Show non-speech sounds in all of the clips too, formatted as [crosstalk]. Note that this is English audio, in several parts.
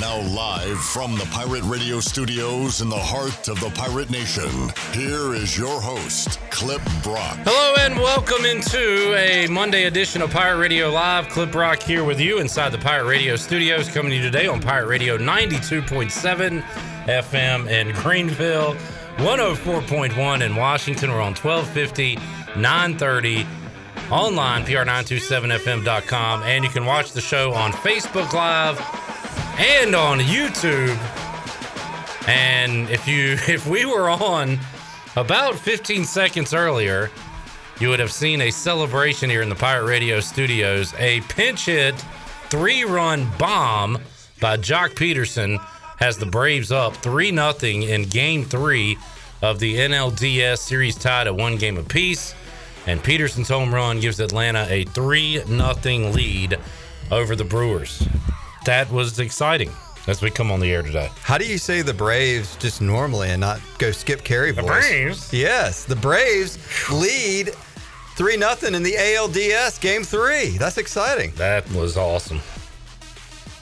Now, live from the Pirate Radio studios in the heart of the Pirate Nation, here is your host, Clip Brock. Hello and welcome into a Monday edition of Pirate Radio Live. Clip Brock here with you inside the Pirate Radio studios, coming to you today on Pirate Radio 92.7 FM in Greenville. 104.1 in Washington. We're on 1250, 930, online, pr927fm.com. And you can watch the show on Facebook Live and on YouTube. And if you [laughs] if we were on about 15 seconds earlier, you would have seen a celebration here in the Pirate Radio studios. A pinch hit three-run bomb by Joc Pederson has the Braves up 3 0 in game three of the NLDS series tied at one game apiece. And Pederson's home run gives Atlanta a 3 0 lead over the Brewers. That was exciting as we come on the air today. How do you say the Braves just normally and not go Skip Caray voice? The Braves? Yes, the Braves lead 3 0 in the ALDS game three. That's exciting. That was awesome.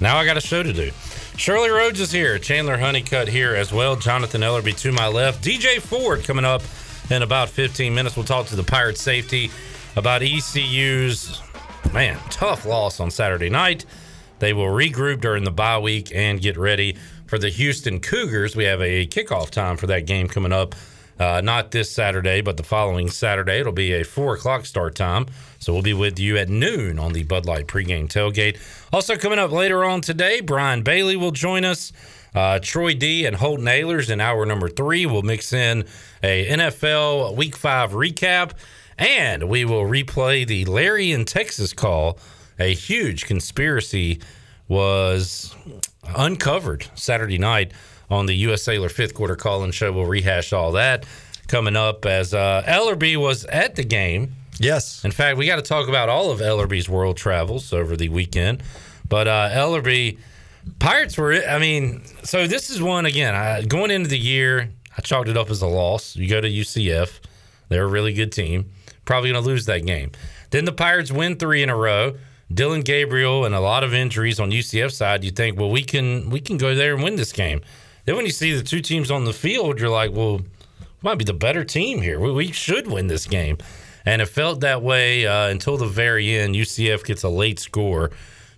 Now I got a show to do. Shirley Rhodes is here. Chandler Honeycutt here as well. Jonathan Ellerby to my left. DJ Ford coming up in about 15 minutes. We'll talk to the Pirate safety about ECU's, man, tough loss on Saturday night. They will regroup during the bye week and get ready for the Houston Cougars. We have a kickoff time for that game coming up. Uh, not this Saturday, but the following Saturday. It'll be a four o'clock start time. So we'll be with you at noon on the Bud Light pregame tailgate. Also, coming up later on today, Brian Bailey will join us. Uh, Troy D and Holton Ahlers in hour number three will mix in a NFL Week Five recap, and we will replay the Larry in Texas call. A huge conspiracy was uncovered Saturday night on the U.S. Sailor fifth quarter call-in show. We'll rehash all that coming up as uh, Ellerby was at the game. Yes. In fact, we got to talk about all of Ellerby's world travels over the weekend. But uh, Ellerby, Pirates were, I mean, so this is one, again, I, going into the year, I chalked it up as a loss. You go to UCF, they're a really good team. Probably going to lose that game. Then the Pirates win three in a row. Dillon Gabriel and a lot of injuries on UCF side. You think, well, we can we can go there and win this game. Then when you see the two teams on the field, you're like, well, might be the better team here. We, we should win this game. And it felt that way uh, until the very end. UCF gets a late score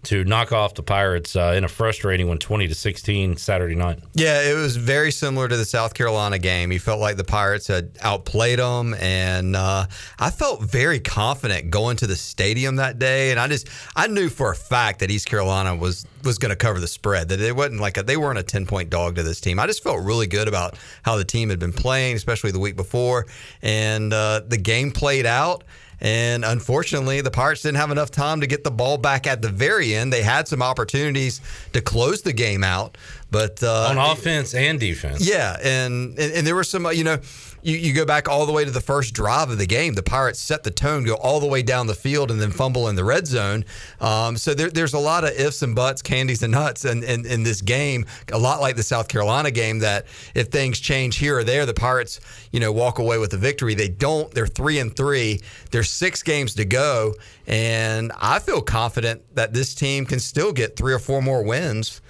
to knock off the Pirates uh, in a frustrating one, 20 to 16 Saturday night. Yeah, it was very similar to the South Carolina game. You felt like the Pirates had outplayed them, and uh, I felt very confident going to the stadium that day. And I just I knew for a fact that East Carolina was was going to cover the spread. That it wasn't like a, they weren't a 10 point dog to this team. I just felt really good about how the team had been playing, especially the week before, and uh, the game played out. And unfortunately, the Pirates didn't have enough time to get the ball back at the very end. They had some opportunities to close the game out, but uh, on offense and defense. Yeah, and, and and there were some, you know, you, you go back all the way to the first drive of the game. The Pirates set the tone, go all the way down the field, and then fumble in the red zone. Um, so there, there's a lot of ifs and buts, candies and nuts, in, in, in this game. A lot like the South Carolina game. That if things change here or there, the Pirates, you know, walk away with a victory. They don't. They're three and three. There's six games to go, and I feel confident that this team can still get three or four more wins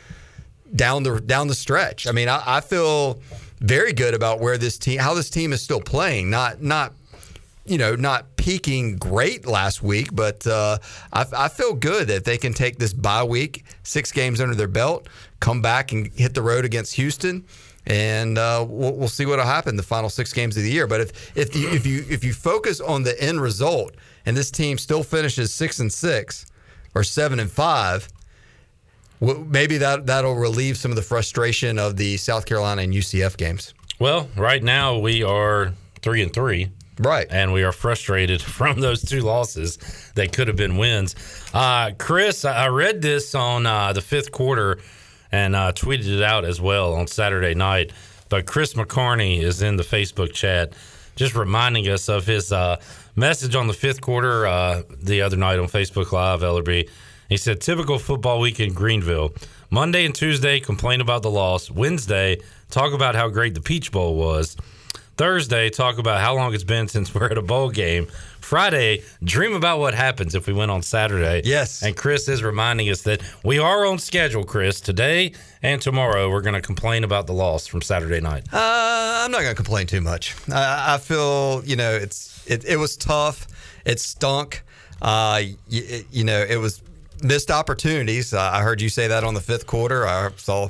down the down the stretch. I mean, I, I feel very good about where this team, how this team is still playing. Not not you know not peaking great last week, but uh, I, I, feel good that they can take this bye week, six games under their belt, come back and hit the road against Houston. And uh, we'll, we'll, see what'll happen the final six games of the year. But if if you, if you if you focus on the end result, and this team still finishes six and six, or seven and five, maybe that that'll relieve some of the frustration of the South Carolina and UCF games. Well, right now we are three and three. Right. And we are frustrated [laughs] from those two losses that could have been wins. Uh, Chris, I read this on uh, the fifth quarter and uh, tweeted it out as well on Saturday night. But Chris McCarney is in the Facebook chat just reminding us of his uh, message on the fifth quarter uh, the other night on Facebook Live, Ellerby. He said, typical football week in Greenville. Monday and Tuesday, complain about the loss. Wednesday, talk about how great the Peach Bowl was. Thursday, talk about how long it's been [laughs] since we're at a bowl game. Friday, dream about what happens if we win on Saturday. Yes. And Chris is reminding us that we are on schedule, Chris. Today and tomorrow, we're going to complain about the loss from Saturday night. Uh, I'm not going to complain too much. I, I feel, you know, it's it, it was tough. It stunk. Uh, you, you know, it was missed opportunities. Uh, I heard you say that on the fifth quarter. I saw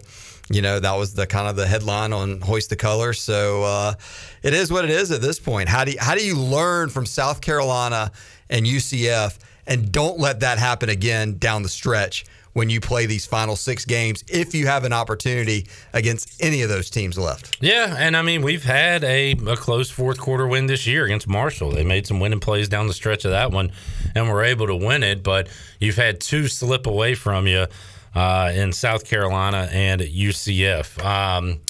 you know that was the kind of the headline on hoist the Color. so uh, it is what it is at this point how do you, how do you learn from south carolina and ucf and don't let that happen again down the stretch when you play these final six games if you have an opportunity against any of those teams left yeah and i mean we've had a, a close fourth quarter win this year against marshall they made some winning plays down the stretch of that one and were able to win it but you've had two slip away from you uh, in South Carolina and at UCF. Um,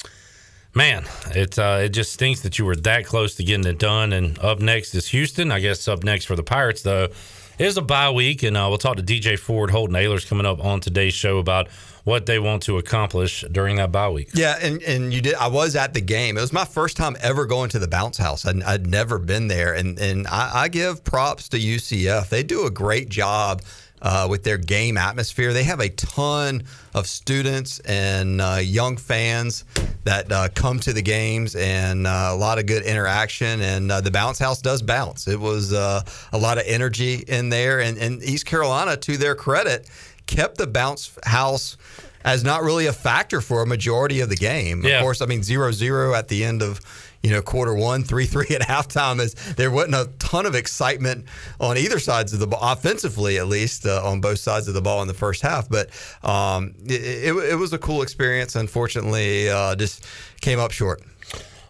man, it uh, it just stinks that you were that close to getting it done. And up next is Houston. I guess up next for the Pirates though is a bye week, and uh, we'll talk to DJ Ford, Holton Ahlers coming up on today's show about what they want to accomplish during that bye week. Yeah, and, and you did. I was at the game. It was my first time ever going to the bounce house. I'd, I'd never been there, and and I, I give props to UCF. They do a great job uh, with their game atmosphere. They have a ton of students and uh, young fans that uh, come to the games and uh, a lot of good interaction. And uh, the bounce house does bounce. It was uh, a lot of energy in there. And, and East Carolina, to their credit, kept the bounce house as not really a factor for a majority of the game. Yeah. Of course, I mean, 0 0 at the end of you know, quarter one, three three at [laughs] halftime. Is there wasn't a ton of excitement on either sides of the ball, offensively at least, uh, on both sides of the ball in the first half. But um, it, it, it, was a cool experience. Unfortunately, uh, just came up short.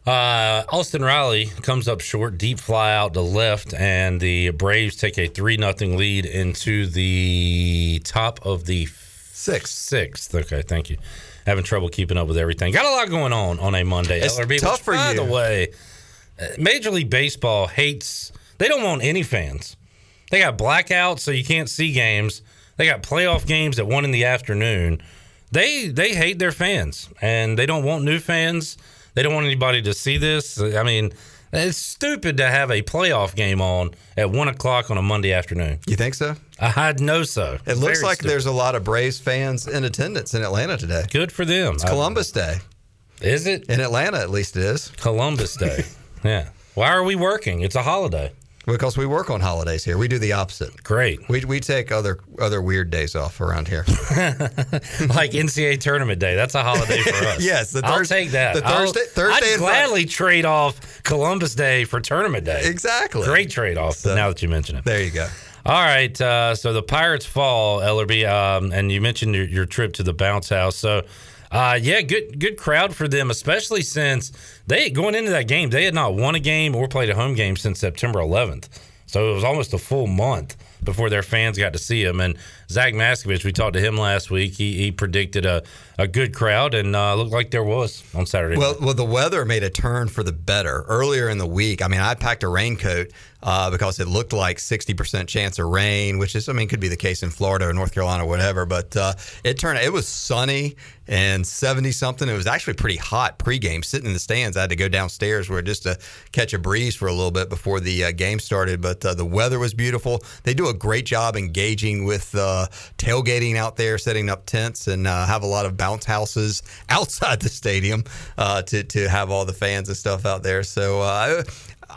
Uh, Austin Riley comes up short, deep fly out to left, and the Braves take a three nothing lead into the top of the sixth. Sixth. Okay, thank you having trouble keeping up with everything. Got a lot going on on a Monday. It's LRB, tough for by you. the way, uh, Major League Baseball hates. They don't want any fans. They got blackouts, so you can't see games. They got playoff games at one in the afternoon. They they hate their fans, and they don't want new fans. They don't want anybody to see this. I mean, it's stupid to have a playoff game on at one o'clock on a Monday afternoon. You think so? I know so. It looks Very like stupid. there's a lot of Braves fans in attendance in Atlanta today. good for them. It's Columbus Day. Is it In Atlanta, at least it is. Columbus Day? [laughs] yeah. Why are we working? It's a holiday. Because we work on holidays here. We do the opposite. Great. We, we take other other weird days off around here. [laughs] like NCAA tournament day. That's a holiday for us. [laughs] Yes, the I'll take that. the I'll- Thursday- Thursday I'd gladly trade off Columbus Day for tournament day. Exactly. Great trade off. now that you mention it. There you go. All right. Uh, so the Pirates fall, Ellerby, um, and you mentioned your, your trip to the bounce house. So, uh, yeah, good good crowd for them, especially since they going into that game they had not won a game or played a home game since September 11th. So it was almost a full month before their fans got to see them. And Zach Maskovich, we talked to him last week. He, he predicted a, a good crowd, and uh, looked like there was on Saturday. Well, night. well, the weather made a turn for the better earlier in the week. I mean, I packed a raincoat uh, because it looked like 60% chance of rain, which is, I mean, could be the case in Florida or North Carolina or whatever. But uh, it turned, it was sunny and 70 something. It was actually pretty hot pregame. Sitting in the stands, I had to go downstairs where just to catch a breeze for a little bit before the uh, game started. But uh, the weather was beautiful. They do a great job engaging with uh, tailgating out there, setting up tents, and uh, have a lot of bounce houses [laughs] outside the stadium to to have all the fans and stuff out there. So.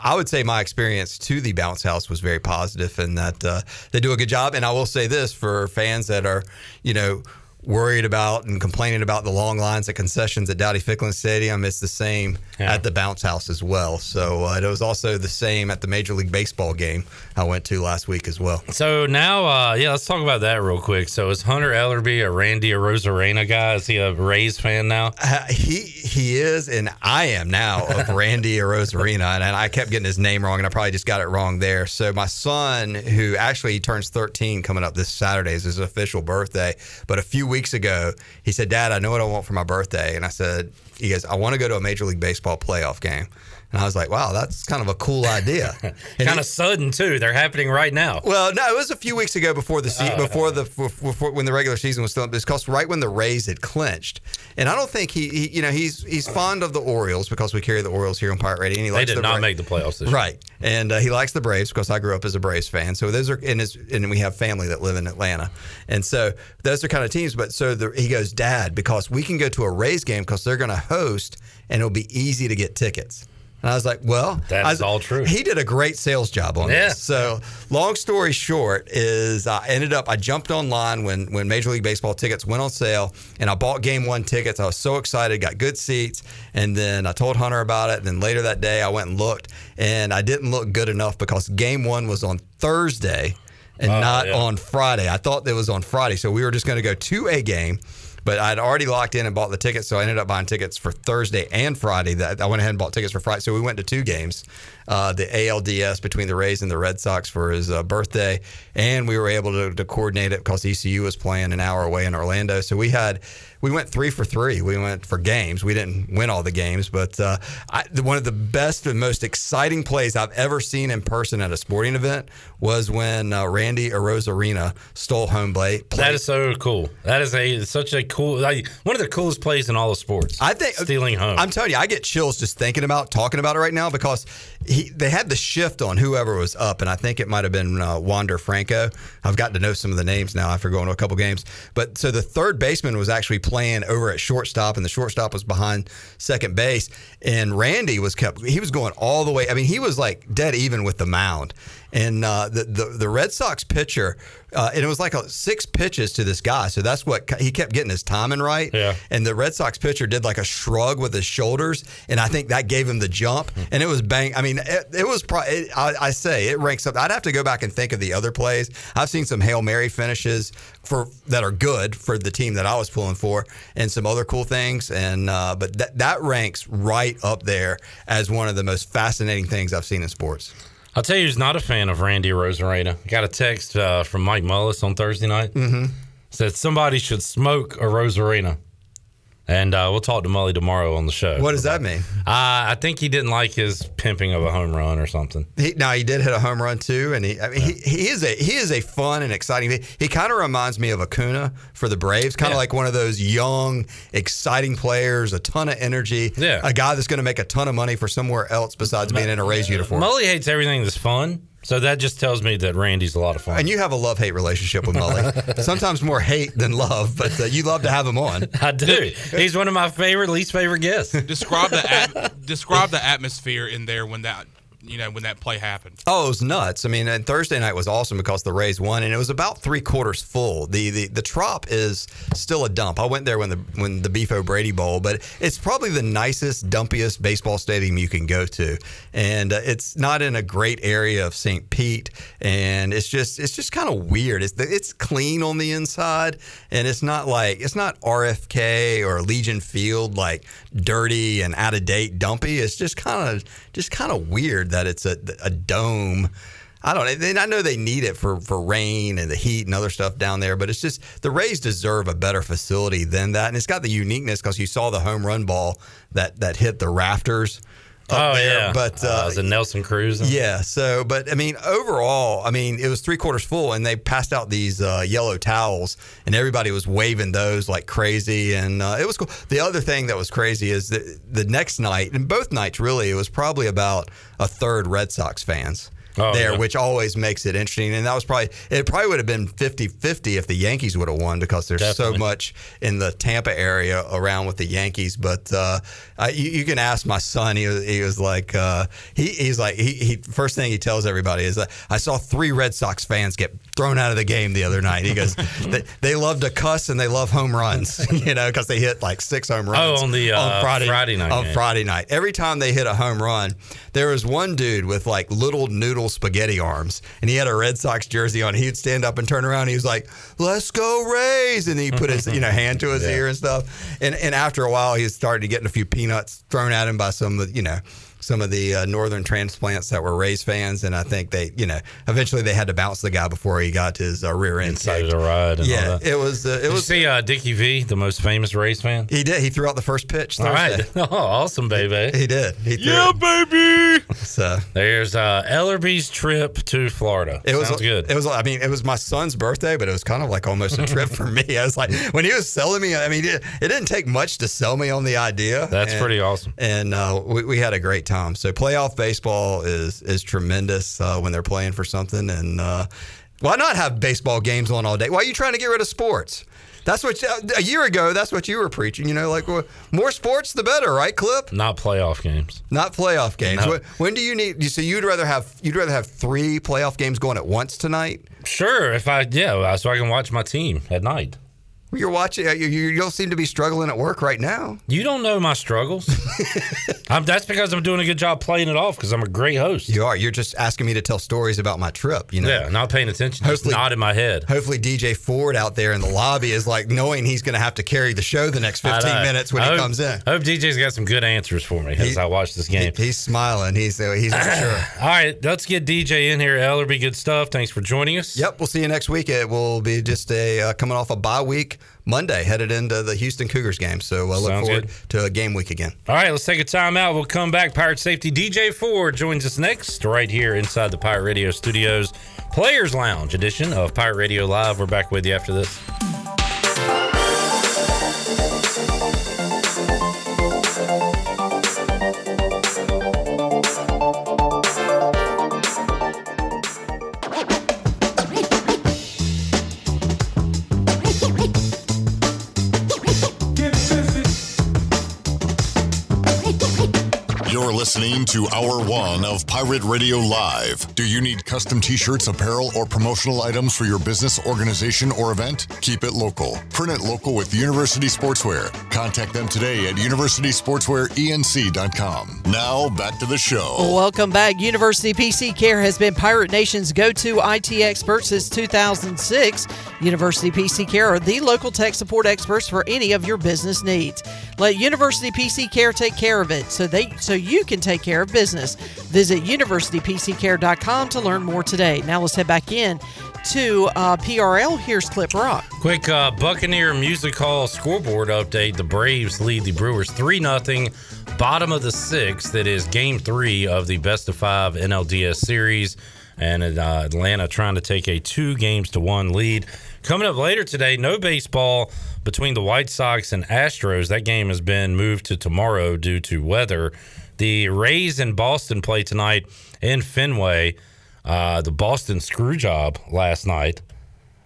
I would say my experience to the bounce house was very positive, and that uh, they do a good job. And I will say this for fans that are, you know, worried about and complaining about the long lines at concessions at Dowdy Ficklen Stadium, it's the same Yeah. at the Bounce House as well. So uh, it was also the same at the Major League Baseball game I went to last week as well. So now, uh, yeah, let's talk about that real quick. So is Hunter Ellerby a Randy Rosarena guy? Is he a Rays fan now? Uh, he he is, and I am now of [laughs] Randy Rosarena, and, and I kept getting his name wrong, and I probably just got it wrong there. So my son, who actually turns 13 coming up this Saturday, is his official birthday. But a few weeks ago, he said, "Dad, I know what I want for my birthday," and I said, "He goes, I want to go to a Major League Baseball playoff game." And I was like, "Wow, that's kind of a cool idea." [laughs] Kind of sudden too. They're happening right now. well, no, it was a few weeks ago before the se- before the before, when the regular season was still. It's because right when the Rays had clinched, and I don't think he, he you know he's he's fond of the Orioles because we carry the Orioles here on Pirate Radio. And he They did the not make the playoffs this year. right, and uh, he likes the Braves because I grew up as a Braves fan. So those are and his and we have family that live in Atlanta, and so those are kind of teams. But so the, he goes, Dad, because we can go to a Rays game because they're going to host, and it'll be easy to get tickets. And I was like, well, that's all true. He did a great sales job on Yeah. this. So, long story short, is I ended up I jumped online when when Major League Baseball tickets went on sale, and I bought Game One tickets. I was so excited, got good seats, and then I told Hunter about it. And then later that day, I went and looked, and I didn't look good enough because Game One was on Thursday and Oh, not yeah. on Friday. I thought it was on Friday, so we were just going to go to a game. But I'd already locked in and bought the tickets, so I ended up buying tickets for Thursday and Friday. That I went ahead and bought tickets for Friday, so we went to two games, uh, the ALDS between the Rays and the Red Sox for his uh, birthday, and we were able to, to coordinate it because ECU was playing an hour away in Orlando. So we had we went three for three. We went for games. We didn't win all the games, but uh, I, one of the best and most exciting plays I've ever seen in person at a sporting event was when uh, Randy Arozarena stole home plate. That is so cool. That is a such a cool like, one of the coolest plays in all of sports. I think stealing home. I'm telling you, I get chills just thinking about talking about it right now because he they had the shift on whoever was up, and I think it might have been uh, Wander Franco. I've gotten to know some of the names now after going to a couple games. But so the third baseman was actually playing over at shortstop, and the shortstop was behind second base, and Randy was kept. He was going all the way. I mean, he was like dead even with the mound. And uh, the, the the Red Sox pitcher, uh, and it was like a, six pitches to this guy. So that's what he kept getting his timing right. Yeah. And the Red Sox pitcher did like a shrug with his shoulders, and I think that gave him the jump. And it was bang. I mean, it, it was. Pro- it, I, I say it ranks up. I'd have to go back and think of the other plays. I've seen some hail mary finishes for that are good for the team that I was pulling for, and some other cool things. And uh, but that that ranks right up there as one of the most fascinating things I've seen in sports. I'll tell you who's not a fan of Randy Rosarena. Got a text uh, from Mike Mullis on Thursday night. Mm-hmm. Said somebody should smoke a Rosarena. And uh, we'll talk to Mully tomorrow on the show. What does that mean? Uh, I think he didn't like his pimping of a home run or something. He, now he did hit a home run too, and he I mean, he, he is a he is a fun and exciting. He, he kind of reminds me of Acuna for the Braves, kind of Yeah. like one of those young, exciting players, a ton of energy, Yeah. a guy that's going to make a ton of money for somewhere else besides being in a Rays uniform. Mully hates everything that's fun. So that just tells me that Randy's a lot of fun. and you have a love hate relationship with Mully. [laughs] Sometimes more hate than love, but uh, you love to have him on. [laughs] I do. He's one of my favorite, least favorite guests. Describe the at- describe the atmosphere in there when that you know when that play happened. Oh, it was nuts. I mean, and Thursday night was awesome because the Rays won, and it was about three quarters full. The the the Trop is still a dump. I went there when the when the Beef O'Brady Bowl, but it's probably the nicest, dumpiest baseball stadium you can go to, and uh, it's not in a great area of St. Pete, and it's just it's just kind of weird. It's it's clean on the inside, and it's not like it's not RFK or Legion Field like dirty and out of date, dumpy. It's just kind of just kind of weird that it's a, a dome. I don't. And I know they need it for, for rain and the heat and other stuff down there, but it's just the Rays deserve a better facility than that. And it's got the uniqueness because you saw the home run ball that, that hit the rafters. Oh, there. yeah. But uh, uh, was it Nelson Cruz? yeah. So, but I mean, overall, I mean, it was three quarters full, and they passed out these uh, yellow towels, and everybody was waving those like crazy, and uh, it was cool. The other thing that was crazy is that the next night, and both nights really, it was probably about a third Red Sox fans. Oh, there, yeah. which always makes it interesting. And that was probably, it probably would have been 50 50 if the Yankees would have won because there's Definitely. so much in the Tampa area around with the Yankees. But uh, I, you, you can ask my son. He was, he was like, uh, he, he's like, he, he first thing he tells everybody is, that I saw three Red Sox fans get thrown out of the game the other night. He goes, [laughs] they, they love to cuss and they love home runs, [laughs] you know, because they hit like six home runs. Oh, on the, uh, Friday night On game. Friday night. Every time they hit a home run, there was one dude with like little noodle spaghetti arms, and he had a Red Sox jersey on. He'd stand up and turn around. And he was like, "Let's go Rays!" And he put his you know hand to his [laughs] ear and stuff. And and after a while, he started getting a few peanuts thrown at him by some you know some of the uh, northern transplants that were Rays fans, and I think they you know eventually they had to bounce the guy before he got his uh, rear end Inside the ride and all Yeah, it was uh, it Did you was. see uh, Dickie V, the most famous Rays fan? He did. He threw out the first pitch. All Thursday. right. [laughs] Oh, awesome, baby. He did. He Yeah, it. baby. [laughs] So There's uh, Ellerby's trip to Florida. It was Sounds good. It was. I mean, it was my son's birthday, but it was kind of like almost a trip for me. I was like, [laughs] when he was selling me. I mean, it, it didn't take much to sell me on the idea. That's And- pretty awesome. And uh, we, we had a great time. So playoff baseball is is tremendous uh, when they're playing for something. And uh, why not have baseball games on all day? Why are you trying to get rid of sports? That's what a year ago. That's what you were preaching. You know, like well, more sports, the better, right, Clip? Not playoff games. Not playoff games. No. When, when do you need? You so you'd rather have you'd rather have three playoff games going at once tonight? Sure, if I yeah, so I can watch my team at night. You're watching. You, you you don't seem to be struggling at work right now. You don't know my struggles. [laughs] I'm, that's because I'm doing a good job playing it off because I'm a great host. You are. You're just asking me to tell stories about my trip. You know. Yeah, not paying attention. Just Hopefully- nod in my head. Hopefully, DJ Ford out there in the lobby is like knowing he's going to have to carry the show the next 15 minutes when I he hope- comes in. I hope DJ's got some good answers for me as I watch this game. He- he's smiling. He's uh, he's sure. [clears throat] All right, let's get DJ in here. Ellerby, good stuff. Thanks for joining us. Yep, we'll see you next week. It will be just a uh, coming off a bye week Monday, headed into the Houston Cougars game. So I uh, look forward good. to a game week again. All right, let's take a time out. We'll come back. Pirate Safety DJ Ford joins us next, right here inside the Pirate Radio Studios, Players Lounge edition of Pirate Radio Live. We're back with you after this. You're listening to Hour One of Pirate Radio Live. Do you need custom t shirts, apparel, or promotional items for your business, organization, or event? Keep it local. Print it local with University Sportswear. Contact them today at universitysportswearenc.com. Now, back to the show. Welcome back. University PC Care has been Pirate Nation's go to IT expert since 2006. University PC Care are the local tech support experts for any of your business needs. Let University PC Care take care of it so they so you can take care of business. Visit universitypccare.com to learn more today. Now let's head back in to uh, PRL. Here's Clip Rock. Quick uh, Buccaneer Music Hall scoreboard update. The Braves lead the Brewers 3 0. Bottom of the sixth. That is game three of the best of five NLDS series. And uh, Atlanta trying to take a two games to one lead. Coming up later today, no baseball between the White Sox and Astros. That game has been moved to tomorrow due to weather. The Rays in Boston play tonight in Fenway. Uh, the Boston screw job last night.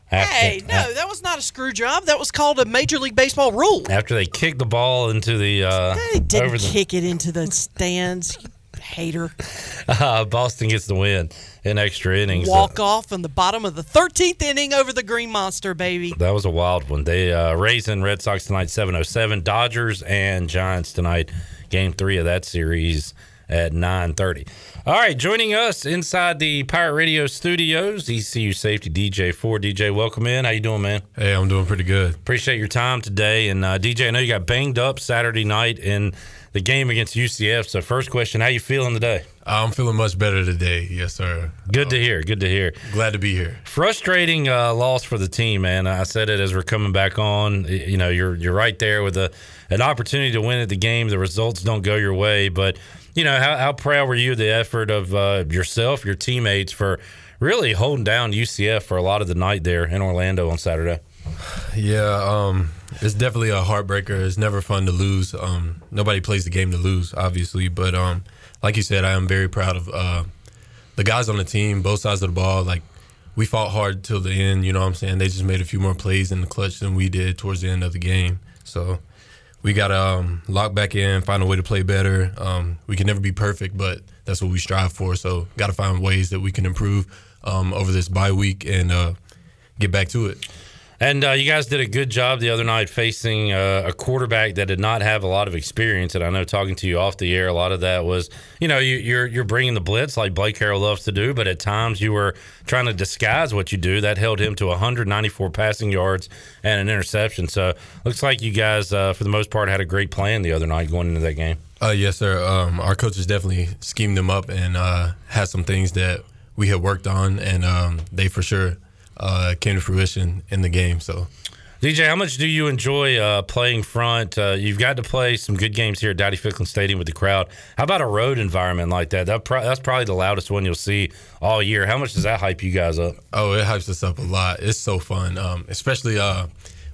After- Hey, no, that was not a screw job. That was called a Major League Baseball rule. after they kicked the ball into the uh, They didn't over the kick it into the stands. Hater. [laughs] uh, Boston gets the win in extra innings. Walk off in the bottom of the 13th inning over the Green Monster, baby. That was a wild one. They uh, Rays and Red Sox tonight, seven oh seven. Dodgers and Giants tonight, game three of that series at nine thirty. All right, joining us inside the Pirate Radio studios, ECU safety DJ Ford. DJ, welcome in. How you doing, man? Hey, I'm doing pretty good. Appreciate your time today. And uh, DJ, I know you got banged up Saturday night in the game against UCF. So first question, how you feeling today? I'm feeling much better today. Yes, sir. Good to hear. Good to hear. Glad to be here. Frustrating uh, loss for the team, man. I said it as we're coming back on. You know, you're you're right there with a an opportunity to win at the game. The results don't go your way, but you know how, how proud were you of the effort of uh, yourself, your teammates for really holding down UCF for a lot of the night there in Orlando on Saturday. Yeah, um, it's definitely a heartbreaker. It's never fun to lose. Um, nobody plays the game to lose, obviously. But um, like you said, I am very proud of uh, the guys on the team, both sides of the ball. Like we fought hard till the end. You know what I'm saying? They just made a few more plays in the clutch than we did towards the end of the game. So we got to um, lock back in, find a way to play better. Um, we can never be perfect, but that's what we strive for. So got to find ways that we can improve um, over this bye week and uh, get back to it. And uh, you guys did a good job the other night facing uh, a quarterback that did not have a lot of experience. And I know talking to you off the air, a lot of that was, you know, you, you're you're bringing the blitz like Blake Harrell loves to do, but at times you were trying to disguise what you do. That held him to 194 passing yards and an interception. So looks like you guys, uh, for the most part, had a great plan the other night going into that game. Uh, yes, sir. Um, our coaches definitely schemed them up and uh, had some things that we had worked on, and um, they for sure uh, came to fruition in the game. So, DJ, how much do you enjoy uh, playing front? Uh, you've got to play some good games here at Dowdy Ficklen Stadium with the crowd. How about a road environment like that? that pro- that's probably the loudest one you'll see all year. How much does that hype you guys up? Oh, it hypes us up a lot. It's so fun, um, especially uh,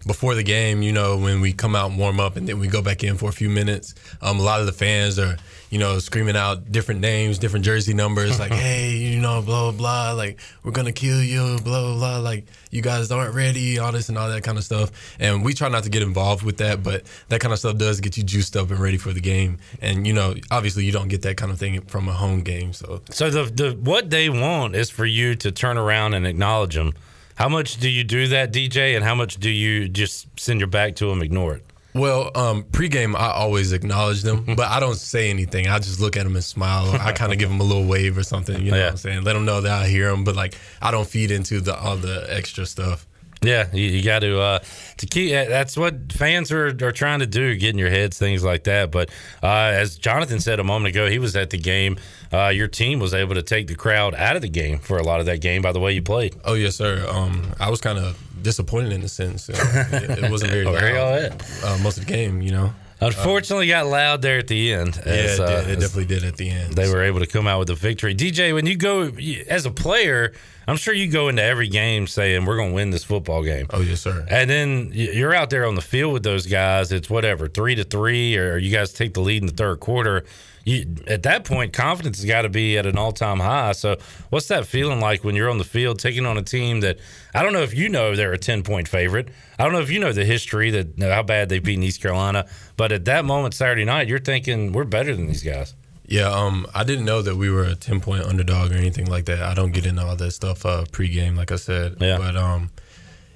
before the game. You know, when we come out and warm up, and then we go back in for a few minutes. Um, a lot of the fans are you know, screaming out different names, different jersey numbers, like, [laughs] hey, you know, blah, blah, blah, like, we're to kill you, blah, blah, blah, like, you guys aren't ready, all this and all that kind of stuff. And we try not to get involved with that, but that kind of stuff does get you juiced up and ready for the game. And, you know, obviously you don't get that kind of thing from a home game. So, so the, the what they want is for you to turn around and acknowledge them. How much do you do that, DJ, and how much do you just send your back to them, ignore it? Well, um, pregame, I always acknowledge them, but I don't say anything. I just look at them and smile. I [laughs] kind of give them a little wave or something. You know yeah. what I'm saying? Let them know that I hear them, but like I don't feed into the all the extra stuff. Yeah, you, you got to uh, to keep. That's what fans are, are trying to do, get in your heads, things like that. But uh, as Jonathan said a moment ago, he was at the game. Uh, your team was able to take the crowd out of the game for a lot of that game by the way you played. Oh yes, sir. Um, I was kind of disappointed in a sense. [laughs] it, it, wasn't very loud uh, most of the game, you know. Unfortunately, got loud there at the end. As, yeah, it, uh, it definitely did at the end. They so. were able to come out with a victory. DJ, when you go as a player, I'm sure you go into every game saying we're going to win this football game. Oh yes, sir. And then you're out there on the field with those guys. It's whatever three to three, or you guys take the lead in the third quarter you, at that point, confidence has got to be at an all time high. So, what's that feeling like when you're on the field taking on a team that I don't know if you know they're a 10 point favorite? I don't know if you know the history that how bad they've beaten East Carolina, but at that moment, Saturday night, you're thinking we're better than these guys. Yeah, um, I didn't know that we were a 10 point underdog or anything like that. I don't get into all that stuff uh, pregame, like I said. Yeah. But um,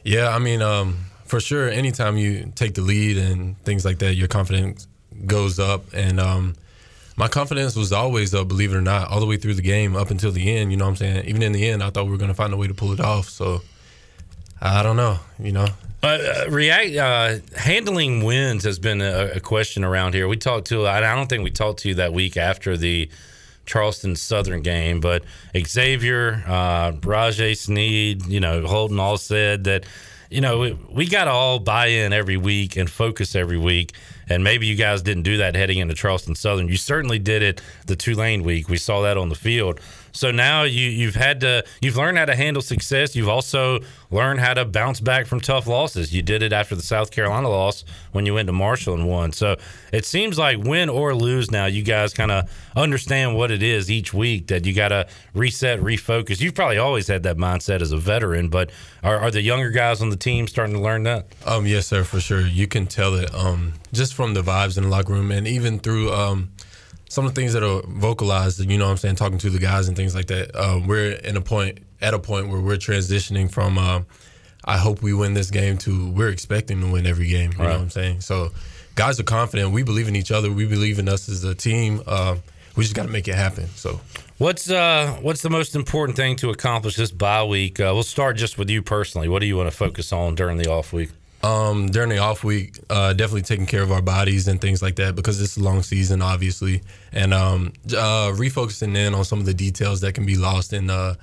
yeah, I mean, um, for sure, anytime you take the lead and things like that, your confidence goes up. And um, my confidence was always up, believe it or not, all the way through the game up until the end. You know what I'm saying? Even in the end, I thought we were going to find a way to pull it off. So I don't know, you know. Uh, react uh, handling wins has been a, a, question around here. We talked to I don't think we talked to you that week after the Charleston Southern game, but Xavier, uh, Rajay Sneed, you know, Holton all said that you know we, we got to all buy in every week and focus every week and maybe you guys didn't do that heading into Charleston Southern. You certainly did it the Tulane week. We saw that on the field. So now you you've had to you've learned how to handle success. You've also learned how to bounce back from tough losses. You did it after the South Carolina loss when you went to Marshall and won. So it seems like win or lose now, you guys kind of understand what it is each week that you got to reset, refocus. You've probably always had that mindset as a veteran, but are, are the younger guys on the team starting to learn that? Um, yes, sir, for sure. You can tell it um, just from the vibes in the locker room and even through. Um, some of the things that are vocalized, you know what I'm saying, talking to the guys and things like that. Uh, we're in a point at a point where we're transitioning from uh, I hope we win this game to we're expecting to win every game. You right. know what I'm saying? So guys are confident. We believe in each other. We believe in us as a team. Uh, we just got to make it happen. So. What's uh what's the most important thing to accomplish this bye week? Uh, we'll start just with you personally. What do you want to focus on during the off week? Um, during the off week, uh, definitely taking care of our bodies and things like that because it's a long season, obviously, and um, uh, refocusing in on some of the details that can be lost in uh,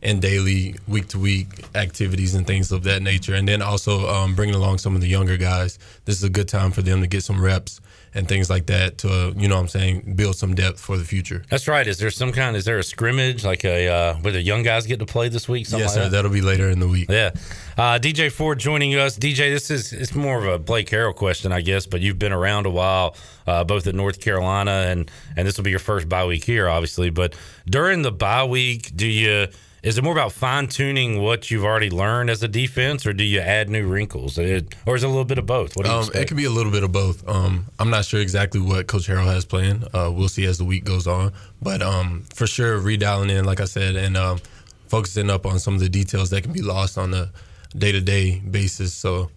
in daily, week to week activities and things of that nature, and then also um, bringing along some of the younger guys. This is a good time for them to get some reps and things like that to you know what I'm saying build some depth for the future. That's right. Is there some kind? Is there a scrimmage like a uh, where the young guys get to play this week? Yes, like sir. That? will be later in the week. Yeah. Uh, DJ Ford joining us. DJ, this is it's more of a Blake Harrell question, I guess, but you've been around a while, uh, both at North Carolina and and this will be your first bye week here, obviously. But during the bye week, do you is it more about fine tuning what you've already learned as a defense, or do you add new wrinkles, it, or is it a little bit of both? What do you um, It can be a little bit of both. Um, I'm not sure exactly what Coach Harrell has planned. Uh, we'll see as the week goes on, but um, for sure, redialing in, like I said, and um, focusing up on some of the details that can be lost on a day to day basis. So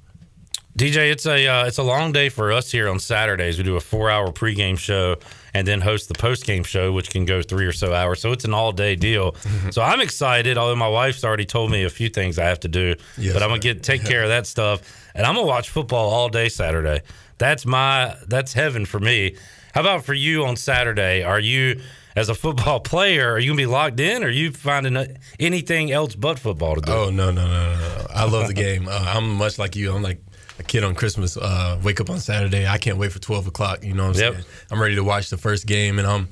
DJ, it's a uh, it's a long day for us here on Saturdays. We do a four hour pregame show and then host the postgame show, which can go three or so hours. So it's an all day deal. [laughs] so I'm excited. Although my wife's already told me a few things I have to do, Yes, but I'm gonna get take care of that stuff, and I'm gonna watch football all day Saturday. That's my that's heaven for me. How about for you on Saturday? Are you as a football [laughs] player? Are you gonna be locked in? Or are you finding anything else but football to do? Oh no no no no! no. I love the [laughs] game. Uh, I'm much like you. I'm like a kid on Christmas. Uh, wake up on Saturday. I can't wait for 12 o'clock. You know what I'm Yep. saying? I'm ready to watch the first game, and I'm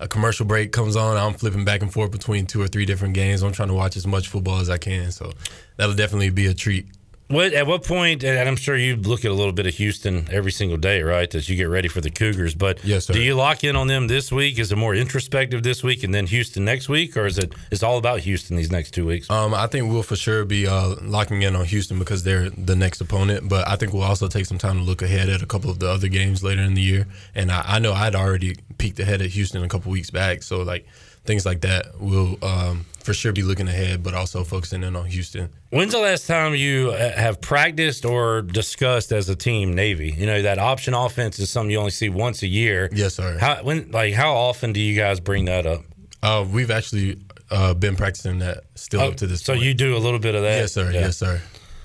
a commercial break comes on. I'm flipping back and forth between two or three different games. I'm trying to watch as much football as I can. So that'll definitely be a treat. What at what point? And I'm sure you look at a little bit of Houston every single day, right? As you get ready for the Cougars. But Yes, sir. do you lock in on them this week? Is it more introspective this week and then Houston next week, or is it is all about Houston these next two weeks? Um, I think we'll for sure be uh, locking in on Houston because they're the next opponent. But I think we'll also take some time to look ahead at a couple of the other games later in the year. And I, I know I'd already peeked ahead at Houston a couple weeks back, so like things like that, we'll um, for sure be looking ahead, but also focusing in on Houston. When's the last time you uh, have practiced or discussed as a team Navy? You know that option offense is something you only see once a year. Yes, sir. How when like how often do you guys bring that up? Uh, we've actually uh, been practicing that still Oh, up to this so point. you do a little bit of that. yes, sir. Yeah. Yes, sir.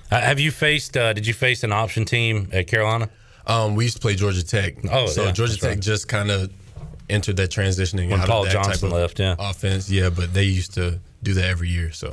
Uh, have you faced? Uh, did you face an option team at Carolina? Um, we used to play Georgia Tech. Oh, so yeah, Georgia Tech right. just kind of entered that transitioning When out Paul of that Johnson type of left, yeah. offense. Yeah, but they used to do that every year. So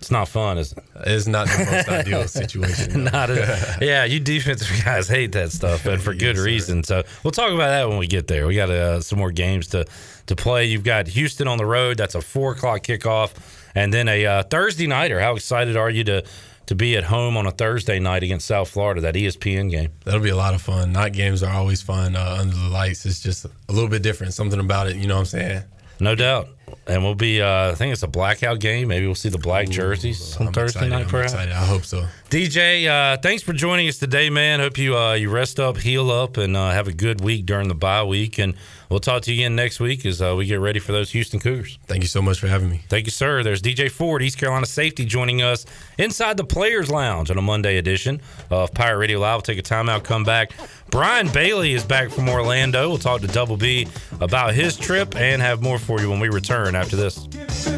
It's not fun, is it? it's not the most [laughs] ideal situation. no. Not a, [laughs] yeah, you defensive [laughs] guys hate that stuff, and for good Yes, sir. reason. So we'll talk about that when we get there. We got uh, some more games to to play. You've got Houston on the road. That's a four o'clock kickoff, and then a uh, Thursday nighter. How excited are you to to be at home on a Thursday night against South Florida? That ESPN game. That'll be a lot of fun. Night games are always fun uh, under the lights. It's just a little bit different. Something about it. You know what I'm saying? No doubt. And we'll be. Uh, I think it's a blackout game. Maybe we'll see the black jerseys on I'm Thursday excited. night. I'm Perhaps. excited. I hope so. DJ, uh, thanks for joining us today, man. Hope you uh, you rest up, heal up, and uh, have a good week during the bye week. And we'll talk to you again next week as uh, we get ready for those Houston Cougars. Thank you so much for having me. Thank you, sir. There's DJ Ford, East Carolina safety, joining us inside the Players Lounge on a Monday edition of Pirate Radio Live. We'll take a timeout, come back. Brian Bailey is back from Orlando. We'll talk to Double B about his trip and have more for you when we return after this.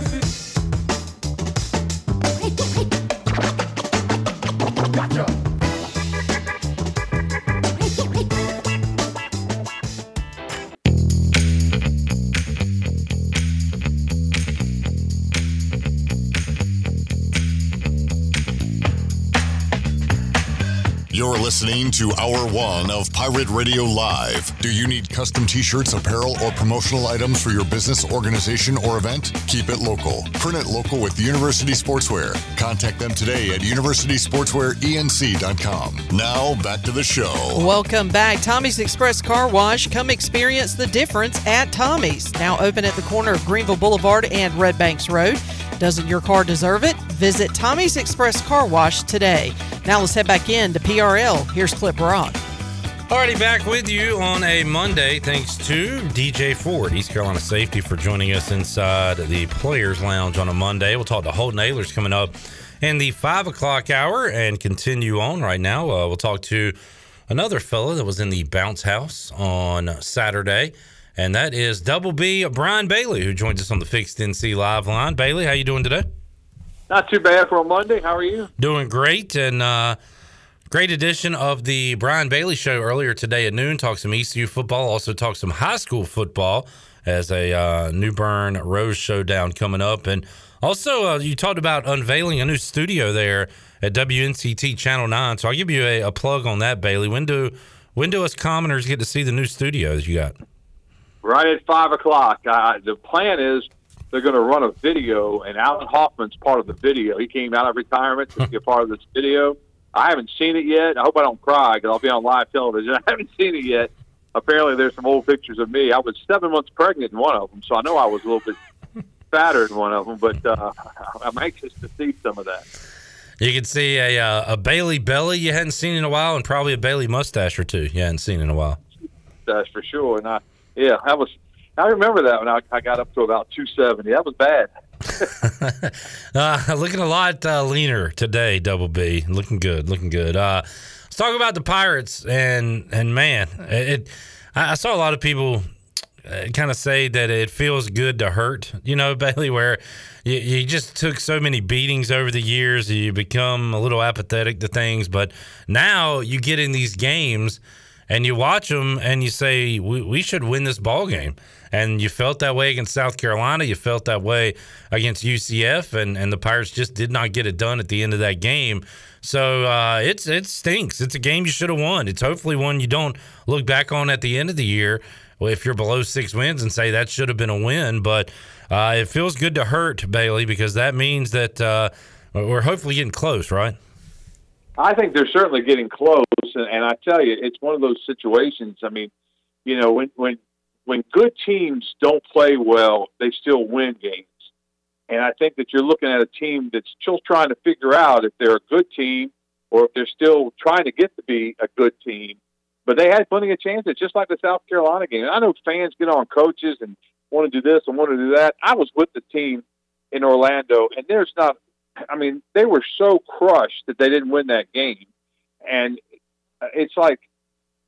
Listening to Hour One of Pirate Radio Live. Do you need custom t shirts, apparel, or promotional items for your business, organization, or event? Keep it local. Print it local with University Sportswear. Contact them today at universitysportswearenc.com. Now, back to the show. Welcome back. Tommy's Express Car Wash. Come experience the difference at Tommy's. Now open at the corner of Greenville Boulevard and Red Banks Road. Doesn't your car deserve it? Visit Tommy's Express Car Wash today. Now let's head back in to PRL. Here's Clip Rock. Alrighty, back with you on a Monday. Thanks to DJ Ford, East Carolina Safety, for joining us inside the Players Lounge on a Monday. We'll talk to Holton Ahlers coming up in the five o'clock hour and continue on right now. Uh, we'll talk to another fella that was in the bounce house on Saturday, and that is Double B Brian Bailey, who joins us on the Fixed NC Live line. Bailey, how you doing today? Not too bad for a Monday. How are you? Doing great, and uh, great edition of the Brian Bailey Show earlier today at noon. Talk some ECU football, also talk some high school football as a uh, New Bern Rose Showdown coming up, and also uh, you talked about unveiling a new studio there at WNCT Channel Nine. So I'll give you a, a plug on that, Bailey. When do when do us commoners get to see the new studios you got? Right at five o'clock. Uh, the plan is they're going to run a video, and Alan Hoffman's part of the video. He came out of retirement to be a part of this video. I haven't seen it yet. I hope I don't cry because I'll be on live television. [laughs] I haven't seen it yet. Apparently, there's some old pictures of me. I was seven months pregnant in one of them, so I know I was a little bit fatter in one of them. But uh, [laughs] I'm anxious to see some of that. You can see a uh, a Bailey belly you hadn't seen in a while, and probably a Bailey mustache or two you hadn't seen in a while. That's for sure. And I, yeah, I was. I remember that when I, I got up to about 270. That was bad. [laughs] uh, looking a lot uh, leaner today, Double B. Looking good, looking good. Uh, let's talk about the Pirates and and man, it. I, I saw a lot of people uh, kind of say that it feels good to hurt. You know, [laughs] Bailey, where you, you just took so many beatings over the years, you become a little apathetic to things. But now you get in these games and you watch them and you say we, we should win this ball game and you felt that way against south carolina. You felt that way against ucf and, and the pirates just did not get it done at the end of that game. So uh, it's it stinks. It's a game you should have won. It's hopefully one you don't look back on at the end of the year. If you're below six wins and say that should have been a win but uh, it feels good to hurt bailey because that means that uh, we're hopefully getting close right? I think they're certainly getting close, and, and I tell you, it's one of those situations. I mean, you know, when when when good teams don't play well, they still win games. And I think that you're looking at a team that's still trying to figure out if they're a good team or if they're still trying to get to be a good team. But they had plenty of chances, just like the South Carolina game. I know fans get on coaches and want to do this and want to do that. I was with the team in Orlando, and there's not I mean, they were so crushed that they didn't win that game, and it's like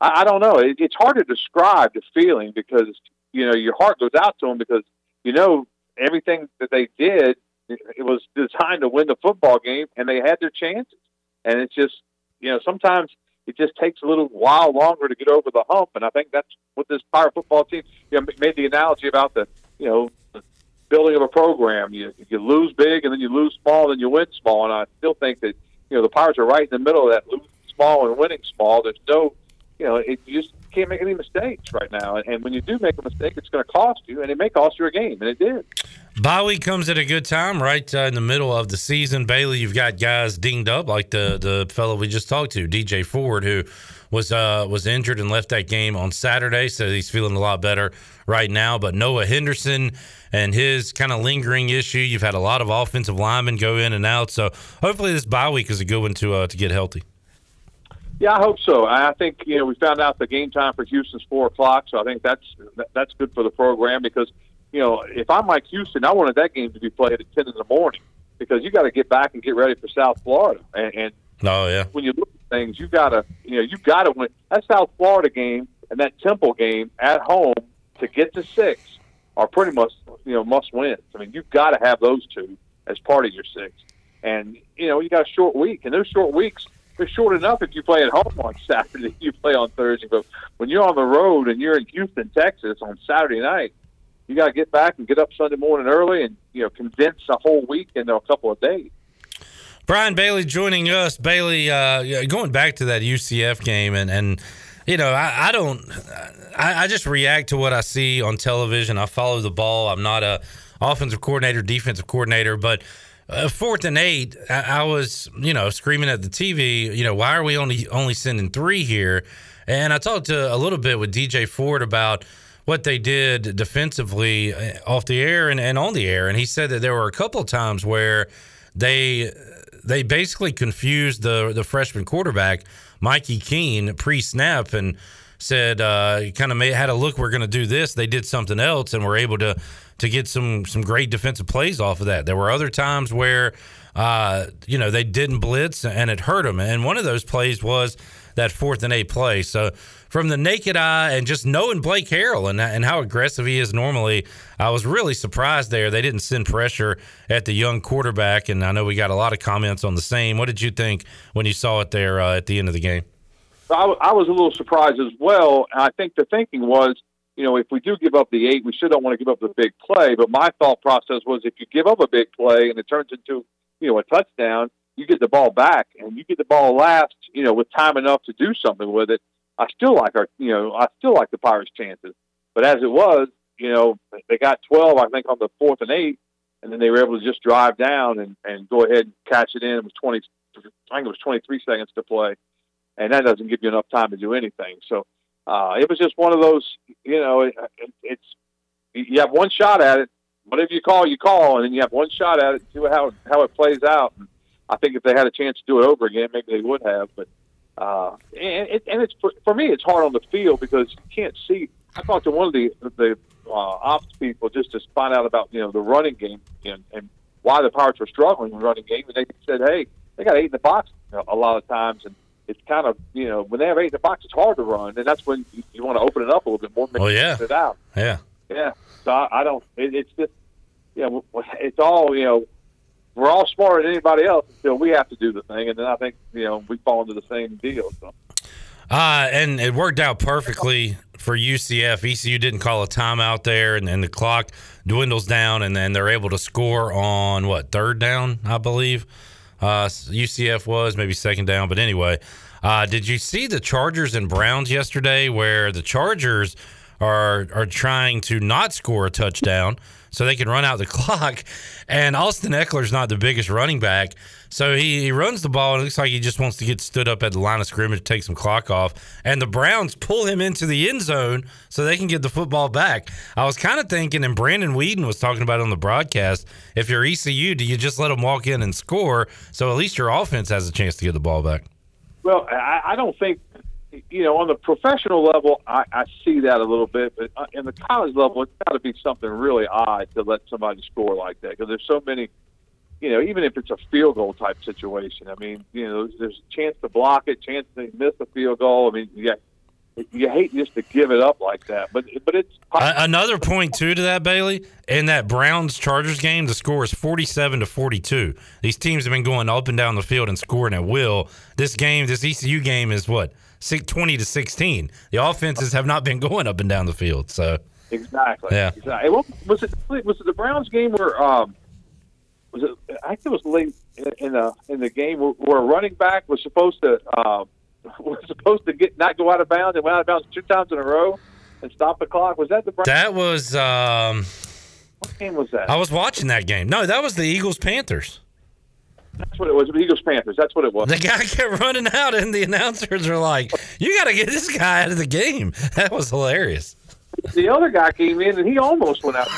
I, I don't know. It, it's hard to describe the feeling because you know your heart goes out to them because you know everything that they did it was designed to win the football game, and they had their chances. And it's just you know sometimes it just takes a little while longer to get over the hump, and I think that's what this power football team you know, made the analogy about the you know building of a program. You you lose big and then you lose small, then you win small. And I still think that you know the Pirates are right in the middle of that losing small and winning small. There's no, you know, it, you just can't make any mistakes right now. And, when you do make a mistake, it's going to cost you, and it may cost you a game, and it did. Bye week comes at a good time, right uh, in the middle of the season. Bailey, you've got guys dinged up like the the fellow we just talked to, DJ Ford, who was uh, was injured and left that game on Saturday, so he's feeling a lot better right now. But Noah Henderson and his kind of lingering issue, you've had a lot of offensive linemen go in and out, so hopefully this bye week is a good one to uh, to get healthy. Yeah, I hope so. I think you know we found out the game time for Houston's four o'clock, so I think that's that's good for the program because you know if I'm like Houston, I wanted that game to be played at ten in the morning because you got to get back and get ready for South Florida, and, and oh yeah, when you look at things, you gotta you know you gotta win that South Florida game and that Temple game at home to get to six are pretty much you know must wins. I mean you've got to have those two as part of your six, and you know you got a short week, and those short weeks short enough if you play at home on [laughs] Saturday, you play on Thursday. But when you're on the road and you're in Houston, Texas on Saturday night, you got to get back and get up Sunday morning early and you know condense a whole week into a couple of days. Brian Bailey joining us. Bailey, uh, going back to that UCF game, and and you know, I, I don't, I, I, just react to what I see on television. I follow the ball. I'm not a offensive coordinator, defensive coordinator, but uh, fourth and eight, I, I, was, you know, screaming at the TV. You know, why are we only only sending three here? And I talked to a little bit with DJ Ford about what they did defensively uh, off the air and, and on the air, and he said that there were a couple times where they they basically confused the the freshman quarterback Mikey Keene pre snap and said uh, kind of had a look. We're going to do this. They did something else and were able to to get some some great defensive plays off of that. There were other times where uh, you know they didn't blitz and it hurt them. And one of those plays was that fourth and eight play. So from the naked eye and just knowing Blake Harrell and, and how aggressive he is normally, I was really surprised there. They didn't send pressure at the young quarterback, and I know we got a lot of comments on the same. What did you think when you saw it there uh, at the end of the game? I, I was a little surprised as well. And I think the thinking was, you know, if we do give up the eight, we still don't want to give up the big play. But my thought process was, if you give up a big play and it turns into, you know, a touchdown, you get the ball back and you get the ball last, you know, with time enough to do something with it. I still like our, you know, I still like the Pirates' chances. But as it was, you know, they got 12, I think, on the fourth and eight, and then they were able to just drive down and, and go ahead and catch it in. It was 20, I think it was 23 seconds to play, and that doesn't give you enough time to do anything. So uh, it was just one of those, you know, it, it, it's you have one shot at it. Whatever you call, you call, and then you have one shot at it. See how how it plays out. And I think if they had a chance to do it over again, maybe they would have. But uh, and, it, and it's for, for me, it's hard on the field because you can't see. I talked to one of the the uh, ops people just to find out about you know the running game and, and why the Pirates were struggling in running game, and they said, hey, they got eight in the box a lot of times, and it's kind of you know when they have eight in the box, it's hard to run, and that's when you, you want to open it up a little bit more. Oh, yeah. it out. Yeah. Yeah. So I, I don't. It, it's just, yeah, you know, it's all you know. We're all smarter than anybody else until we have to do the thing, and then I think you know we fall into the same deal. So. Uh, and it worked out perfectly for UCF. ECU didn't call a timeout there, and, and the clock dwindles down, and then they're able to score on what third down, I believe. Uh, UCF was maybe second down, but anyway, uh, did you see the Chargers and Browns yesterday, where the Chargers are are trying to not score a touchdown so they can run out the [laughs] clock, and Austin Ekeler's not the biggest running back. So he, he runs the ball, and it looks like he just wants to get stood up at the line of scrimmage, take some clock off. And the Browns pull him into the end zone so they can get the football back. I was kind of thinking, and Brandon Whedon was talking about on the broadcast if you're ECU, do you just let them walk in and score so at least your offense has a chance to get the ball back? Well, I, I don't think, you know, on the professional level, I, I see that a little bit, but uh, in the college level, it's got to be something really odd to let somebody score like that because there's so many you know, even if it's a field goal type situation, I mean, you know, there's, a chance to block it, chance to miss a field goal. I mean, yeah, you hate just to give it up like that, but but it's another point too to that Bailey in that Browns Chargers game. The score is forty seven to forty two. These teams have been going up and down the field and scoring at will. This game, this ECU game, is what twenty to sixteen. The offenses have not been [laughs] going up and down the field. So exactly, yeah. Exactly. Was it was it the Browns game where? Um, was it? I think it was late in the in the game where, a running back was supposed to uh, [laughs] was supposed to get not go out of bounds and went out of bounds two times in a row and stop the clock. Was that the? That was. Um, what game was that? I was watching that game. No, that was the Eagles Panthers. That's what it was. The Eagles Panthers. That's what it was. The guy [laughs] kept running out, and the announcers are like, "You got to get this guy out of the game." [laughs] That was hilarious. The other guy came in, and he almost went out.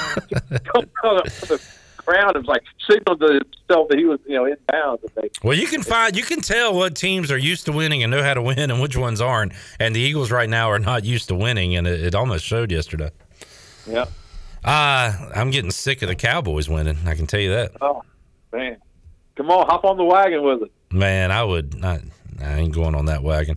It was like signaled to himself that he was, you know, in bounds. Well, you can find, you can tell what teams are used to winning and know how to win, and which ones aren't. And the Eagles right now are not used to winning, and it, it almost showed yesterday. Yeah. Uh, I'm getting sick of the Cowboys winning. I can tell you that. Oh man, come on, hop on the wagon with it. Man, I would not. I ain't going on that wagon.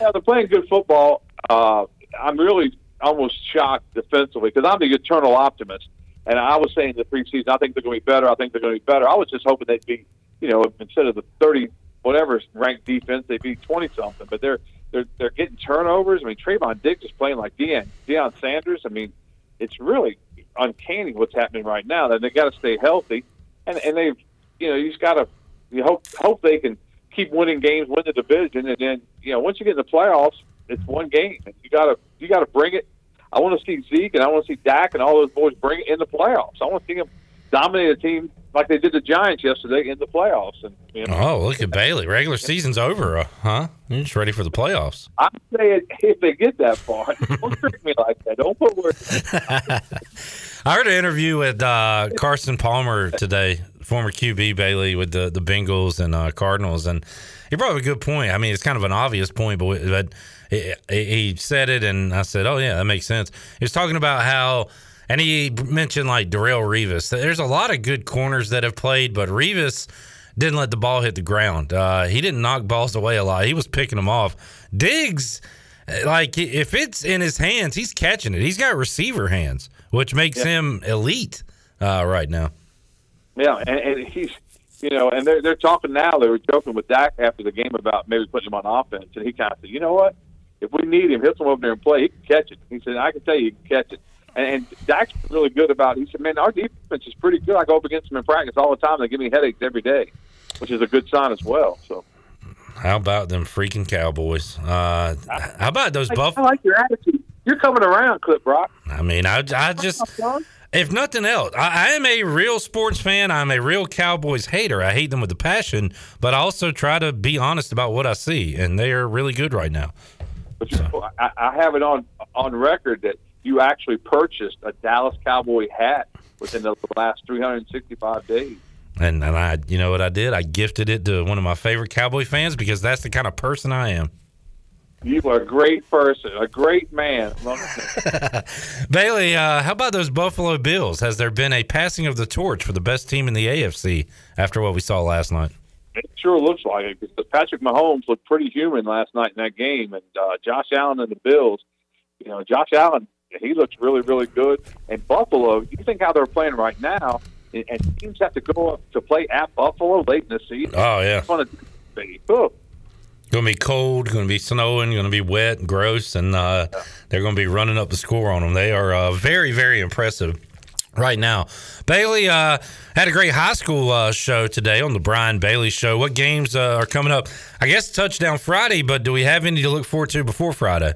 Yeah, they're playing good football. Uh, I'm really almost shocked defensively because I'm the eternal optimist. And I was saying the preseason, I think they're going to be better. I think they're going to be better. I was just hoping they'd be, you know, instead of the 30 whatever ranked defense, they'd be 20 something. But they're they're they're getting turnovers. I mean, Trevon Diggs is playing like Deion Deion Sanders. I mean, it's really uncanny what's happening right now. And they got to stay healthy, and and they've you know you just got to you hope hope they can keep winning games, win the division, and then you know once you get in the playoffs, it's one game. You got to you got to bring it I want to see Zeke and I want to see Dak and all those boys bring it in the playoffs. I want to see them dominate a team like they did the Giants yesterday in the playoffs. And you know, oh, look at Bailey! Regular season's over, uh, huh? You're just ready for the playoffs. I'm saying if they get that far, [laughs] don't trick me like that. Don't put words. [laughs] I heard an interview with uh, Carson Palmer today, former QB Bailey with the the Bengals and uh, Cardinals, and he brought up a good point. I mean, it's kind of an obvious point, but but he said it, and I said, "Oh yeah, that makes sense." He was talking about how, and he mentioned like Darrelle Revis. There's a lot of good corners that have played, but Revis didn't let the ball hit the ground. Uh, he didn't knock balls away a lot. He was picking them off. Diggs, like if it's in his hands, he's catching it. He's got receiver hands, which makes yeah. him elite uh, right now. Yeah, and, and he's you know, and they're they're talking now. They were joking with Dak after the game about maybe putting him on offense, and he kind of said, "You know what? If we need him, he'll come over there and play. He can catch it. He said, I can tell you, he can catch it. And, and Dak's really good about it. He said, man, our defense is pretty good. I go up against them in practice all the time. They give me headaches every day, which is a good sign as well. So. How about them freaking Cowboys? Uh, how about those Buff? I like your attitude. You're coming around, Clip Brock. I mean, I, I just, if nothing else, I, I, am a real sports fan. I'm a real Cowboys hater. I hate them with a passion, but I also try to be honest about what I see, and they are really good right now. But you, I, I have it on on record that you actually purchased a Dallas Cowboy hat within the last 365 days. And, and I, you know what I did? I gifted it to one of my favorite Cowboy fans because that's the kind of person I am. You are a great person, a great man. [laughs] Bailey, uh, how about those Buffalo Bills? Has there been a passing of the torch for the best team in the AFC after what we saw last night? It sure looks like it because Patrick Mahomes looked pretty human last night in that game, and uh, Josh Allen and the Bills. You know, Josh Allen, he looks really, really good. And Buffalo, you think how they're playing right now, and, and teams have to go up to play at Buffalo late in the season. Oh yeah, it's gonna be. Oh, Going to be cold, going to be snowing, going to be wet and gross, and uh, they're going to be running up the score on them. They are uh, very, very impressive right now. Bailey uh, had a great high school uh, show today on the Brian Bailey Show. What games uh, are coming up? I guess touchdown Friday, but do we have any to look forward to before Friday?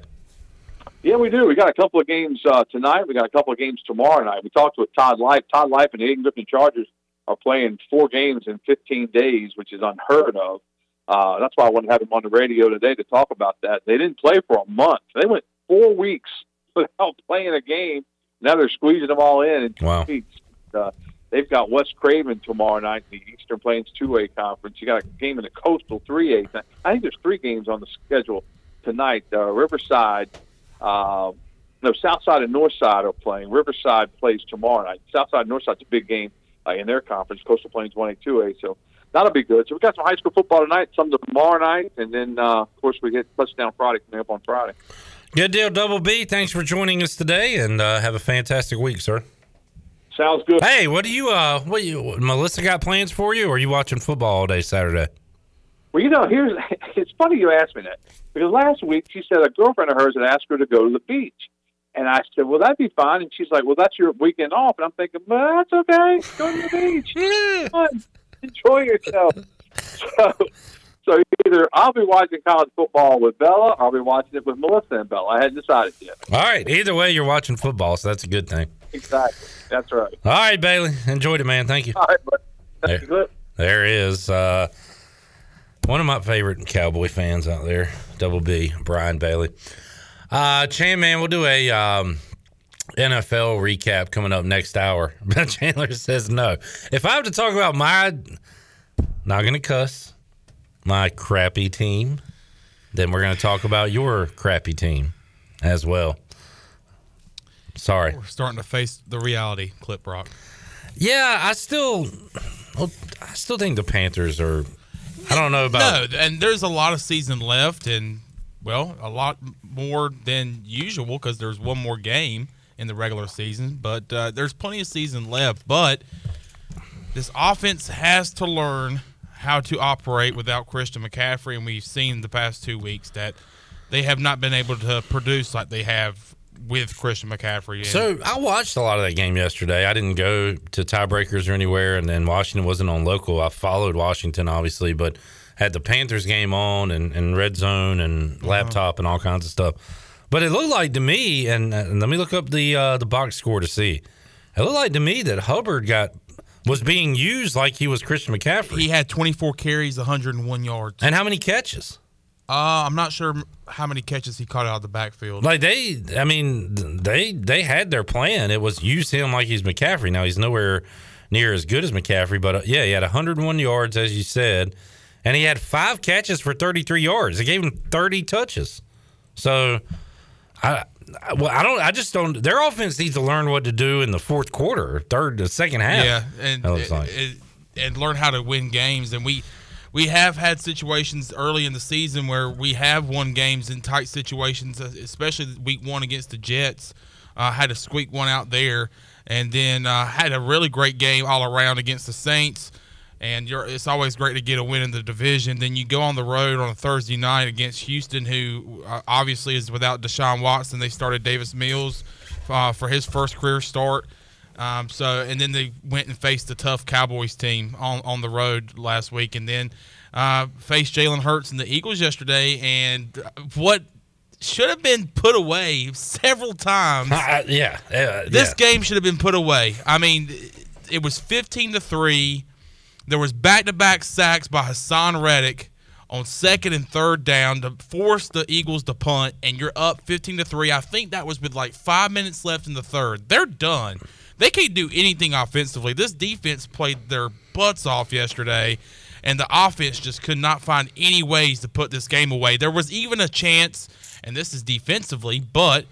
Yeah, we do. We got a couple of games uh, tonight. We got a couple of games tomorrow night. We talked with Todd Life. Todd Life and the Ayden-Grifton Chargers are playing four games in 15 days, which is unheard of. Uh, that's why I wanted to have him on the radio today to talk about that. They didn't play for a month. They went four weeks [laughs] without playing a game. Now they're squeezing them all in in two wow. weeks. Uh, they've got West Craven tomorrow night in the Eastern Plains 2A conference. You got a game in the Coastal 3A. I think there's three games on the schedule tonight. Uh, Riverside, uh, no, Southside and Northside are playing. Riverside plays tomorrow night. Southside and Northside's a big game uh, in their conference, Coastal Plains 1A, 2A. So that'll be good. So we got some high school football tonight, some tomorrow night, and then uh, of course we get touchdown Friday coming up on Friday. Good deal, Double B. Thanks for joining us today, and uh, have a fantastic week, sir. Sounds good. Hey, what do you uh, what you Melissa got plans for you, or are you watching football all day Saturday? Well, you know, here's [laughs] it's funny you asked me that because last week she said a girlfriend of hers had asked her to go to the beach. And I said, "Well, that'd be fine." And she's like, "Well, that's your weekend off." And I'm thinking, "Well, that's okay. Go to the beach. [laughs] Enjoy yourself." [laughs] So, so either I'll be watching college football with Bella, or I'll be watching it with Melissa and Bella. I hadn't decided yet. All right. Either way, you're watching football, so that's a good thing. Exactly. That's right. All right, Bailey. Enjoyed it, man. Thank you. All right, There. good. There is uh, one of my favorite Cowboy fans out there, Double B, Brian Bailey. Uh, Chan, man, we'll do a um, NFL recap coming up next hour. But [laughs] Chandler says no. If I have to talk about my, not going to cuss, my crappy team, then we're going to talk about your crappy team as well. Sorry. We're starting to face the reality, Clip Brock. Yeah, I still, I still think the Panthers are. I don't know about. No, and there's a lot of season left, and well, a lot more than usual because there's one more game in the regular season. But uh, there's plenty of season left. But this offense has to learn how to operate without Christian McCaffrey, and we've seen the past two weeks that they have not been able to produce like they have with Christian McCaffrey. And So I watched a lot of that game yesterday. I didn't go to tiebreakers or anywhere, and then Washington wasn't on local. I followed Washington obviously, but had the Panthers game on and, and red zone and laptop and all kinds of stuff. But it looked like to me, and, and let me look up the uh, the box score to see. It looked like to me that Hubbard got was being used like he was Christian McCaffrey. he had 24 carries, 101 yards. and how many catches? Uh, I'm not sure how many catches he caught out of the backfield. Like they, I mean, they they had their plan. It was use him like he's McCaffrey. Now he's nowhere near as good as McCaffrey, but uh, yeah, he had 101 yards as you said, and he had five catches for 33 yards. They gave him 30 touches. So, I, I- well, I don't. I just don't. Their offense needs to learn what to do in the fourth quarter, third, the second half. Yeah, and like. it- and learn how to win games. And we we have had situations early in the season where we have won games in tight situations, uh, especially week one against the Jets. Uh, had to squeak one out there, and then uh, had a really great game all around against the Saints. And you're, it's always great to get a win in the division. Then you go on the road on a Thursday night against Houston, who uh, obviously is without Deshaun Watson. They started Davis Mills uh, for his first career start. Um, so and then they went and faced the tough Cowboys team on, on the road last week, and then uh, faced Jalen Hurts and the Eagles yesterday. And what should have been put away several times. [laughs] Uh, yeah, uh, This yeah. game should have been put away. I mean, it was 15 to 3. There was back-to-back sacks by Haason Reddick on second and third down to force the Eagles to punt and you're up 15 to 3. I think that was with like 5 minutes left in the third. They're done. They can't do anything offensively. This defense played their butts off yesterday. and the offense just could not find any ways to put this game away. There was even a chance, and this is defensively, but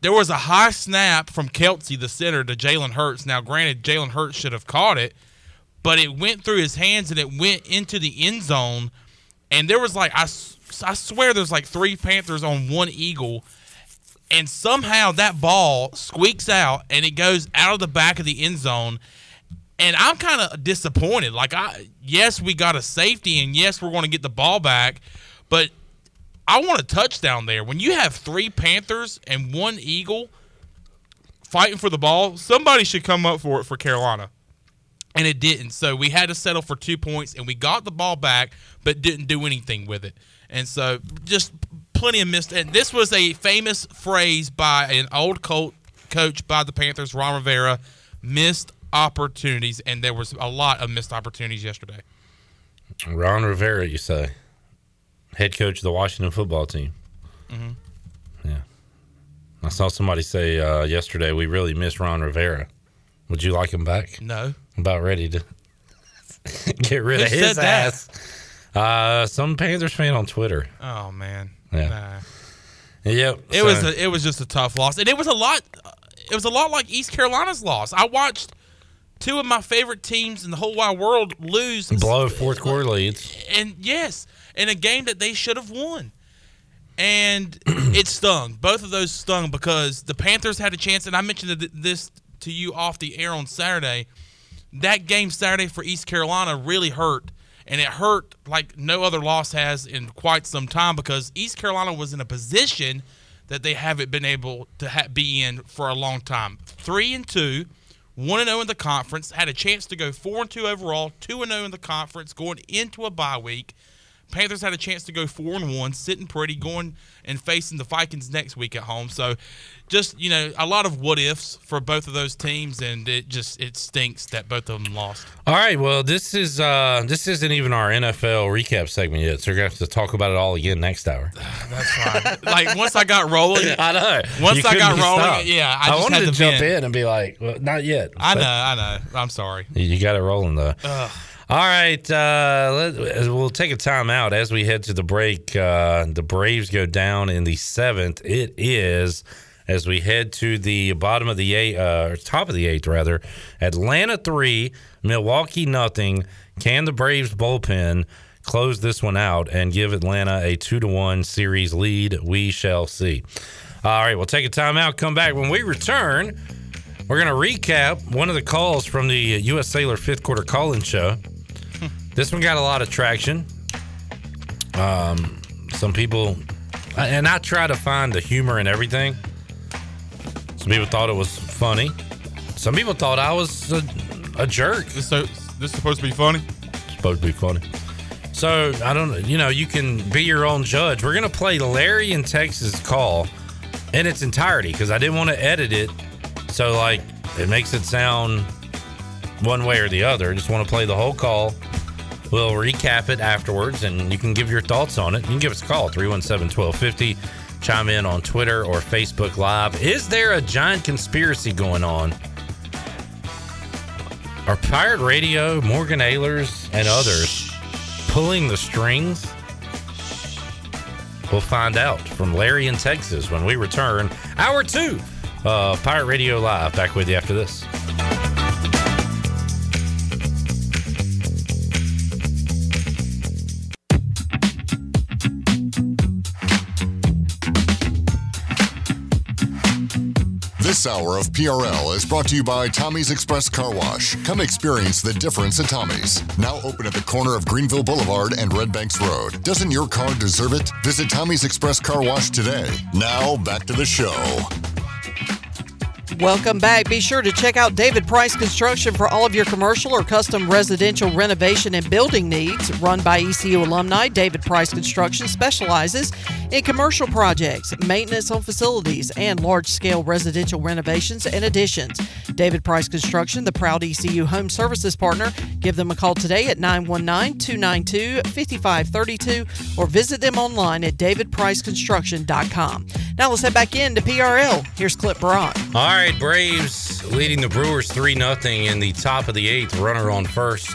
there was a high snap from Kelce, the center, to Jalen Hurts. Now, granted, Jalen Hurts should have caught it, but it went through his hands and it went into the end zone. And there was like, I, I swear there's like three Panthers on one Eagle. And somehow that ball squeaks out and it goes out of the back of the end zone. And I'm kind of disappointed. Like, I yes, we got a safety, and yes, we're going to get the ball back, but I want a touchdown there. When you have three Panthers and one Eagle fighting for the ball, somebody should come up for it for Carolina. And it didn't. So we had to settle for two points, and we got the ball back, but didn't do anything with it. And so just plenty of missed. And this was a famous phrase by an old Colt coach by the Panthers, Ron Rivera missed opportunities, and there was a lot of missed opportunities yesterday. Ron Rivera, you say, head coach of the Washington football team. Mm-hmm. Yeah, I saw somebody say uh, yesterday we really miss Ron Rivera. Would you like him back? No. About ready to [laughs] get rid Who of his ass. Uh, some Panthers fan on Twitter. Oh man. Yeah. Nah. Yep. It so- was a, it was just a tough loss, and it was a lot. It was a lot like East Carolina's loss. I watched two of my favorite teams in the whole wide world lose, blow fourth quarter leads. and yes, in a game that they should have won. And [clears throat] it stung. Both of those stung because the Panthers had a chance, and I mentioned this to you off the air on Saturday. That game Saturday for East Carolina really hurt, and it hurt like no other loss has in quite some time because East Carolina was in a position that they haven't been able to ha- be in for a long time. Three and two, one and zero in the conference. Had a chance to go four and two overall, two and zero in the conference, going into a bye week. Panthers had a chance to go four and one, sitting pretty, going and facing the Vikings next week at home. So, just you know, a lot of what ifs for both of those teams, and it just it stinks that both of them lost. All right. Well, this is uh this isn't even our NFL recap segment yet, so we're gonna have to talk about it all again next hour. [sighs] That's fine. like once I got rolling, [laughs] I know. Once You I got rolling, stopped. yeah, I, just wanted had to to jump in and be like, well, not yet. I know, I know. I'm sorry. You got it rolling though. All right, uh, let, we'll take a time out as we head to the break. Uh, the Braves go down in the seventh. It is as we head to the bottom of the eight, uh, top of the eighth rather. Atlanta three, Milwaukee nothing. Can the Braves bullpen close this one out and give Atlanta a two to one series lead? We shall see. All right, we'll take a time out. Come back when we return. We're going to recap one of the calls from the U.S. Cellular fifth quarter call in show. This one got a lot of traction. Um, some people, and I try to find the humor in everything. Some people thought it was funny. Some people thought I was a, a jerk. This so this is supposed to be funny. Supposed to be funny. So I don't, you know, you can be your own judge. We're gonna play Larry in Texas call in its entirety because I didn't want to edit it, so like it makes it sound one way or the other. Just want to play the whole call. We'll recap it afterwards, and you can give your thoughts on it. You can give us a call 317 1250. Chime in on Twitter or Facebook Live. Is there a giant conspiracy going on? Are Pirate Radio, Morgan Ahlers, and others pulling the strings? We'll find out from Larry in Texas when we return. Hour two of Pirate Radio Live. Back with you after this. This hour of PRL is brought to you by Tommy's Express Car Wash. Come experience the difference at Tommy's. Now open at the corner of Greenville Boulevard and Red Banks Road. Doesn't your car deserve it? Visit Tommy's Express Car Wash today. Now back to the show. Welcome back. Be sure to check out David Price Construction for all of your commercial or custom residential renovation and building needs. Run by ECU alumni, David Price Construction specializes in commercial projects, maintenance on facilities, and large scale residential renovations and additions. David Price Construction, the proud ECU home services partner. Give them a call today at 919 292 5532 or visit them online at davidpriceconstruction.com. Now let's head back into PRL. Here's Clip Brock. All right, Braves leading the Brewers 3 0 in the top of the eighth, runner on first.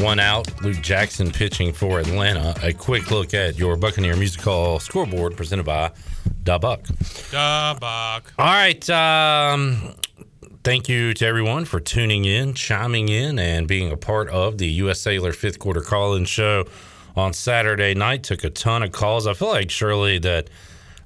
one out. Luke Jackson pitching for Atlanta. A quick look at your Buccaneer Music Hall scoreboard presented by Da Buck. Da Buck. All right. Um, thank you to everyone for tuning in, chiming in, and being a part of the U.S. Cellular fifth quarter call in show on Saturday night. Took a ton of calls. I feel like, surely that.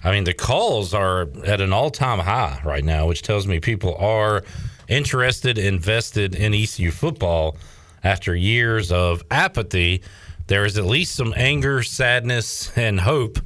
I mean, the calls are at an all time high right now, which tells me people are interested, invested in ECU football after years of apathy. There is at least some anger, sadness, and hope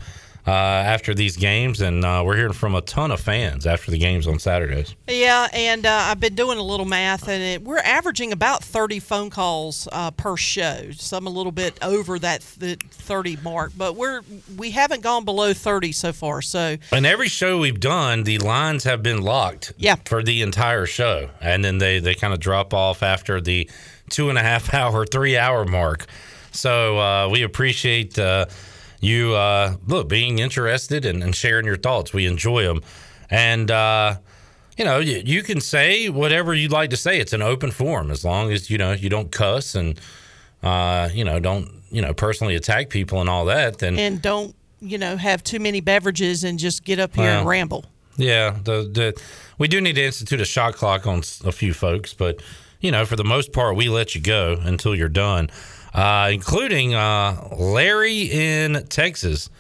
uh, after these games, and uh, we're hearing from a ton of fans after the games on Saturdays. Yeah, and uh, I've been doing a little math, and it, we're averaging about 30 phone calls uh, per show. Some a little bit over that th- 30 mark, but we're we haven't gone below 30 so far. So, and every show we've done, the lines have been locked. Yeah. for the entire show, and then they they kind of drop off after the two and a half [laughs] hour, three hour mark. So uh, we appreciate uh, you uh, look being interested and, and, sharing your thoughts. We enjoy them, and uh, you know you, you, can say whatever you'd like to say. It's an open forum as long as you know you don't cuss and uh, you know don't you know personally attack people and all that. Then and don't you know have too many beverages and just get up here well, and ramble. Yeah, the, the we do need to institute a shot clock on a few folks, but you know for the most part we let you go until you're done uh, including uh, Larry in Texas.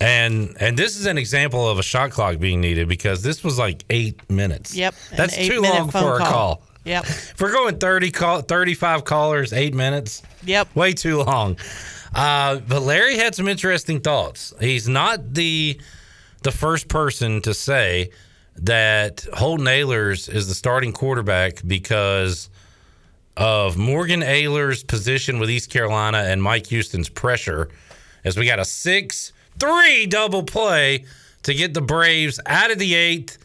And and this is an example of a shot clock being needed because this was like eight minutes. Yep, that's too long for a call. call. Yep. if we're going 30 call, 35 callers, eight minutes. Yep. Way too long. Uh, but Larry had some interesting thoughts. He's not the the first person to say that Holton Ahlers is the starting quarterback because of Morgan Ahlers' position with East Carolina and Mike Houston's pressure as we got a 6 3 double play to get the Braves out of the eighth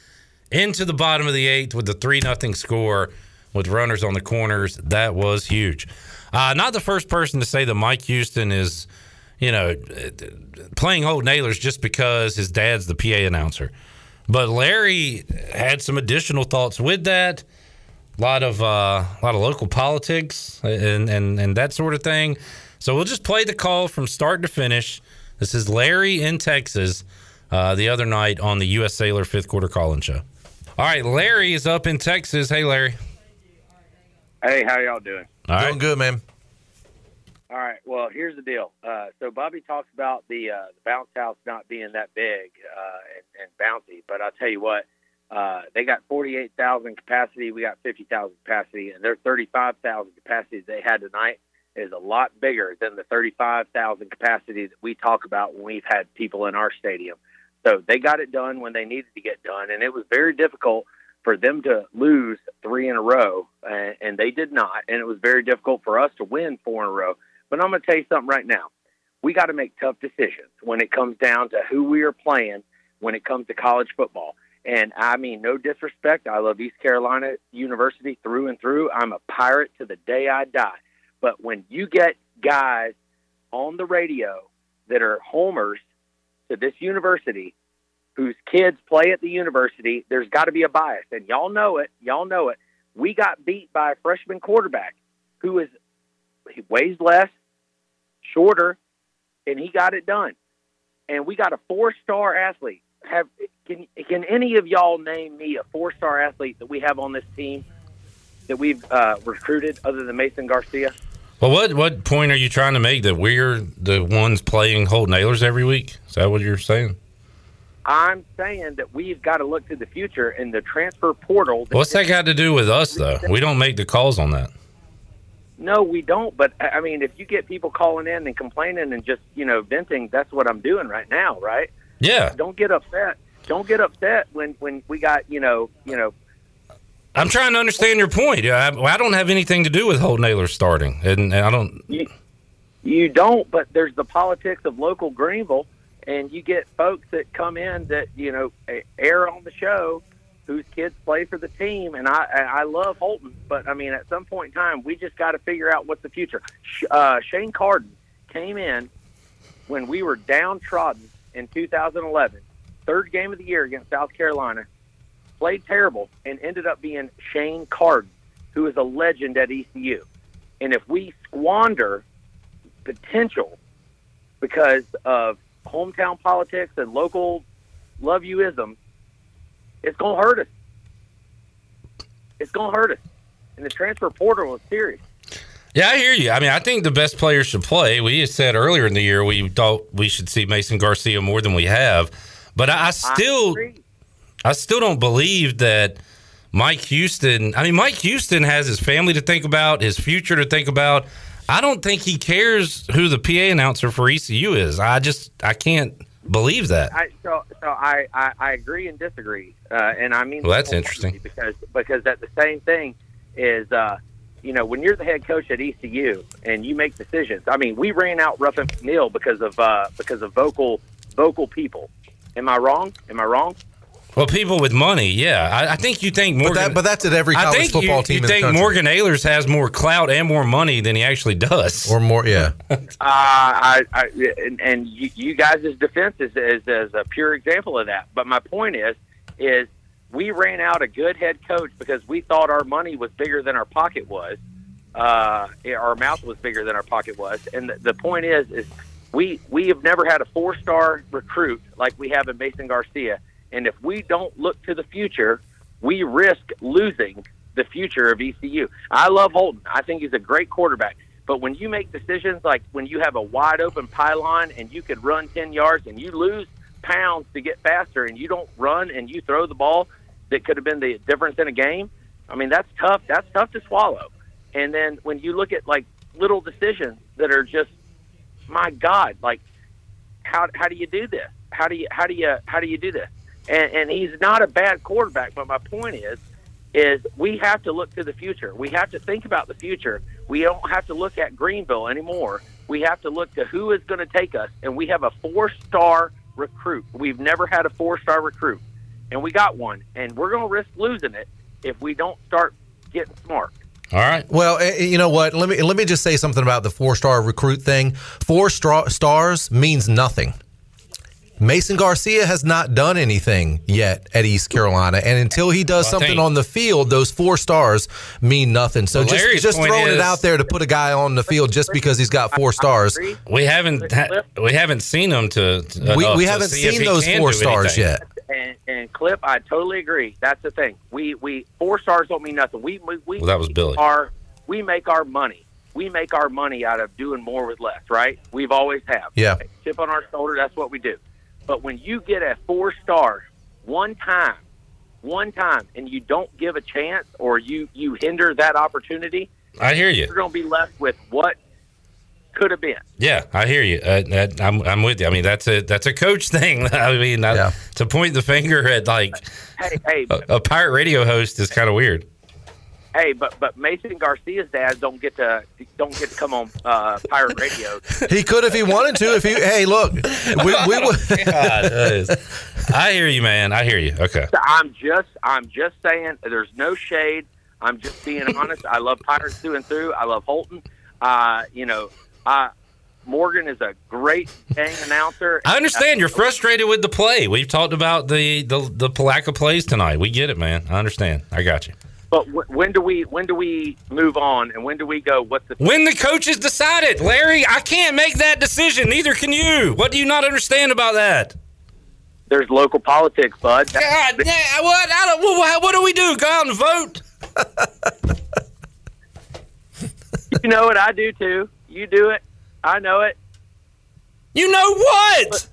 into the bottom of the eighth with the 3 0 score with runners on the corners. That was huge. Uh, not the first person to say that Mike Houston is, you know, playing old Ahlers just because his dad's the PA announcer. But Larry had some additional thoughts with that a lot of uh, a lot of local politics and, and and that sort of thing. So we'll just play the call from start to finish. This is Larry in Texas uh, the other night on the U.S. Cellular fifth quarter call-in show. All right, Larry is up in Texas. Hey, Larry. Hey, how y'all doing? All right. Doing good, man. All right. Well, here's the deal. Uh, so Bobby talks about the uh, the bounce house not being that big uh, and, and bouncy, but I'll tell you what uh, they got 48,000 capacity. We got 50,000 capacity, and their 35,000 capacity they had tonight is a lot bigger than the 35,000 capacity that we talk about when we've had people in our stadium. So they got it done when they needed to get done, and it was very difficult for them to lose three in a row, and, and they did not. And it was very difficult for us to win four in a row. But I'm going to tell you something right now. We got to make tough decisions when it comes down to who we are playing when it comes to college football. And I mean, no disrespect. I love East Carolina University through and through. I'm a pirate to the day I die. But when you get guys on the radio that are homers to this university whose kids play at the university, there's got to be a bias. And y'all know it. Y'all know it. We got beat by a freshman quarterback who is he weighs less, shorter, and he got it done. And we got a four star athlete have can can any of y'all name me a four star athlete that we have on this team that we've uh, recruited other than Mason Garcia? Well, what what point are you trying to make that we're the ones playing Holton Ahlers every week? Is that what you're saying? I'm saying that we've got to look to the future in the transfer portal. What's that got to do with us, though? We don't make the calls on that. No, we don't. But I mean, if you get people calling in and complaining and just you know venting, that's what I'm doing right now, right? Yeah. Don't get upset. Don't get upset when when we got you know you know. I'm trying to understand your point. I, I don't have anything to do with Holton Ahlers starting, and, and I don't. You, you don't, but there's the politics of local Greenville, and you get folks that come in that you know air on the show whose kids play for the team, and I I love Holton, but I mean at some point in time we just got to figure out what's the future. Uh, Shane Carden came in when we were downtrodden in 2011, third game of the year against South Carolina, played terrible and ended up being Shane Carden, who is a legend at ECU. And if we squander potential because of hometown politics and local love youism, it's going to hurt us. It's going to hurt us. And the transfer portal is serious. Yeah, I hear you. I mean, I think the best players should play. We said earlier in the year we thought we should see Mason Garcia more than we have, but I, I still, I, still don't believe that Mike Houston. I mean, Mike Houston has his family to think about, his future to think about. I don't think he cares who the PA announcer for ECU is. I just, I can't believe that. I, so, so I, I, I agree and disagree, uh, and I mean well, that's interesting because because that the same thing is. Uh, you know, when you're the head coach at ECU and you make decisions, I mean, we ran out Ruffin McNeill because of uh, because of vocal vocal people. Am I wrong? Am I wrong? Well, people with money, yeah. I, I think you think Morgan, but, that, but that's at every college I think football you, team. You think Morgan Ahlers has more clout and more money than he actually does, or more? Yeah. [laughs] uh, I, I, and, and you, you guys' defense is, is is a pure example of that. But my point is, is we ran out a good head coach because we thought our money was bigger than our pocket was. Uh, our mouth was bigger than our pocket was. And the, the point is, is we we have never had a four star recruit like we have in Mason Garcia. And if we don't look to the future, we risk losing the future of ECU. I love Holton. I think he's a great quarterback. But when you make decisions like when you have a wide open pylon and you could run 10 yards and you lose pounds to get faster and you don't run and you throw the ball that could have been the difference in a game. I mean, that's tough. That's tough to swallow. And then when you look at like little decisions that are just, my God, like how how do you do this? How do you how do you how do you do this? And and he's not a bad quarterback, but my point is, is we have to look to the future. We have to think about the future. We don't have to look at Greenville anymore. We have to look to who is going to take us. And we have a four star recruit. We've never had a four star recruit and we got one, and we're going to risk losing it if we don't start getting smart. All right. Well, eh, eh, you know what? Let me let me just say something about the four star recruit thing. Four star, stars means nothing. Mason Garcia has not done anything yet at East Carolina, and until he does well, something on the field, those four stars mean nothing. So well, just just throwing is, it out there to put a guy on the field just because he's got four stars. We haven't we haven't seen him to, to we, we haven't seen those four stars anything. yet. And, and Clip, I totally agree. That's the thing. We we four stars don't mean nothing. We we, we well, that was Billy. Our we make our money. We make our money out of doing more with less, right? We've always have. Yeah. Chip on our shoulder. That's what we do. But when you get a four star one time, one time, and you don't give a chance or you you hinder that opportunity, I hear you. You're going to be left with what could have been. Yeah, I hear you. Uh, I'm I'm with you. I mean, that's a that's a coach [laughs] thing. I mean, yeah. to point the finger at like hey, hey, a, a pirate radio host is kind of weird. Hey, but but Mason Garcia's dad don't get to don't get to come on uh, pirate radio. [laughs] he could if he wanted to. If he hey, look, we, we would. [laughs] I hear you, man. I hear you. Okay. I'm just I'm just saying. There's no shade. I'm just being [laughs] honest. I love Pirates through and through. I love Holton. Uh, you know, uh, Morgan is a great gang announcer. I understand you're frustrated with the play. We've talked about the the the Palaca plays tonight. We get it, man. I understand. I got you. But w- when do we when do we move on and when do we go? What's the when the coaches decided, Larry? I can't make that decision. Neither can you. What do you not understand about that? There's local politics, bud. God, yeah, what? I don't, what? What do we do? Go out and vote? [laughs] you know what I do too. You do it. I know it. You know what? But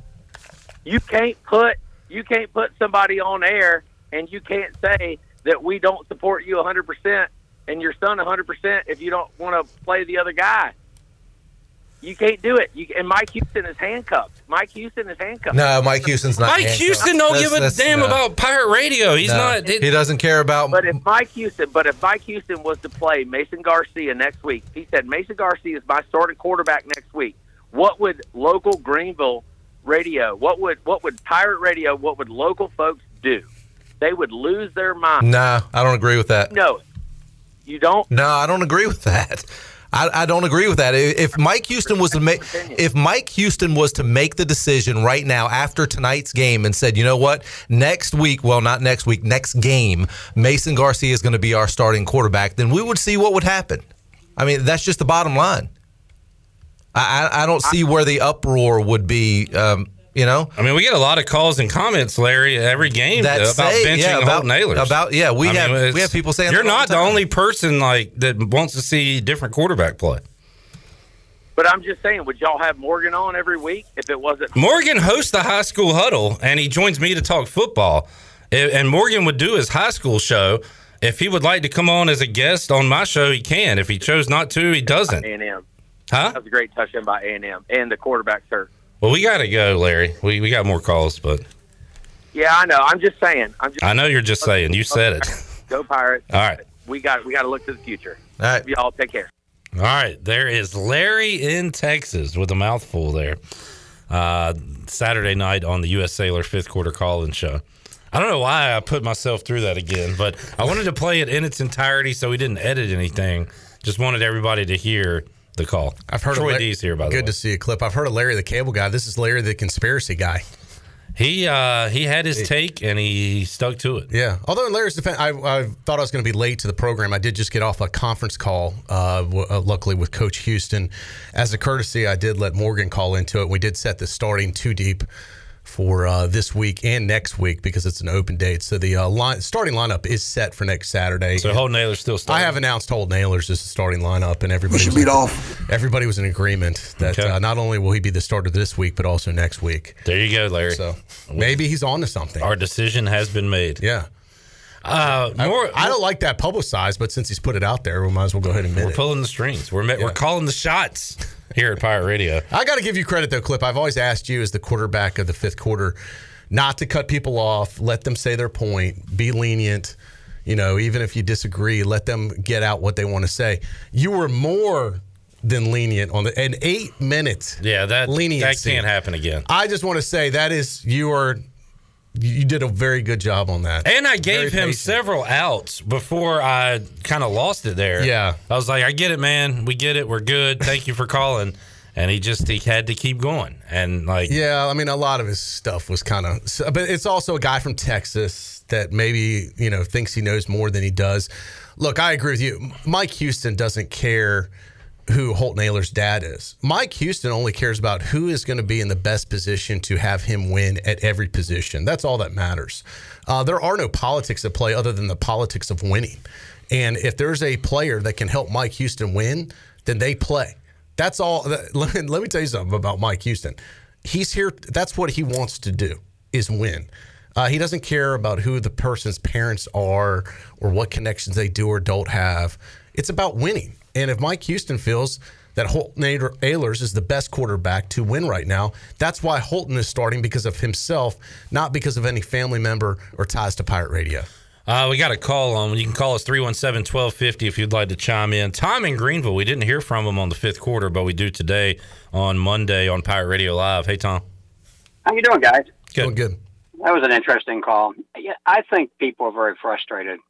you can't put you can't put somebody on air and you can't say that we don't support you 100% and your son 100% if you don't want to play the other guy. You can't do it. You, and Mike Houston is handcuffed. Mike Houston is handcuffed. No, Mike Houston's not. Mike handcuffed. Houston don't give a damn no. about pirate radio. He's no. not. It, he doesn't care about. But if Mike Houston, but if Mike Houston was to play Mason Garcia next week, he said Mason Garcia is my starting quarterback next week. What would local Greenville radio? What would what would pirate radio? What would local folks do? They would lose their mind. No, I don't agree with that. No, you don't. No, I don't agree with that. I, I, don't agree with that. If Mike Houston was to make, if Mike Houston was to make the decision right now after tonight's game and said, you know what, next week, well, not next week, next game, Mason Garcia is going to be our starting quarterback, then we would see what would happen. I mean, that's just the bottom line. I, I, I don't see where the uproar would be. Um, you know, I mean, we get a lot of calls and comments, Larry, every game That about say- benching yeah, about- Holton Ahlers. about- yeah, we I have- it's- we have people saying you're not the the, only person like that wants to see different quarterback play. But I'm just saying, would y'all have Morgan on every week if it wasn't? Morgan hosts the high school huddle, and he joins me to talk football. And and Morgan would do his high school show. If he would like to come on as a guest on my show, he can. If he chose not to, he doesn't. A and M. Huh? That was a great touchdown by A and M and the quarterback search. Well, we got to go, Larry. We we got more calls, but Yeah, I know. I'm just saying. I'm just I know you're just saying. You said it. [laughs] go Pirates. All right. We got we got to look to the future. All right. Y'all take care. All right, there is Larry in Texas with a mouthful there. Uh, Saturday night on the U.S. Cellular fifth quarter call-in show. I don't know why I put myself through that again, but I wanted to play it in its entirety so we didn't edit anything. Just wanted everybody to hear the call. I've heard Troy of La- D's here, by the Good way. to see a clip. I've heard of Larry the Cable Guy. This is Larry the conspiracy guy. He uh, he had his take and he stuck to it. Yeah. Although in Larry's defense, I, I thought I was going to be late to the program. I did just get off a conference call, uh, w- uh, luckily with Coach Houston. As a courtesy, I did let Morgan call into it. We did set the starting two deep for uh, this week and next week because it's an open date. So the uh, line, starting lineup is set for next Saturday. So Holton Ahlers still I have announced Holton Ahlers as the starting lineup, and everybody should was beat off. Everybody was in agreement that Okay. uh, not only will he be the starter this week, but also next week. There you go, Larry. So maybe he's on to something. Our decision has been made. Yeah. Uh, more, I don't like that publicized, but since he's put it out there, we might as well go ahead and admit we're it. pulling the strings. We're we're calling the shots here at Pirate Radio. I got to give you credit though, Clip. I've always asked you as the quarterback of the fifth quarter not to cut people off, let them say their point, be lenient. You know, even if you disagree, let them get out what they want to say. You were more than lenient on the an eight minute. Yeah, that leniency. that can't happen again. I just want to say that is you are you did a very good job on that. And I Very gave him patient. several outs before I kind of lost it there. Yeah. I was like, I get it, man. We get it. We're good. Thank you for calling. [laughs] And he just he had to keep going. And like, Yeah, I mean, a lot of his stuff was kind of, but it's also a guy from Texas that maybe you know thinks he knows more than he does. Look, I agree with you. Mike Houston doesn't care who Holton Ahlers' dad is. Mike Houston only cares about who is going to be in the best position to have him win at every position. That's all that matters. Uh, there are no politics at play other than the politics of winning. And if there's a player that can help Mike Houston win, then they play. That's all. [laughs] Let me, let me tell you something about Mike Houston. He's here. That's what he wants to do is win. Uh, he doesn't care about who the person's parents are or what connections they do or don't have. It's about winning. And if Mike Houston feels that Holton Ahlers is the best quarterback to win right now, that's why Holton is starting because of himself, not because of any family member or ties to Pirate Radio. uh, we got a call on. You can call us 317 1250 if you'd like to chime in. Tom in Greenville, we didn't hear from him on the fifth quarter, but we do today on Monday on Pirate Radio Live. Hey, Tom. How you doing, guys? Good. Doing good. That was an interesting call. Yeah, I think people are very frustrated,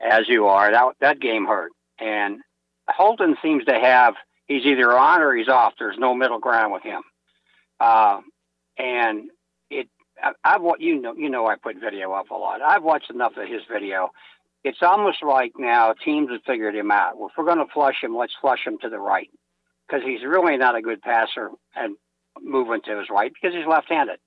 as you are. That that game hurt, and Holton seems to have he's either on or he's off. There's no middle ground with him, uh, and it. I, I've what you know. You know, I put video up a lot. I've watched enough of his video. It's almost like now teams have figured him out. Well, if we're going to flush him, let's flush him to the right because he's really not a good passer and moving to his right because he's left-handed.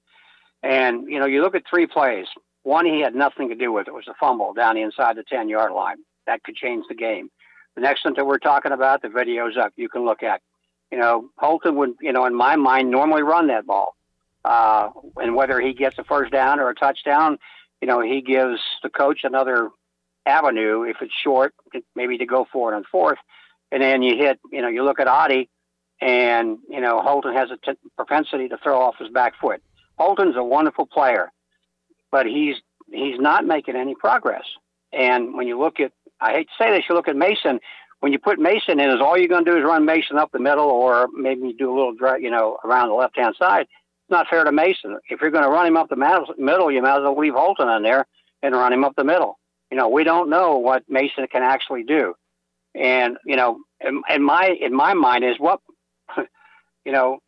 And, you know, you look at three plays. One he had nothing to do with. It was a fumble down inside the 10 yard line. That could change the game. The next one that we're talking about, the video's up. You can look at. You know, Holton would, you know, in my mind, normally run that ball. Uh, and whether he gets a first down or a touchdown, you know, he gives the coach another avenue if it's short, maybe to go for it on fourth. And then you hit, you know, you look at Audie, and you know Holton has a t- propensity to throw off his back foot. Holton's a wonderful player, but he's he's not making any progress. And when you look at, I hate to say this, you look at Mason. When you put Mason in, is all you're going to do is run Mason up the middle, or maybe do a little, dra- you know, around the left hand side. It's not fair to Mason. If you're going to run him up the middle, you might as well leave Holton in there and run him up the middle. You know, we don't know what Mason can actually do. And you know, in, in my in my mind is what, [laughs] you know,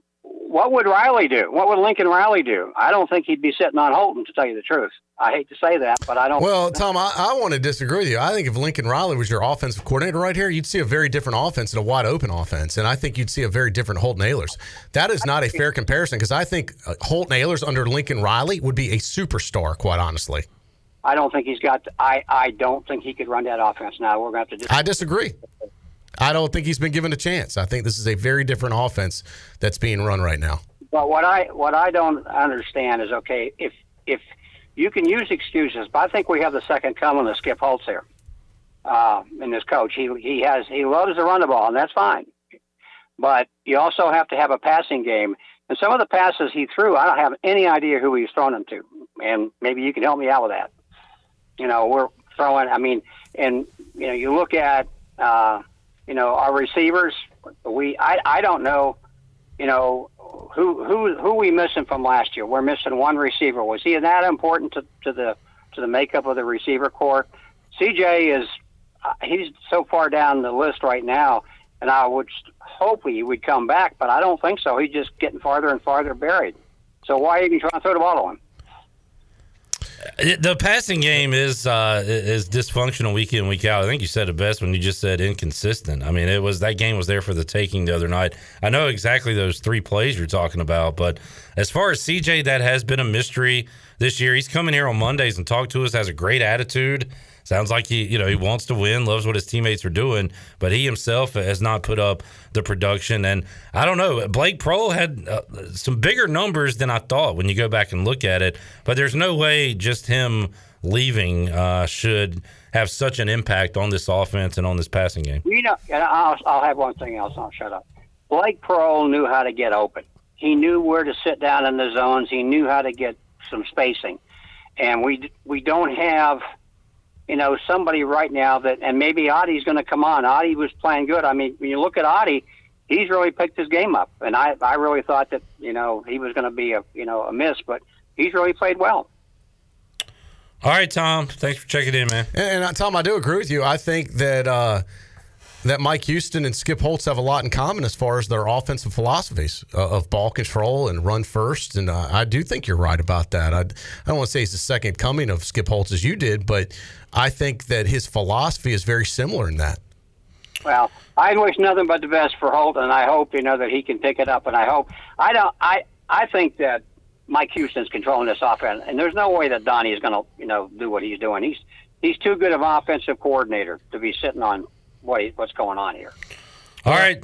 what would Riley do? What would Lincoln Riley do? I don't think he'd be sitting on Holton, to tell you the truth. I hate to say that, but I don't. Well, Tom, I, I want to disagree with you. I think if Lincoln Riley was your offensive coordinator right here, you'd see a very different offense and a wide open offense. And I think you'd see a very different Holton Ahlers. That is not a fair comparison because I think uh, Holton Ahlers under Lincoln Riley would be a superstar, quite honestly. I don't think he's got. I I don't think he could run that offense. Now we're going to have to. I disagree. I don't think he's been given a chance. I think this is a very different offense that's being run right now. But what I what I don't understand is okay if if you can use excuses, but I think we have the second coming of Skip Holtz here uh, in this coach. He he has he loves to run the ball, and that's fine. But you also have to have a passing game. And some of the passes he threw, I don't have any idea who he was throwing them to. And maybe you can help me out with that. You know, we're throwing. I mean, and you know, you look at uh, you know our receivers. We I I don't know. You know who who who we missing from last year? We're missing one receiver. Was he that important to, to the to the makeup of the receiver core? CJ is uh, he's so far down the list right now, and I would hope he would come back, but I don't think so. He's just getting farther and farther buried. So why are you trying to throw the ball to him? The passing game is uh, is dysfunctional week in week out. I think you said it best when you just said inconsistent. I mean, it was that game was there for the taking the other night. I know exactly those three plays you're talking about, but as far as CJ, that has been a mystery this year. He's coming here on Mondays and talk to us. Has a great attitude. Sounds like he, you know, he wants to win, loves what his teammates are doing, but he himself has not put up the production. And I don't know, Blake Proehl had uh, some bigger numbers than I thought when you go back and look at it. But there's no way just him leaving uh, should have such an impact on this offense and on this passing game. You know, and I'll, I'll have one thing else. I'll shut up. Blake Proehl knew how to get open. He knew where to sit down in the zones. He knew how to get some spacing, and we we don't have you know, somebody right now that, and maybe Audie's going to come on. Audie was playing good. I mean, when you look at Adi, he's really picked his game up, and I, I really thought that, you know, he was going to be a, you know, a miss, but he's really played well. All right, Tom. Thanks for checking in, man. And, and Tom, I do agree with you. I think that uh, that Mike Houston and Skip Holtz have a lot in common as far as their offensive philosophies uh, of ball control and run first. And uh, I do think you're right about that. I, I don't want to say he's the second coming of Skip Holtz as you did, but I think that his philosophy is very similar in that. Well, I wish nothing but the best for Holt, and I hope you know that he can pick it up. And I hope I don't. I I think that Mike Houston's controlling this offense, and there's no way that Donnie is going to you know do what he's doing. He's he's too good of an offensive coordinator to be sitting on what what's going on here. All right.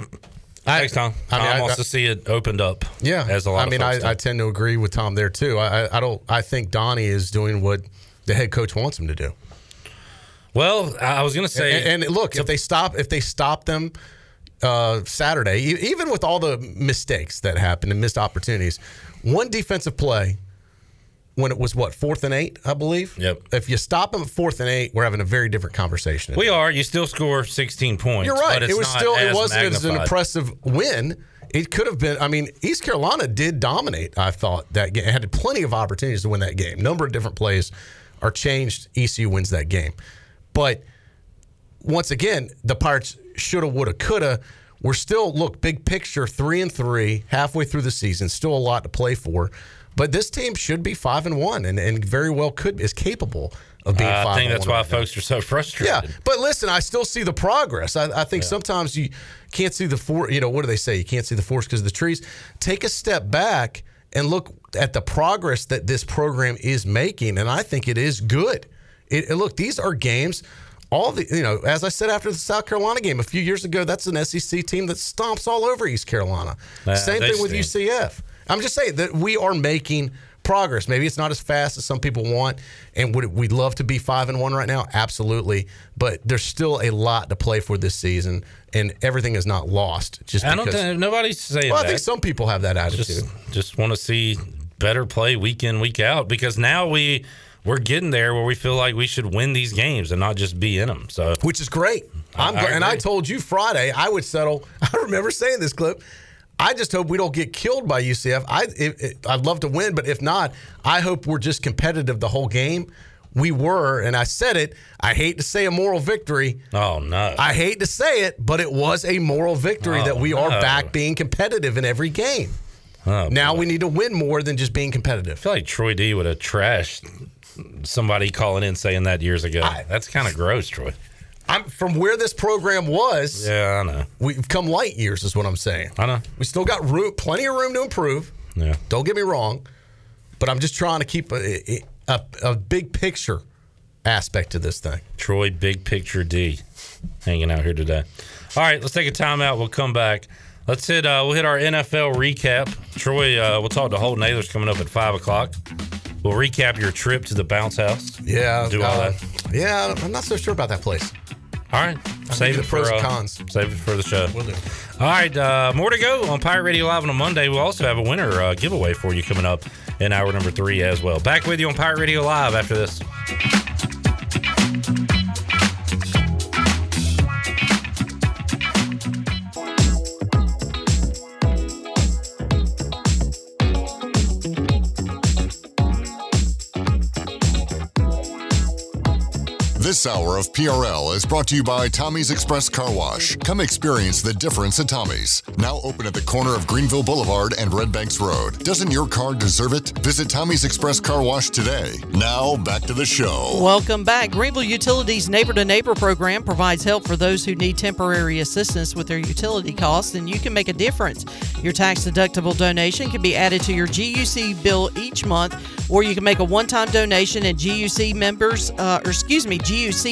Thanks, Tom. I mean, Tom I- wants to see it opened up. Yeah, as a lot I mean, of folks I, I tend to agree with Tom there too. I, I- I don't. I think Donnie is doing what the head coach wants him to do. Well, I was going to say, and, and look, if they stop, if they stop them uh, Saturday, even with all the mistakes that happened and missed opportunities, one defensive play when it was what fourth and eight, I believe. Yep. If you stop them at fourth and eight, we're having a very different conversation. we are. You still score 16 points. You're right. But it's It was still. It wasn't as an impressive win. It could have been. I mean, East Carolina did dominate. I thought that game had plenty of opportunities to win that game. Number of different plays are changed. ECU wins that game, but once again, the Pirates shoulda, woulda, coulda. We're still look big picture three and three halfway through the season. Still a lot to play for, but this team should be five and one, and, and very well could is capable of being Uh, five. I think that's why right now. folks are so frustrated. Yeah, but listen, I still see the progress. I, I think sometimes you can't see the for. You know what do they say? You can't see the forest because of the trees. Take a step back and look at the progress that this program is making, and I think it is good. It, and look, these are games. All the you know, as I said after the South Carolina game a few years ago, that's an SEC team that stomps all over East Carolina. Same thing with stink. UCF. I'm just saying that we are making progress. Maybe it's not as fast as some people want, and would we'd love to be five and one right now? Absolutely, but there's still a lot to play for this season, and everything is not lost. Just I don't think nobody's saying well, that. I think some people have that attitude. just just want to see better play week in week out because now we we're getting there where we feel like we should win these games and not just be in them. So which is great. I'm I and I told you Friday I would settle. [laughs] I remember saying this clip. I just hope we don't get killed by UCF. I if, if- I'd love to win, but if not, I hope we're just competitive the whole game. We were, and I said it. I hate to say a moral victory. Oh no! I hate to say it, but it was a moral victory Oh, that we are back being competitive in every game. Oh, now we need to win more than just being competitive. I feel like Troy D would have trashed somebody calling in saying that years ago. That's kind of gross, Troy. I'm from where this program was. Yeah, I know. We've come light years, is what I'm saying. I know. We still got room, plenty of room to improve. Yeah. Don't get me wrong, but I'm just trying to keep a, a, a big picture aspect to this thing. Troy, big picture D, hanging out here today. All right, let's take a timeout. We'll come back. Let's hit. Uh, we'll hit our NFL recap. Troy, uh, we'll talk to Holton Ahlers coming up at five o'clock. We'll recap your trip to the bounce house. Yeah, do all uh, that. Yeah, I'm not so sure about that place. All right, I'll save it for pros uh, cons. Save it for the show. Will do. All right, uh, more to go on Pirate Radio Live on a Monday. We'll also have a winner uh, giveaway for you coming up in hour number three as well. Back with you on Pirate Radio Live after this. This hour of PRL is brought to you by Tommy's Express Car Wash. Come experience the difference at Tommy's. Now open at the corner of Greenville Boulevard and Red Banks Road. Doesn't your car deserve it? Visit Tommy's Express Car Wash today. Now back to the show. Welcome back. Greenville Utilities Neighbor to Neighbor program provides help for those who need temporary assistance with their utility costs, and you can make a difference. Your tax deductible donation can be added to your GUC bill each month, or you can make a one time donation, and GUC members, uh, or excuse me,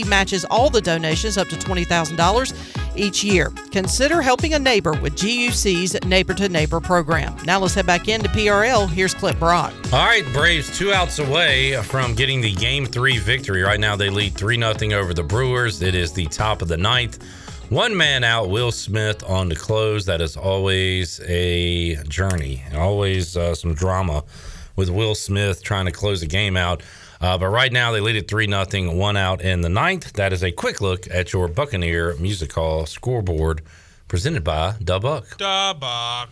matches all the donations up to $20,000 each year. Consider helping a neighbor with GUC's Neighbor to Neighbor program. Now let's head back into PRL. Here's Clip Brock. All right, Braves two outs away from getting the game three victory. Right now, they lead 3 0 over the Brewers. It is the top of the ninth. One man out, Will Smith on the close. That is always a journey, always uh, some drama with Will Smith trying to close the game out. Uh, but right now, they lead it 3 0, one out in the ninth. That is a quick look at your Buccaneer Music Hall scoreboard presented by Dubuck. Dubuck.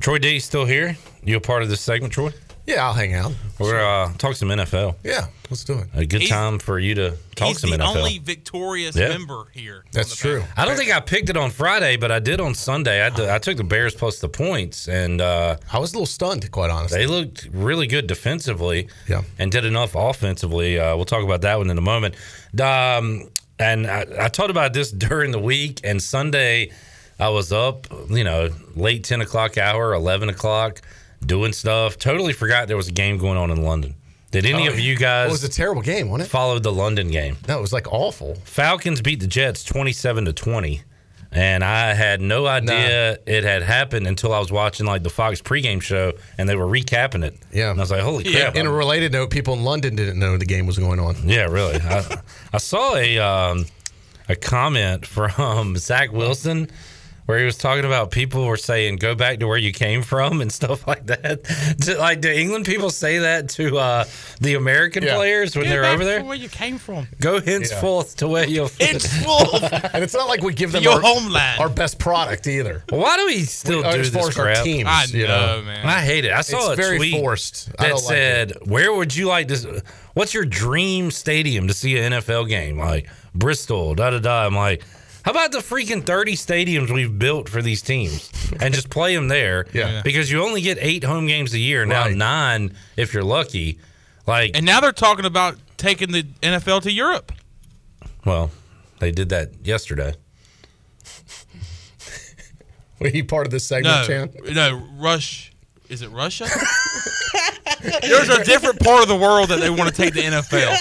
Troy D still here? You a part of this segment, Troy? Yeah, I'll hang out. We're uh, talk some NFL. Yeah, let's do it. A good He's- time for you to talk He's some the NFL. only victorious Yeah. member here. That's true. I don't think I picked it on Friday, but I did on Sunday. I, did- I took the Bears plus the points, and uh, I was a little stunned, quite honestly. they looked really good defensively. Yeah. and did enough offensively. Uh, we'll talk about that one in a moment. Um, and I, I talked about this [laughs] during the week, and Sunday I was up, you know, late ten o'clock hour, eleven o'clock, doing stuff. Totally forgot there was a game going on in London. Did any Oh, of you guys? It was a terrible game, wasn't it? Followed the London game? No, it was like awful. Falcons beat the Jets 27 to 20. And I had no idea it had happened until I was watching like the Fox pregame show and they were recapping it. Yeah. And I was like, holy Yeah. crap. In a related note, people in London didn't know the game was going on. yeah, really. I, I saw a um, a comment from [laughs] Zach Wilson where he was talking about people were saying go back to where you came from and [laughs] stuff like that. Do- like, do England people say that to uh, the American Yeah. players when Get they're back over there? from Where you came from? Go henceforth to where you're It's [laughs] full. And it's not like we give them Your our, homeland. our best product either. Why do we still Uh, do this as our crap? teams, I you know, know. man. I hate it. I saw It's a very tweet forced. That don't like said, "Where would you like to? What's your dream stadium to see an NFL game? Like Bristol, da da da." I'm like, how about the freaking 30 stadiums we've built for these teams and just play them there? Yeah. [laughs] Yeah. Because you only get eight home games a year now, Right. nine if you're lucky. Like, And now they're talking about taking the NFL to Europe. well, they did that yesterday. [laughs] Were you part of this segment, No, Chan? no, Rush. Is it Russia? [laughs] There's a different part of the world that they want to take the NFL.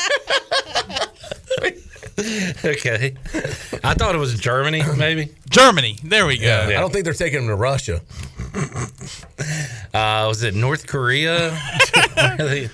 [laughs] okay, I thought it was Germany, maybe. Germany. There we go. Yeah. I don't think they're taking them to Russia. [laughs] Uh, was it North Korea? [laughs]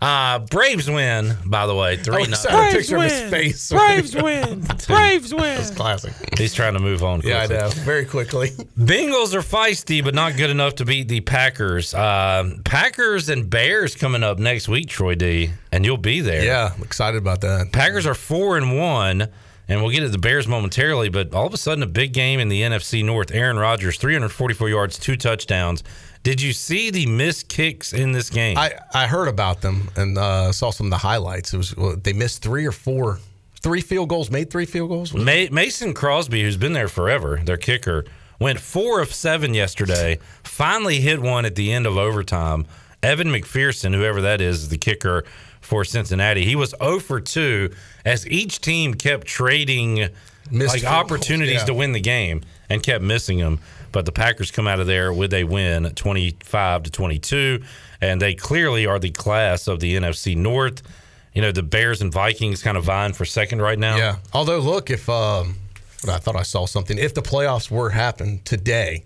uh, Braves win, by the way, three I nothing. saw a picture of his face. [laughs] Braves win. [laughs] Braves win. Classic. He's trying to move on. Yeah, I quickly. know. Very quickly. [laughs] Bengals are feisty, but not good enough to beat the Packers. Uh, Packers and Bears coming up next week, Troy D, and you'll be there. Yeah, I'm excited about that. Packers are four and one, and we'll get to the Bears momentarily. But all of a sudden, a big game in the NFC North. Aaron Rodgers, 344 yards, two touchdowns. Did you see the missed kicks in this game? I, I heard about them and uh, saw some of the highlights. It was they missed three or four, three field goals, made three field goals. Ma- Mason Crosby, who's been there forever, their kicker, Went four of seven yesterday. Finally hit one at the end of overtime. Evan McPherson, whoever that is, is the kicker for Cincinnati. He was 0 for 2 as each team kept trading Missed like goals, opportunities yeah. to win the game and kept missing them. But the Packers come out of there with a win, 25 to 22, and they clearly are the class of the NFC North. You know, the Bears and Vikings kind of vying for second right now. Yeah. Although, look, if um, I thought I saw something. If the playoffs were happen today,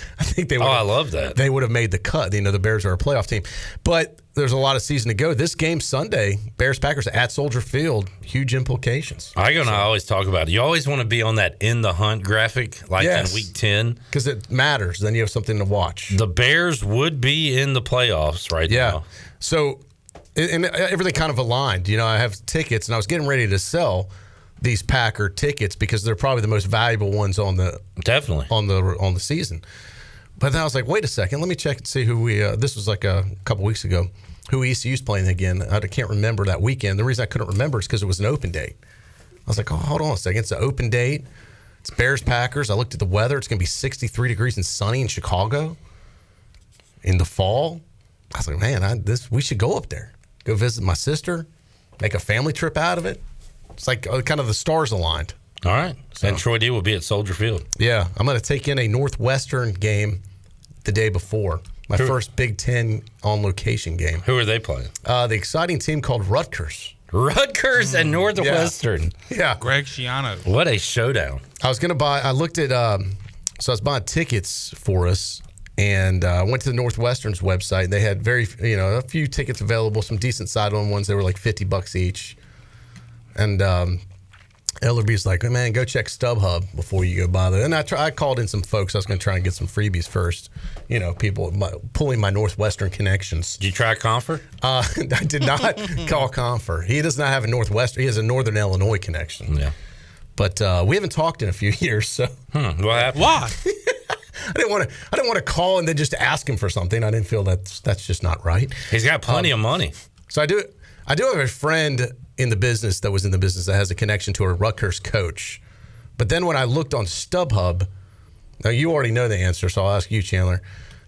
[laughs] I think they. Would Oh, I love that. They would have made the cut. You know, the Bears are a playoff team, but there's a lot of season to go. This game Sunday, Bears Packers at Soldier Field, huge implications. I and I always talk about it. You always want to be on that in the hunt graphic, like Yes. in week 10. Because it matters. Then you have something to watch. The Bears would be in the playoffs right Yeah. now. So, and everything kind of aligned. You know, I have tickets, and I was getting ready to sell these Packer tickets because they're probably the most valuable ones on the definitely on the on the season. But then I was like, wait a second, let me check and see who we. Uh, this was like a couple weeks ago. Who ECU's playing again? I can't remember that weekend. The reason I couldn't remember is because it was an open date. I was like, oh, hold on a second, it's an open date. It's Bears Packers. I looked at the weather. It's going to be 63 degrees and sunny in Chicago in the fall. I was like, man, I, this we should go up there, go visit my sister, make a family trip out of it. It's like uh, kind of the stars aligned. All right. And Troy D will be at Soldier Field. Yeah, I'm going to take in a Northwestern game the day before. My Who- first Big Ten on location game. Who are they playing? Uh, the exciting team called Rutgers. Rutgers and Northwestern. Yeah. Greg Schiano. What a showdown. I was going to buy, I looked at, um, so I was buying tickets for us and uh, went to the Northwestern's website. They had very, you know, a few tickets available, some decent sideline ones. They were like 50 bucks each. And um, Ellerby's like, man, go check StubHub before you go buy that. And I, try, I called in some folks. I was going to try and get some freebies first. You know, people my, pulling my Northwestern connections. Did you try Confer? Uh, [laughs] I did not [laughs] call Confer. He does not have a Northwestern. He has a Northern Illinois connection. Yeah. But uh, we haven't talked in a few [laughs] years, so Hmm, what happened? Why? I didn't want to. I didn't want to call and then just ask him for something. I didn't feel that's that's just not right. He's got plenty Um, of money. So I do. I do have a friend in the business that was in the business that has a connection to a Rutgers coach. But then when I looked on StubHub, now you already know the answer, so I'll ask you, Chandler.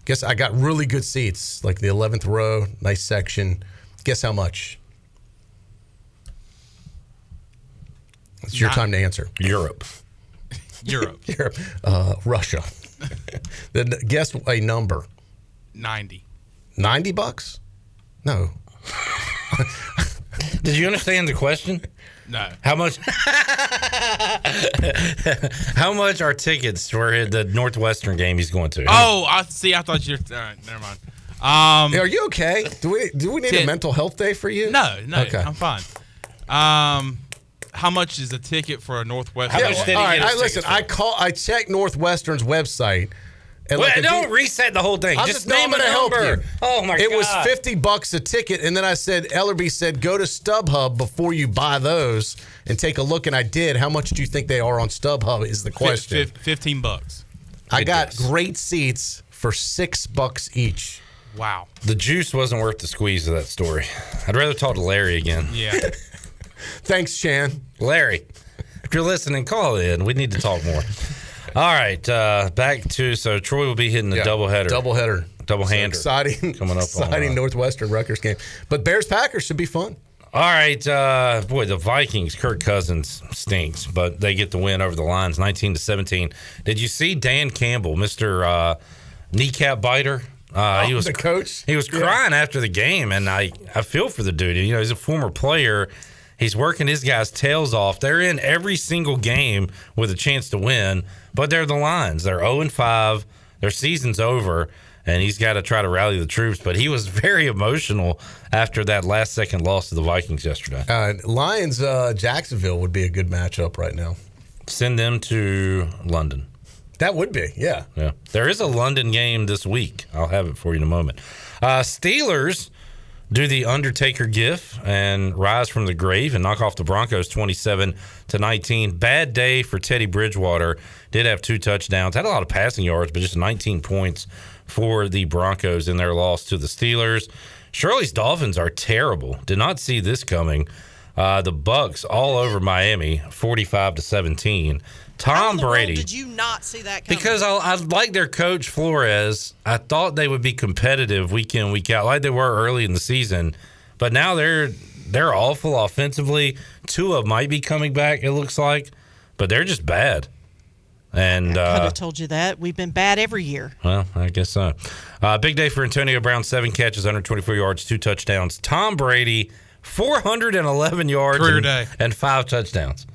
Guess I got really good seats, like the eleventh row, nice section. Guess how much? It's your Not- time to answer. Europe. [laughs] Europe. [laughs] Europe. Uh, Russia. [laughs] then guess a number. 90. 90 bucks? No. Did you understand the question? No. How much? [laughs] How much are tickets for the Northwestern game he's going to? Oh, I see. I thought you're. All right, never mind. Um, Hey, are you okay? Do we do we need a mental health day for you? No, no, Okay. I'm fine. Um, how much is a ticket for a Northwestern? How much did he All right, I listen. tickets I call. I checked Northwestern's website. And Wait, like, don't you- reset the whole thing. I'm Just just no, I'm name a gonna number. Oh my It god! It was fifty bucks a ticket, and then I said Ellerby said go to StubHub before you buy those and take a look, and I did. How much do you think they are on StubHub? Is the Fif- question. fif- Fifteen bucks. I got great seats for six bucks each. Wow. The juice wasn't worth the squeeze of that story. I'd rather talk to Larry again. Yeah. [laughs] [laughs] Thanks, Chan. Larry, if you're listening, call in. We need to talk more. All right, uh, back to so Troy will be hitting the Yeah, doubleheader. Doubleheader. Double hander. exciting. Coming up on, Exciting uh, Northwestern Rutgers game. But Bears Packers should be fun. All right, uh, boy, the Vikings. Kirk Cousins stinks, but they get the win over the Lions, nineteen to seventeen. Did you see Dan Campbell, Mister uh, Kneecap Biter? Uh, he Oh, was the coach? He was Yeah. crying after the game, and I I feel for the dude. You know, he's a former player. He's working his guys' tails off. They're in every single game with a chance to win, but they're the Lions. They're zero and five. Their season's over, and he's got to try to rally the troops. But he was [laughs] very emotional after that last second loss to the Vikings yesterday. Uh, Lions uh, Jacksonville would be a good matchup right now. Send them to London. That would be, yeah. Yeah. There is a London game this week. I'll have it for you in a moment. Uh, Steelers do the Undertaker gif and rise from the grave and knock off the Broncos 27 to 19. Bad day for Teddy Bridgewater. Did have two touchdowns, had a lot of passing yards, but just 19 points for the Broncos in their loss to the Steelers. Shirley's Dolphins are terrible. Did not see this coming. Uh, the Bucks all over Miami, 45 to 17. Tom Brady. Did you not see that coming? Because I, I like their coach Flores. I thought they would be competitive week in week out, like they were early in the season. But now they're they're awful offensively. Tua might be coming back. It looks like, but they're just bad. And I could uh, have told you that. We've been bad every year. well, I guess so. Uh, big day for Antonio Brown. Seven catches, 124 yards, two touchdowns. Tom Brady, 411 yards, Career and, day. and five touchdowns.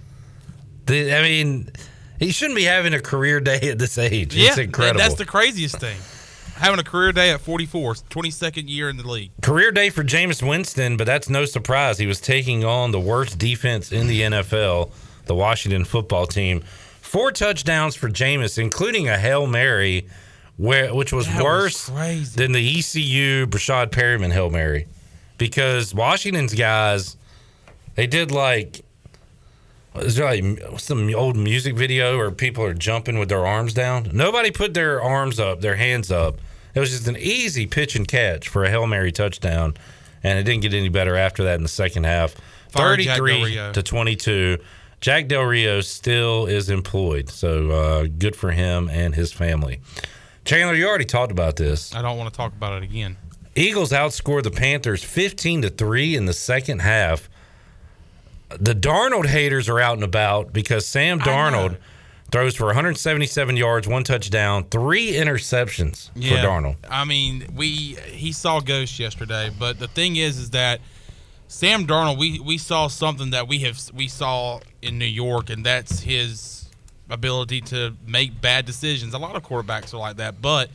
The, I mean, he shouldn't be having a career day at this age. yeah, it's incredible. That's the craziest thing. Having a career day at 44, 22nd year in the league. Career day for Jameis Winston, but that's no surprise. He was taking on the worst defense in the NFL, the Washington football team. Four touchdowns for Jameis, including a Hail Mary, where which was That worse crazy. than the ECU Brashad Perryman Hail Mary. Because Washington's guys, they did like is there like some old music video where people are jumping with their arms down? Nobody put their arms up, their hands up. It was just an easy pitch and catch for a Hail Mary touchdown, and it didn't get any better after that in the second half. Fire 33 to 22. Jack Del Rio still is employed, so uh, good for him and his family. Chandler, you already talked about this. I don't want to talk about it again. Eagles outscored the Panthers 15 to 3 in the second half. The Darnold haters are out and about because Sam Darnold throws for 177 yards, one touchdown, three interceptions for Darnold. I mean, we he saw ghosts yesterday, but the thing is, is that Sam Darnold, we we saw something that we have we saw in New York, and that's his ability to make bad decisions. A lot of quarterbacks are like that, but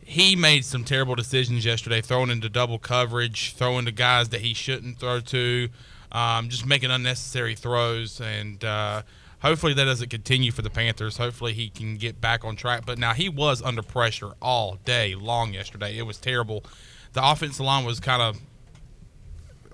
he made some terrible decisions yesterday, throwing into double coverage, throwing to guys that he shouldn't throw to, um, just making unnecessary throws, and uh, hopefully that doesn't continue for the Panthers. Hopefully he can get back on track. But now he was under pressure all day long yesterday. It was terrible. The offensive line was kind of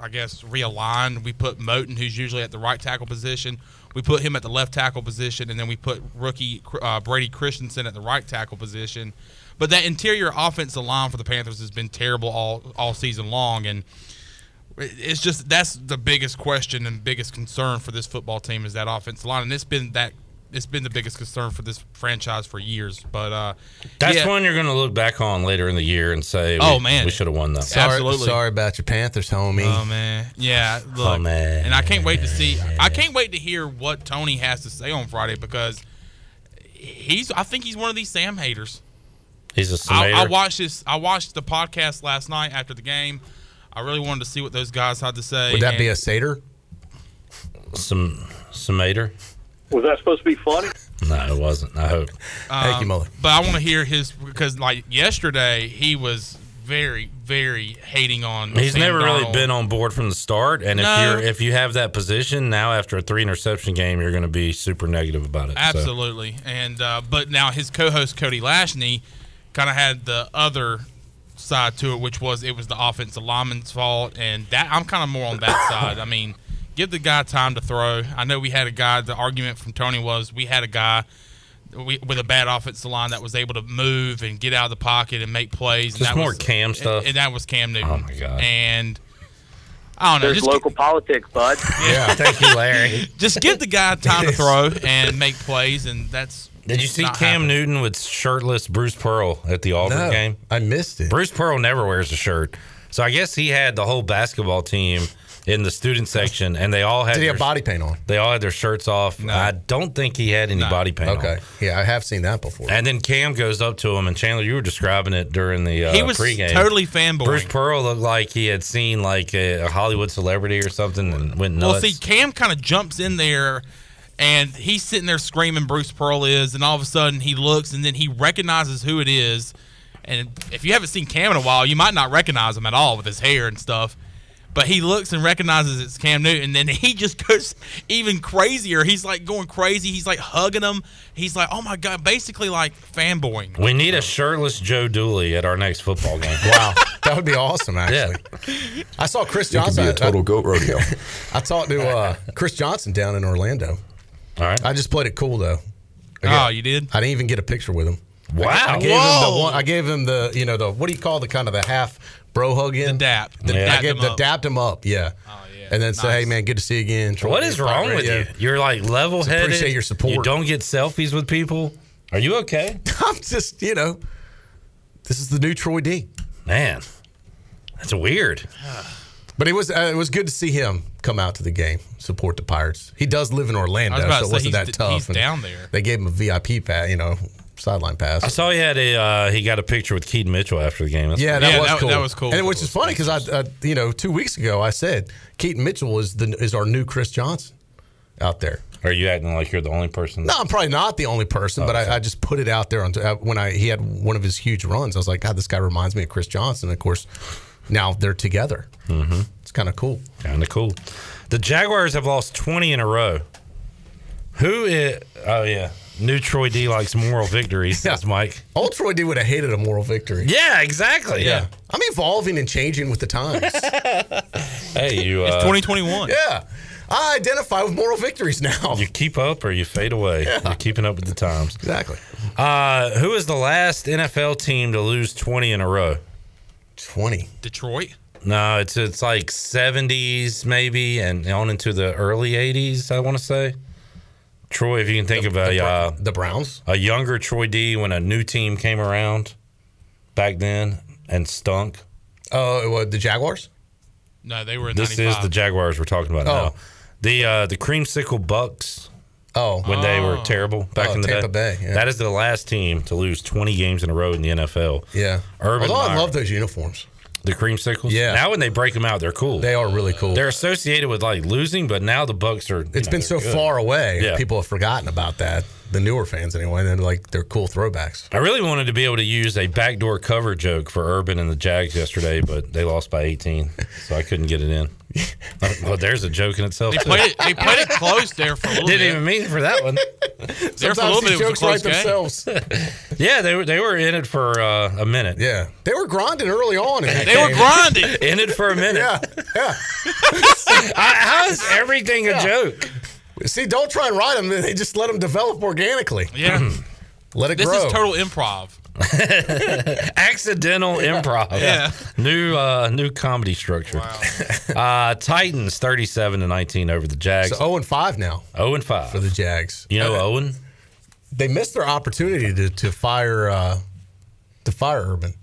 I guess, realigned. We put Moton, who's usually at the right tackle position. We put him at the left tackle position, and then we put rookie uh, Brady Christensen at the right tackle position. But that interior offensive line for the Panthers has been terrible all all season long, and it's just that's the biggest question and biggest concern for this football team is that offensive line, and it's been that it's been the biggest concern for this franchise for years. But uh, That's yeah, one you're going to look back on later in the year and say, Oh, we, man. we should have won that. Sorry, Absolutely. sorry about your Panthers, homie. Oh man, yeah. Look, Oh, man. and I can't wait to see. I can't wait to hear what Tony has to say on Friday because he's. I think he's one of these Sam haters. He's a I, summator. I watched this. I watched the podcast last night after the game. I really wanted to see what those guys had to say. Would that be a and- Seder? Some summator. Was that supposed to be funny? [laughs] No, it wasn't. I hope. Thank you, um, Mullen. But I want to hear his because like yesterday he was very very hating on. He's Sam never really been on board from the start, and if you're if you have that position now after a three interception game, you're going to be super negative about it. So, Absolutely. And uh, but now his co-host Cody Lashney kind of had the other side to it, which was it was the offensive lineman's fault, and that I'm kind of more on that side. I mean, give the guy time to throw. I know we had a guy. The argument from Tony was we had a guy. We, with a bad offensive line that was able to move and get out of the pocket and make plays. and Just that more was, Cam stuff. And, and that was Cam Newton. Oh, my God. And I don't know. There's just local politics, bud. [laughs] Yeah. Thank you, Larry. just give the guy time to [laughs] throw and make plays, and that's. Did you see not Cam happening. Newton with shirtless Bruce Pearl at the Auburn No, game? I missed it. Bruce Pearl never wears a shirt, so I guess he had the whole basketball team in the student section, and they all had Did he their, have body paint on? they all had their shirts off. No. I don't think he had any No. body paint on. Okay. Yeah, I have seen that before. And then Cam goes up to him, and Chandler, you were describing it during the uh, he was pregame. totally fanboy. Bruce Pearl looked like he had seen like a, a Hollywood celebrity or something and went nuts. Well, see, Cam kind of jumps in there, and he's sitting there screaming Bruce Pearl is, and all of a sudden he looks, and then he recognizes who it is. And if you haven't seen Cam in a while, you might not recognize him at all with his hair and stuff. But he looks and recognizes it's Cam Newton, and then he just goes even crazier. He's like going crazy. He's like hugging him. He's like, "Oh my god!" Basically like fanboying. we need a shirtless Joe Dooley at our next football game. [laughs] wow, that would be awesome. Actually, Yeah. I saw Chris Johnson. Could be a I- goat [laughs] rodeo. I, talked to uh, Chris Johnson down in Orlando. All right. I just played it cool though. Oh, you did? I didn't even get a picture with him. Wow. I gave him the one. I gave him the you know the what do you call the kind of the half bro hug in The dap. The, Yeah. I Dapped gave him the up. dapped him up. Yeah. Oh yeah. and then say, "Hey, man, good to see you again." Troy, What is wrong with Yeah. you? You're like level headed. Appreciate your support. You don't get selfies with people. Are you okay? [laughs] I'm just, you know, this is the new Troy D. Man, that's weird. [sighs] But it was uh, it was good to see him come out to the game, support the Pirates. He does live in Orlando, I was about so it wasn't that d- tough. he's and down there. They gave him a VIP pass, you know, sideline pass. I saw he had a uh, he got a picture with Keaton Mitchell after the game. That's yeah, pretty- that, was cool. And which is funny because I, uh, you know, two weeks ago I said Keaton Mitchell is the is our new Chris Johnson out there. Are you acting like you're the only person? No, I'm probably not the only person, Oh, but I, I just put it out there on uh, when I he had one of his huge runs. I was like, God, this guy reminds me of Chris Johnson. Of course, now they're together. Mm-hmm. It's kind of cool. Kind of cool. The Jaguars have lost 20 in a row. Who is? Oh yeah, new Troy D likes moral victories. Says Mike. Old Troy D would have hated a moral victory. Yeah, exactly. Yeah. I'm evolving and changing with the times. [laughs] Hey, you. Uh, It's 2021. yeah. I identify with moral victories now. You keep up or you fade away. You're keeping up with the times. Exactly. Uh, who is the last NFL team to lose 20 in a row? 20. Detroit. No, it's it's like 70s maybe and on into the early 80s, I want to say. Troy, if you can think of a the uh, the Browns, a younger Troy D when a new team came around back then and stunk. Oh, what, the Jaguars? No, they were in This 95. is the Jaguars we're talking about Oh. now. The uh, the creamsicle Bucks. Oh, when they were Oh. terrible back Oh, in the Tampa day. Bay, yeah. That is the last team to lose 20 games in a row in the NFL. Yeah. Urban Although I love those uniforms. The cream creamsicles. Yeah. Now when they break them out, they're cool. They are really cool. They're associated with like losing, but now the Bucks are. It's know, been so good. far away. Yeah. People have forgotten about that. The newer fans, anyway. And they're like, they're cool throwbacks. I really wanted to be able to use a backdoor cover joke for Urban and the Jags yesterday, but they lost by 18, so I couldn't get it in. [laughs] well, there's a joke in itself. They too. played it. They played it close there for a little [laughs] Didn't bit. even mean for that one. [laughs] there for a little bit. It was a close game. yeah, they were they were in it for uh, a minute. Yeah, they were grinding early on. In that They were game. grinding. in it for a minute. Yeah, yeah. I- how is everything a joke? See, don't try and write them. They just let them develop organically. Yeah. [clears throat] let it grow. This grow. is total improv. [laughs] Accidental improv. Yeah. New uh, new comedy structure. [laughs] uh, Titans 37 to 19 over the Jags. So 0 and 5 now 0 and 5 for the Jags. You know Uh, Owen? They missed their opportunity to, to fire uh, to fire Urban.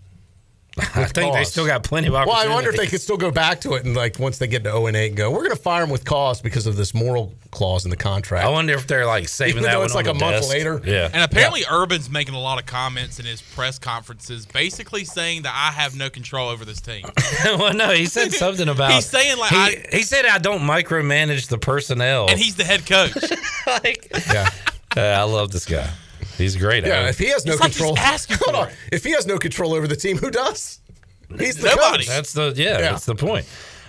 I think they still got plenty of Well. I wonder if they could still go back to it and like once they get to 0 and 8 and go, we're going to fire them with cause because of this moral clause in the contract. I wonder if they're like saving Even that though one it's on like the a month later. Yeah. And apparently, Urban's making a lot of comments in his press conferences, basically saying that I have no control over this team. [laughs] well, no, he said something [laughs] about. He's saying, like, he, I- he said I don't micromanage the personnel. and he's the head coach. [laughs] like, yeah. Uh, I love this guy. He's great. Yeah, if he has no It's like he's control, asking [laughs] hold on. it. If he has no control over the team, who does? He's the Nobody. coach. That's the yeah, Yeah. that's the point.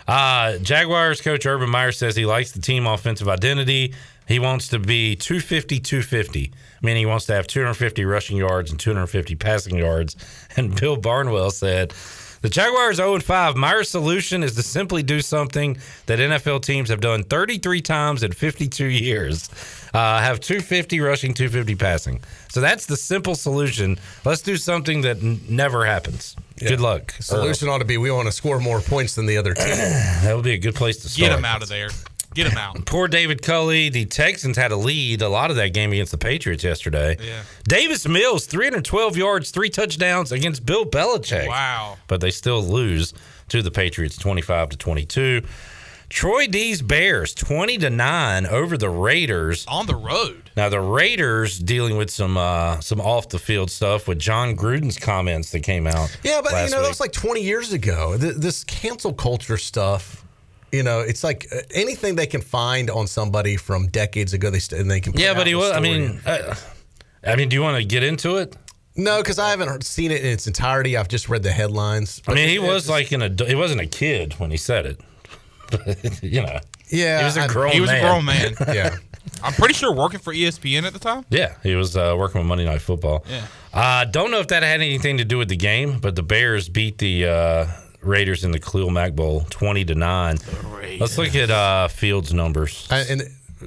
Uh, Jaguars coach Urban Meyer says he likes the team offensive identity. He wants to be 250 250, meaning he wants to have 250 rushing yards and 250 passing yards. [laughs] And Bill Barnwell said, the Jaguars 0 5. Meyer's solution is to simply do something that NFL teams have done 33 times in 52 years. Uh, have 250 rushing, 250 passing. So that's the simple solution. Let's do something that n- never happens. Good luck. Solution ought to be we want to score more points than the other team. [clears throat] That would be a good place to start. Get them out of there. Get him out. [laughs] Poor David Culley. The Texans had a lead a lot of that game against the Patriots yesterday. Yeah. Davis Mills, 312 yards, three touchdowns against Bill Belichick. Wow. But they still lose to the Patriots 25 to 22. Troy D's Bears 20 to 9 over the Raiders. On the road. Now the Raiders dealing with some uh, some off the field stuff with Jon Gruden's comments that came out. Yeah, but last you know that was like 20 years ago. Th- This cancel culture stuff, you know, it's like uh, anything they can find on somebody from decades ago. They st- and they can. Yeah, but he in a was. I mean, uh, I mean, do you want to get into it? no, because I haven't seen it in its entirety. I've just read the headlines. I mean, he It- was it's- like an adult. He wasn't a kid when he said it. But, [laughs] you know. yeah, he was a I- grown He was man. a grown man. [laughs] yeah. [laughs] I'm pretty sure working for ESPN at the time. Yeah, he was uh, working with Monday Night Football. Yeah. Uh, don't know if that had anything to do with the game, but the Bears beat the uh, Raiders in the Khalil Mack Bowl, twenty to nine. Let's look at uh, Fields' numbers. I- and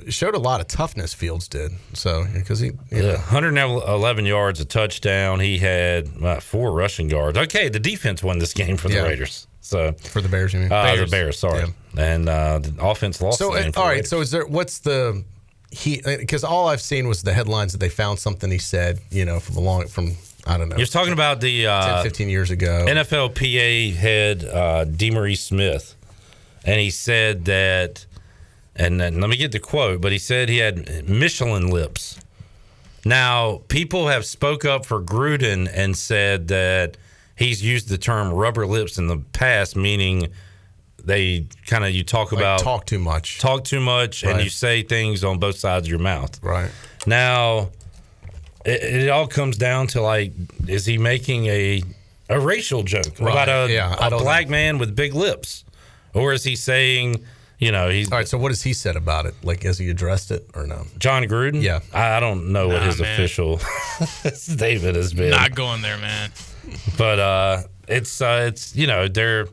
it showed a lot of toughness. Fields did so because he. You know, Yeah, 111 yards, a touchdown. He had uh, four rushing yards. Okay, the defense won this game for the Yeah. Raiders. So for the Bears, you mean? Uh, Bears. The Bears, sorry. And uh, the offense lost. So the game uh, for all the right. Raiders. So is there? What's the he? Because all I've seen was the headlines that they found something he said. You know, from a long from I don't know. He was talking about the uh, 10, 15 years ago. NFLPA head uh, DeMaurice Smith, and he said that, and then, let me get the quote, but he said he had Michelin lips. Now, people have spoke up for Gruden and said that he's used the term rubber lips in the past, meaning they kind of you talk Like about talk too much, talk too much, and you say things on both sides of your mouth. Right now, it, it all comes down to like, is he making a a racial joke Right. about a, Yeah, I a don't black man with big lips, or is he saying, you know, he's all right? So what has he said about it? Like, has he addressed it or no? Jon Gruden? Yeah. I, I don't know what his man. official [laughs] statement has been. Not going there, man. But uh, it's uh, it's you know they're.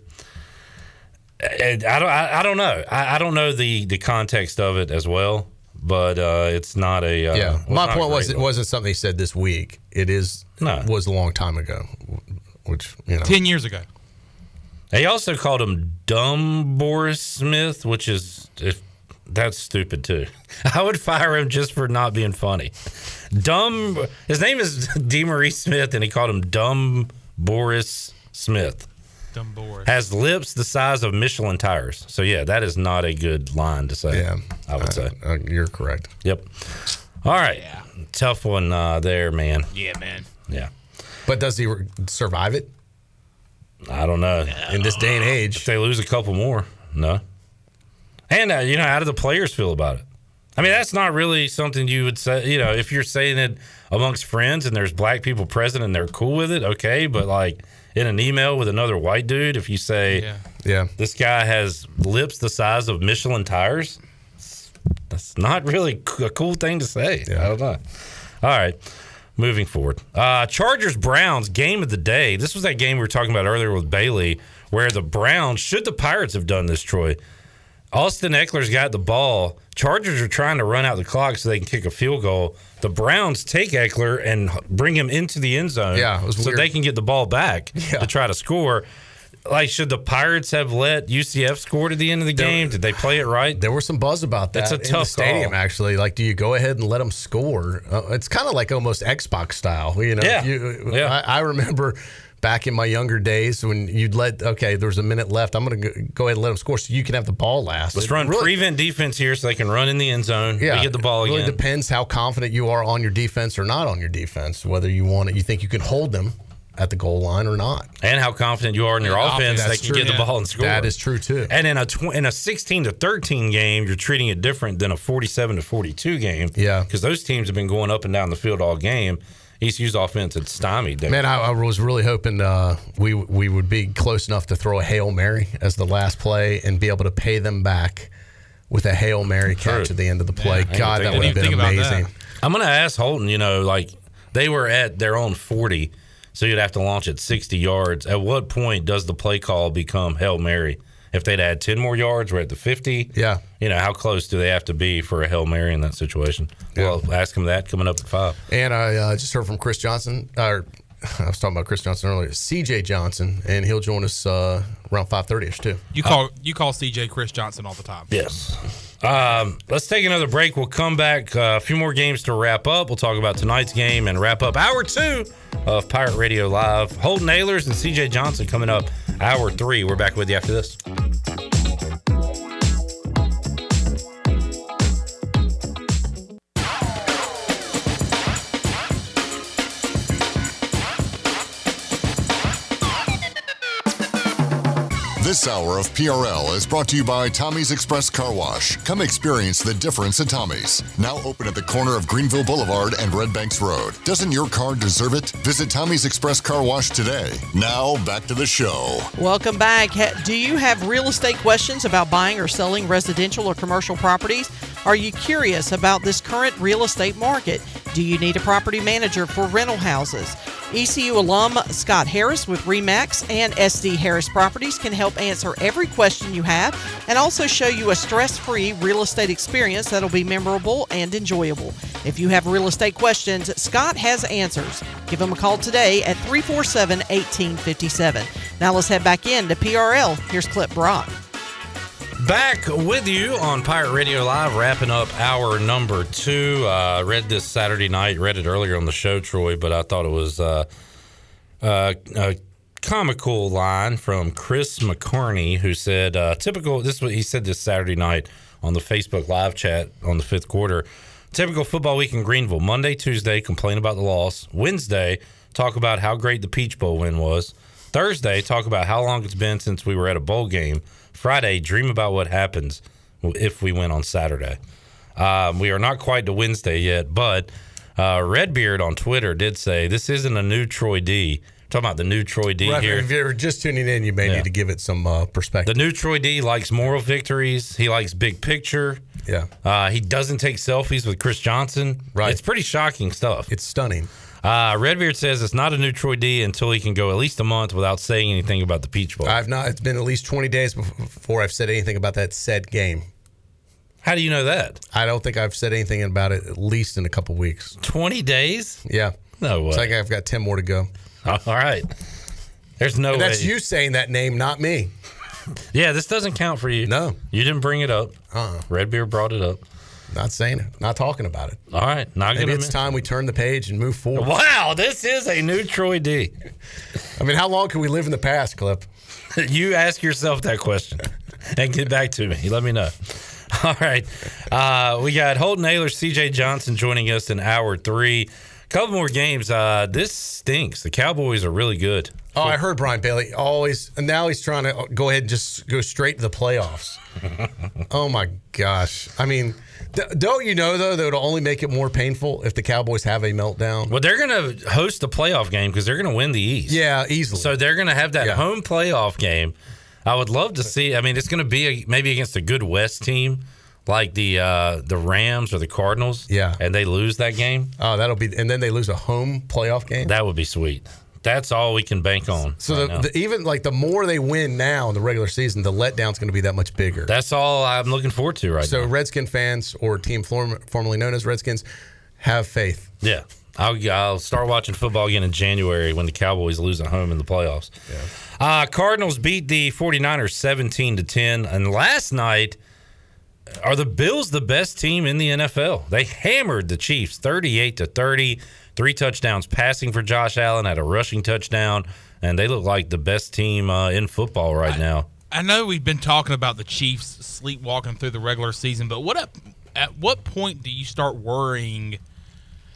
I I don't. I, I don't know. I, I don't know the the context of it as well. But uh, it's not a. Uh, yeah. well, My point was great it wasn't something he said this week. It is No. was a long time ago, which you know. Ten years ago. They also called him Dumb Boris Smith, which is if that's stupid too. [laughs] I would fire him just for not being funny. Dumb. His name is [laughs] DeMaurice Smith, and he called him Dumb Boris Smith. Dumb Boris. Has lips the size of Michelin tires. So yeah, that is not a good line to say. Yeah, I would say. Uh, you're correct. Yep. All right. Tough one uh, there, man. Yeah, man. Yeah. But does he re- survive it? I don't know. In this day and age, if they lose a couple more, no. And uh, you know, how do the players feel about it? I mean, that's not really something you would say. You know, if you're saying it amongst friends and there's black people present and they're cool with it, okay. But like in an email with another white dude, if you say, Yeah. yeah, this guy has lips the size of Michelin tires, that's not really a cool thing to say. Yeah. I don't know. All right. Moving forward, uh, Chargers Browns game of the day. This was that game we were talking about earlier with Bailey, where the Browns should the Pirates have done this, Troy. Austin Ekeler's got the ball. Chargers are trying to run out the clock so they can kick a field goal. The Browns take Eckler and bring him into the end zone, Yeah, so weird. they can get the ball back [laughs] to try to score. Like, should the Pirates have let UCF score to the end of the game? Did they play it right? There was some buzz about that. That's a in the tough stadium. call. Actually, like, do you go ahead and let them score? Uh, it's kind of like almost Xbox style. You know, Yeah. You, Yeah. I, I remember back in my younger days when you'd let okay, there's a minute left. I'm going to go ahead and let them score so you can have the ball last. Let's It run really- prevent defense here so they can run in the end zone. Yeah, we get the ball it really again. depends how confident you are on your defense or not on your defense. Whether you want it, you think you can hold them at the goal line or not. and how confident you are in your Yeah, offense, they that's can true. get the ball and score. That is true too. And in a tw- in a 16 to 13 game, you're treating it different than a 47 to 42 game. Yeah. because those teams have been going up and down the field all game. ECU's offense had stymied them. Man, I, I was really hoping uh, we we would be close enough to throw a hail mary as the last play and be able to pay them back with a hail mary catch at the end of the play. I God, that would have been amazing. I'm going to ask Holton. You know, like they were at their own 40, so you'd have to launch at 60 yards. At what point does the play call become hail mary? If they'd had 10 more yards, we're at the 50. Yeah. You know, how close do they have to be for a hail mary in that situation? Well, ask him that coming up at five. And I uh, just heard from Chris Johnson. Or [laughs] I was talking about Chris Johnson earlier. CJ Johnson, and he'll join us uh, around five thirty ish too. You call you call CJ Chris Johnson all the time. Yes. Um, let's take another break. We'll come back. Uh, a few more games to wrap up. We'll talk about tonight's game and wrap up hour two of Pirate Radio Live. Holton Ahlers and CJ Johnson coming up hour three. We're back with you after this. This hour of PRL is brought to you by Tommy's Express Car Wash. Come experience the difference at Tommy's. Now open at the corner of Greenville Boulevard and Red Banks Road. Doesn't your car deserve it? Visit Tommy's Express Car Wash today. Now back to the show. Welcome back. Do you have real estate questions about buying or selling residential or commercial properties? Are you curious about this current real estate market? Do you need a property manager for rental houses? ECU alum Scott Harris with REMAX and SD Harris Properties can help answer every question you have and also show you a stress free real estate experience that'll be memorable and enjoyable. If you have real estate questions, Scott has answers. Give him a call today at 347 1857. Now let's head back in to PRL. Here's Clip Brock. Back with you on Pirate Radio Live, wrapping up hour number two. Uh, read this Saturday night, read it earlier on the show, Troy, but I thought it was uh, uh, a comical line from Chris McCarney, who said, uh, typical, this is what he said this Saturday night on the Facebook live chat on the fifth quarter. Typical football week in Greenville. Monday, Tuesday, complain about the loss. Wednesday, talk about how great the Peach Bowl win was. Thursday, talk about how long it's been since we were at a bowl game. Friday, dream about what happens if we win on Saturday. Um, we are not quite to Wednesday yet, but uh, Redbeard on Twitter did say this isn't a new Troy D. talking about the new Troy D Right, here. If you're just tuning in, you may Yeah. need to give it some uh, perspective. The new Troy D likes moral victories. He likes big picture. Yeah. Uh, he doesn't take selfies with Chris Johnson. Right. It's pretty shocking stuff. It's stunning. Uh, Redbeard says it's not a new Troy D until he can go at least a month without saying anything about the Peach Bowl. I've not. It's been at least 20 days before I've said anything about that said game. How do you know that? I don't think I've said anything about it at least in a couple weeks. 20 days? Yeah. No way. It's like I've got 10 more to go. [laughs] All right. There's no And way. that's you saying that name, not me. [laughs] Yeah, this doesn't count for you. No. You didn't bring it up. Uh-uh. Redbeard brought it up. Not saying it. Not talking about it. All right. Not Maybe it's time we turn the page and move forward. Wow, this is a new Troy D. [laughs] I mean, how long can we live in the past, Clip? [laughs] you ask yourself that question and get back to me. Let me know. [laughs] All right. Uh, we got Holton Ahlers, CJ Johnson joining us in hour three. Couple more games. Uh, this stinks. The Cowboys are really good. Oh, I heard Brian Bailey always, and now he's trying to go ahead and just go straight to the playoffs. oh my gosh! I mean, th- don't you know though that it'll only make it more painful if the Cowboys have a meltdown? Well, they're going to host the playoff game because they're going to win the East. Yeah, easily. So they're going to have that Yeah. home playoff game. I would love to see. I mean, it's going to be a, maybe against a good West team like the uh, the Rams or the Cardinals. Yeah. and they lose that game. Oh, that'll be, and then they lose a home playoff game. That would be sweet. That's all we can bank on. So right the, the, even like the more they win now in the regular season, the letdown's going to be that much bigger. That's all I'm looking forward to right so now. So Redskin fans or team form, formerly known as Redskins, have faith. Yeah. I'll, I'll start watching football again in January when the Cowboys lose at home in the playoffs. Uh, Cardinals beat the 49ers 17 to 10. And last night, are the Bills the best team in the NFL? They hammered the Chiefs 38 to 30. Three touchdowns passing for Josh Allen, had a rushing touchdown, and they look like the best team uh, in football right now. I know we've been talking about the Chiefs sleepwalking through the regular season, but what at, at what point do you start worrying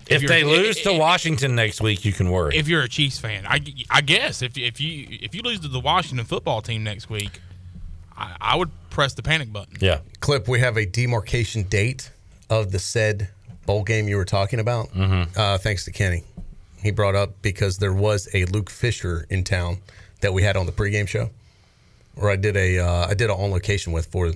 If, you're- they lose to Washington next week, you can worry. if you're a Chiefs fan? I, I guess if if you if you lose to the Washington football team next week, I, I would press the panic button. yeah. Clip, we have a demarcation date of the said bowl game you were talking about. Mm-hmm. Uh, thanks to Kenny. He brought up because there was a Luke Fisher in town that we had on the pregame show, or I did a uh, I did an on location with for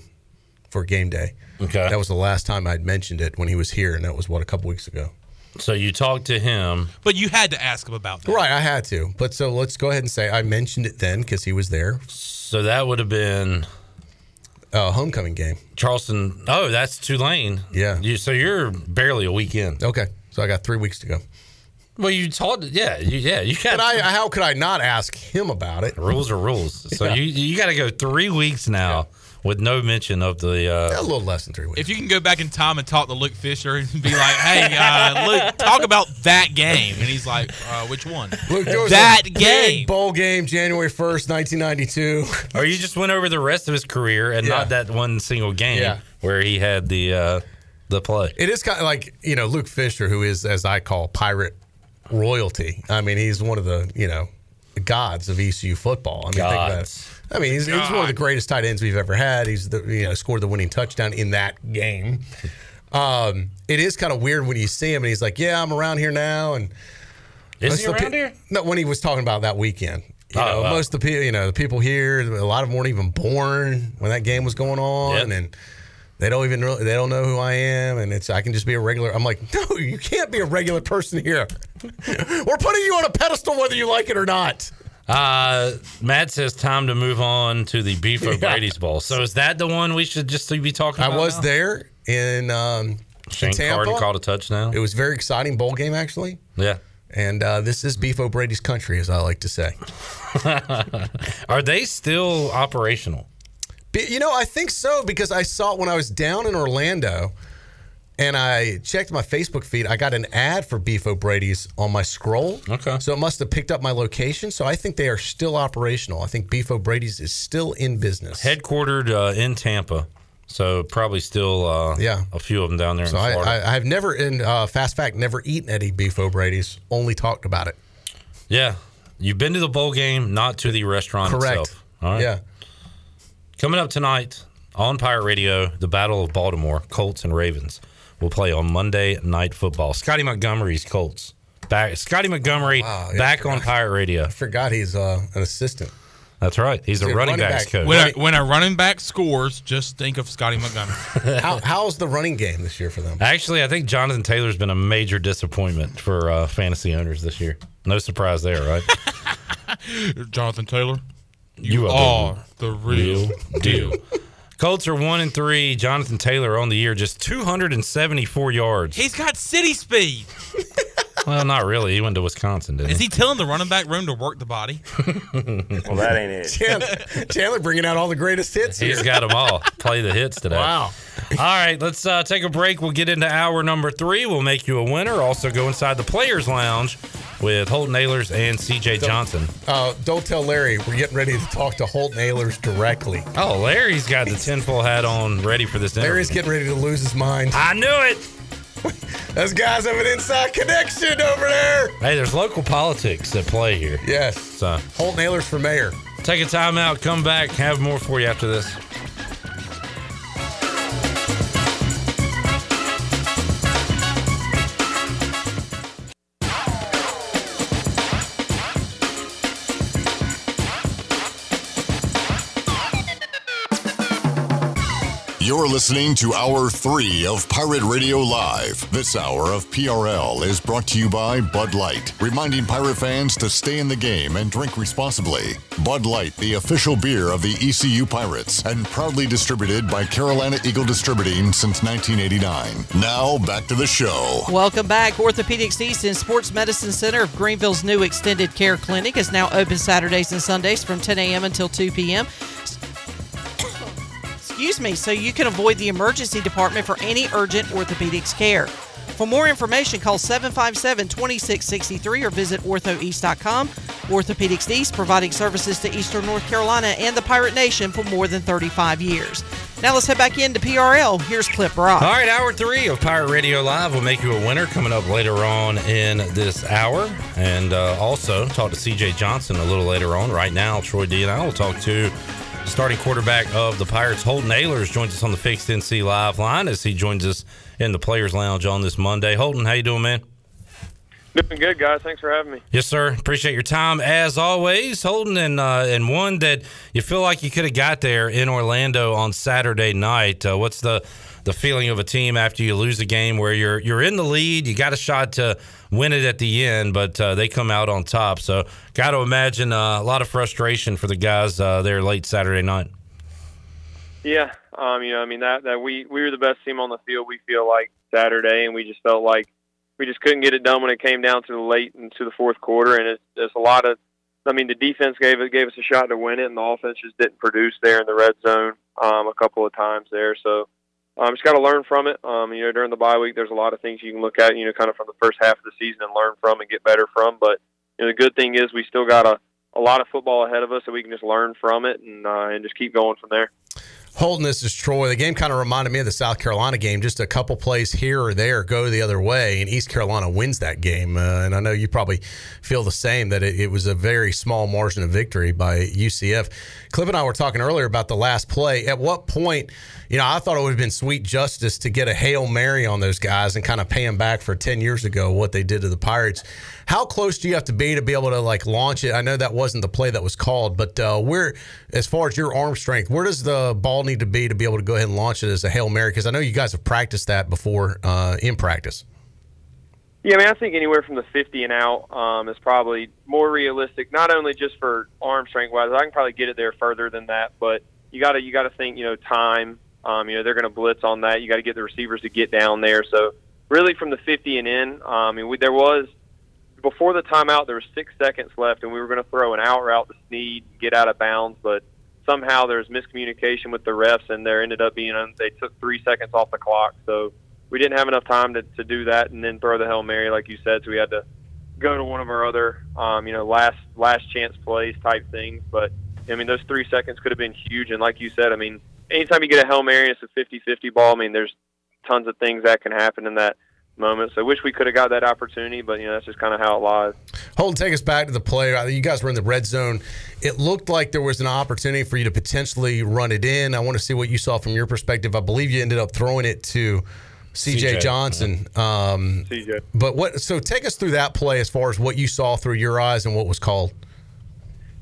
for game day. Okay. That was the last time I'd mentioned it when he was here, and that was what a couple weeks ago. So you talked to him. But you had to ask him about that. Right, I had to. But so let's go ahead and say I mentioned it then because he was there. So that would have been a homecoming game. Charleston. Oh, that's Tulane. Yeah. You, so you're barely a week in. Okay, so I got three weeks to go. Well, you told. Yeah, you, yeah. You got. But I, how could I not ask him about it? rules are rules. So [laughs] Yeah. you you got to go three weeks now with no mention of the. Uh, A little less than three weeks. If you can go back in time and talk to Luke Fisher and be like, "Hey, uh, Luke, talk about that game," and he's like, uh, "Which one?" Look, there was that game. big bowl game, January first, nineteen ninety two. or you just went over the rest of his career and Yeah. not that one single game Yeah. where he had the uh, the play. It is kind of like you know Luke Fisher, who is as I call pirate royalty. I mean, he's one of the you know gods of ECU football. I mean, think about it. I mean, he's, he's one of the greatest tight ends we've ever had. He's the you know scored the winning touchdown in that game. [laughs] Um, it is kind of weird when you see him and he's like, "Yeah, I'm around here now." And Is he around pe- here? No, when he was talking about that weekend. You Oh, know, wow. most of the people, you know, the people here, a lot of them weren't even born when that game was going on, Yep. and they don't even really, they don't know who I am, and it's I can just be a regular. I'm like, no, you can't be a regular person here. [laughs] We're putting you on a pedestal whether you like it or not. Uh, Matt says time to move on to the Beef O'Brady's [laughs] Bowl. So is that the one we should just be talking about? I was now? there in um, Shane Tampa. Carden called a touchdown. It was very exciting bowl game, actually. Yeah. And uh, this is Beef O'Brady's country, as I like to say. [laughs] Are they still operational? You know, I think so because I saw it when I was down in Orlando and I checked my Facebook feed. I got an ad for Beef O'Brady's on my scroll. Okay. So it must have picked up my location. So I think they are still operational. I think Beef O'Brady's is still in business. Headquartered uh, in Tampa, so probably still uh, Yeah. a few of them down there So in I, Florida. I, I've never, in uh, fast fact, never eaten Eddie Beef O'Brady's, only talked about it. yeah, you've been to the bowl game, not to the restaurant Correct. itself. All right. Yeah. Coming up tonight on Pirate Radio, the Battle of Baltimore, Colts and Ravens will play on Monday Night Football. Scotty Montgomery's Colts back. Scotty Montgomery Wow, yeah, back on Pirate Radio. I forgot he's uh, an assistant. That's right. He's a He's a running, running backs back. coach. When a, when a running back scores, just think of Scotty Montgomery. [laughs] How, how's the running game this year for them? Actually, I think Jonathan Taylor's been a major disappointment for uh, fantasy owners this year. No surprise there, right? [laughs] [laughs] Jonathan Taylor, You are the real deal. Colts are one and three. Jonathan Taylor on the year, just 274 yards. He's got city speed. [laughs] Well, not really. He went to Wisconsin, didn't he? Is he? he telling the running back room to work the body? [laughs] well, that ain't it. Chandler, Chandler bringing out all the greatest hits here. He's got them all. Play the hits today. Wow. All right, let's uh, take a break. We'll get into hour number three. We'll make you a winner. Also, go inside the Players Lounge with Holton Ahlers and CJ Johnson. Uh, don't tell Larry. We're getting ready to talk to Holton Ahlers directly. Oh, Larry's got the [laughs] tinfoil hat on, ready for this interview. Larry's getting ready to lose his mind. I knew it. [laughs] Those guys have an inside connection over there. Hey, there's local politics at play here. Yes. So Holt Ahlers for mayor. take a time out, come back, have more for you after this. You're listening to Hour 3 of Pirate Radio Live. This hour of PRL is brought to you by Bud Light, reminding pirate fans to stay in the game and drink responsibly. Bud Light, the official beer of the ECU Pirates, and proudly distributed by Carolina Eagle Distributing since 1989. Now, back to the show. Welcome back. Orthopedics East and Sports Medicine Center of Greenville's new extended care clinic is now open Saturdays and Sundays from 10 a.m. until 2 p.m. Excuse me, so you can avoid the emergency department for any urgent orthopedics care. For more information, call 757 2663 or visit orthoeast.com. Orthopedics East, providing services to Eastern North Carolina and the Pirate Nation for more than 35 years. Now let's head back into PRL. Here's Clip Brock. All right, hour three of Pirate Radio Live will make you a winner coming up later on in this hour. And uh, also talk to CJ Johnson a little later on. Right now, Troy D and I will talk to starting quarterback of the Pirates, Holton Ahlers, joins us on the Fixed NC Live line as he joins us in the Players Lounge on this Monday. Holton, how you doing, man? Doing good, guys. Thanks for having me. Yes, sir. Appreciate your time as always, Holton, and uh, and one that you feel like you could have got there in Orlando on Saturday night. Uh, what's the the feeling of a team after you lose a game where you're you're in the lead, you got a shot to win it at the end, but uh, they come out on top. So, got to imagine uh, a lot of frustration for the guys uh, there late Saturday night. Yeah, um, you know, I mean that that we we were the best team on the field. We feel like Saturday, and we just felt like we just couldn't get it done when it came down to the late into the fourth quarter. And it's, it's a lot of, I mean, the defense gave it gave us a shot to win it, and the offense just didn't produce there in the red zone um, a couple of times there. So. Um, just got to learn from it. Um, you know, during the bye week, there's a lot of things you can look at. You know, kind of from the first half of the season and learn from and get better from. But you know, the good thing is we still got a, a lot of football ahead of us, so we can just learn from it and uh, and just keep going from there. Holton, this is Troy. The game kind of reminded me of the South Carolina game. Just a couple plays here or there go the other way, and East Carolina wins that game. Uh, and I know you probably feel the same that it, it was a very small margin of victory by UCF. Clip and I were talking earlier about the last play. At what point, you know, I thought it would have been sweet justice to get a Hail Mary on those guys and kind of pay them back for 10 years ago what they did to the Pirates. How close do you have to be to be able to like launch it? I know that wasn't the play that was called, but uh, where, as far as your arm strength, where does the ball need to be to be able to go ahead and launch it as a Hail Mary? Because I know you guys have practiced that before uh, in practice. Yeah, I mean, I think anywhere from the 50 and out um, is probably more realistic. Not only just for arm strength wise, I can probably get it there further than that, but you got to you got to think, you know, time. Um, you know, they're going to blitz on that. You got to get the receivers to get down there. So really, from the 50 and in, um, I mean, we, there was before the timeout, there was six seconds left, and we were going to throw an out route to Snead, get out of bounds, but somehow there was miscommunication with the refs, and there ended up being they took three seconds off the clock, so we didn't have enough time to, to do that, and then throw the hail mary like you said, so we had to go to one of our other, um, you know, last last chance plays type things. But I mean, those three seconds could have been huge, and like you said, I mean, anytime you get a hail mary, it's a 50-50 ball. I mean, there's tons of things that can happen in that moment. So I wish we could have got that opportunity, but you know that's just kind of how it lies. Holton, take us back to the play. You guys were in the red zone. It looked like there was an opportunity for you to potentially run it in. I want to see what you saw from your perspective. I believe you ended up throwing it to CJ, CJ, Johnson. Um, CJ. But what? So take us through that play as far as what you saw through your eyes and what was called.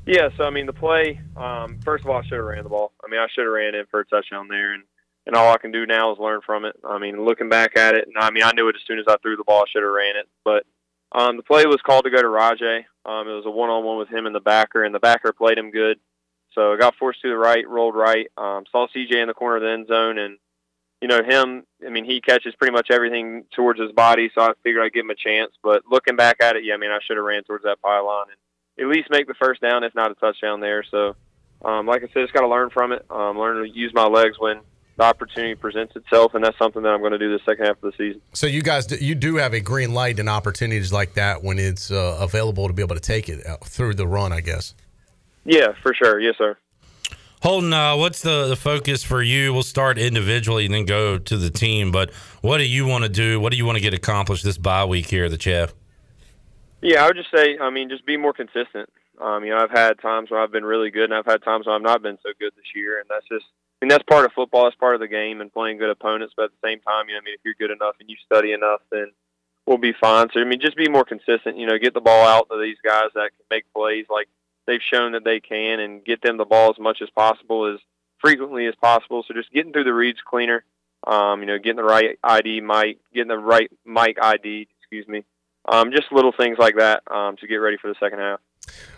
Yeah, so I mean the play. Um, first of all, I should have ran the ball. I mean, I should have ran in for a touchdown there, and and all I can do now is learn from it. I mean, looking back at it, and I mean, I knew it as soon as I threw the ball. I should have ran it, but um, the play was called to go to Rajay. Um, it was a one-on-one with him and the backer, and the backer played him good. So I got forced to the right, rolled right, um, saw CJ in the corner of the end zone, and you know him. I mean, he catches pretty much everything towards his body, so I figured I'd give him a chance. But looking back at it, yeah, I mean, I should have ran towards that pylon and at least make the first down, if not a touchdown there. So, um, like I said, just got to learn from it. Um, learn to use my legs when the opportunity presents itself, and that's something that I'm going to do the second half of the season. So you guys, do- you do have a green light and opportunities like that when it's uh, available to be able to take it through the run, I guess. Yeah, for sure. Yes, sir. Holton, uh, what's the, the focus for you? We'll start individually and then go to the team. But what do you want to do? What do you want to get accomplished this bye week here at the Chef? Yeah, I would just say, I mean, just be more consistent. Um, you know, I've had times where I've been really good, and I've had times where I've not been so good this year, and that's just, I mean, that's part of football. That's part of the game, and playing good opponents. But at the same time, you know, I mean, if you're good enough and you study enough, then we'll be fine. So I mean, just be more consistent. You know, get the ball out to these guys that can make plays like they've shown that they can, and get them the ball as much as possible, as frequently as possible. So just getting through the reads cleaner. Um, you know, getting the right ID mic, getting the right mic ID. Excuse me. Um, just little things like that um, to get ready for the second half.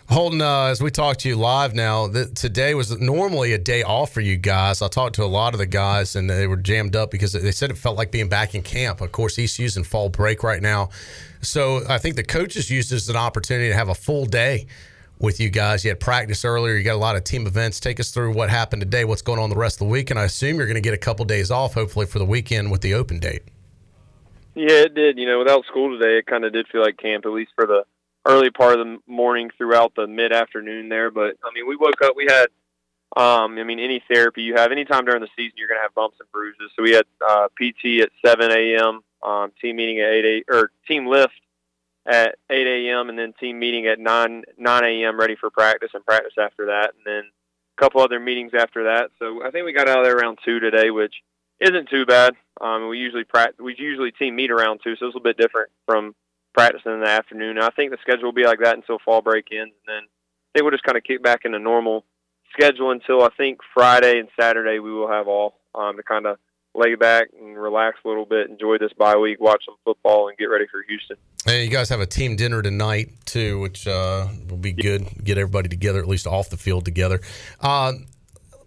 Holton, uh, as we talk to you live now, today was normally a day off for you guys. I talked to a lot of the guys, and they were jammed up because they said it felt like being back in camp. Of course, ECU's in fall break right now, so I think the coaches used this as an opportunity to have a full day with you guys. You had practice earlier. You got a lot of team events. Take us through what happened today, what's going on the rest of the week, and I assume you're going to get a couple days off, hopefully for the weekend with the open date. Yeah, it did. You know, without school today, it kind of did feel like camp, at least for the early part of the morning throughout the mid afternoon there. But I mean, we woke up, we had, um, I mean, any therapy you have, anytime during the season, you're going to have bumps and bruises. So we had uh, PT at 7 a.m., um, team meeting at 8 a, or team lift at 8 a.m., and then team meeting at 9 9 a.m. ready for practice and practice after that, and then a couple other meetings after that. So I think we got out of there around two today, which isn't too bad. Um, we usually practice, we usually team meet around two, so it's a little bit different from practicing in the afternoon. I think the schedule will be like that until fall break ends, and then I think we'll just kind of kick back into normal schedule until I think Friday and Saturday we will have off um, to kind of lay back and relax a little bit, enjoy this bye week, watch some football, and get ready for Houston. And you guys have a team dinner tonight too, which uh, will be good. Get everybody together, at least off the field together. Uh,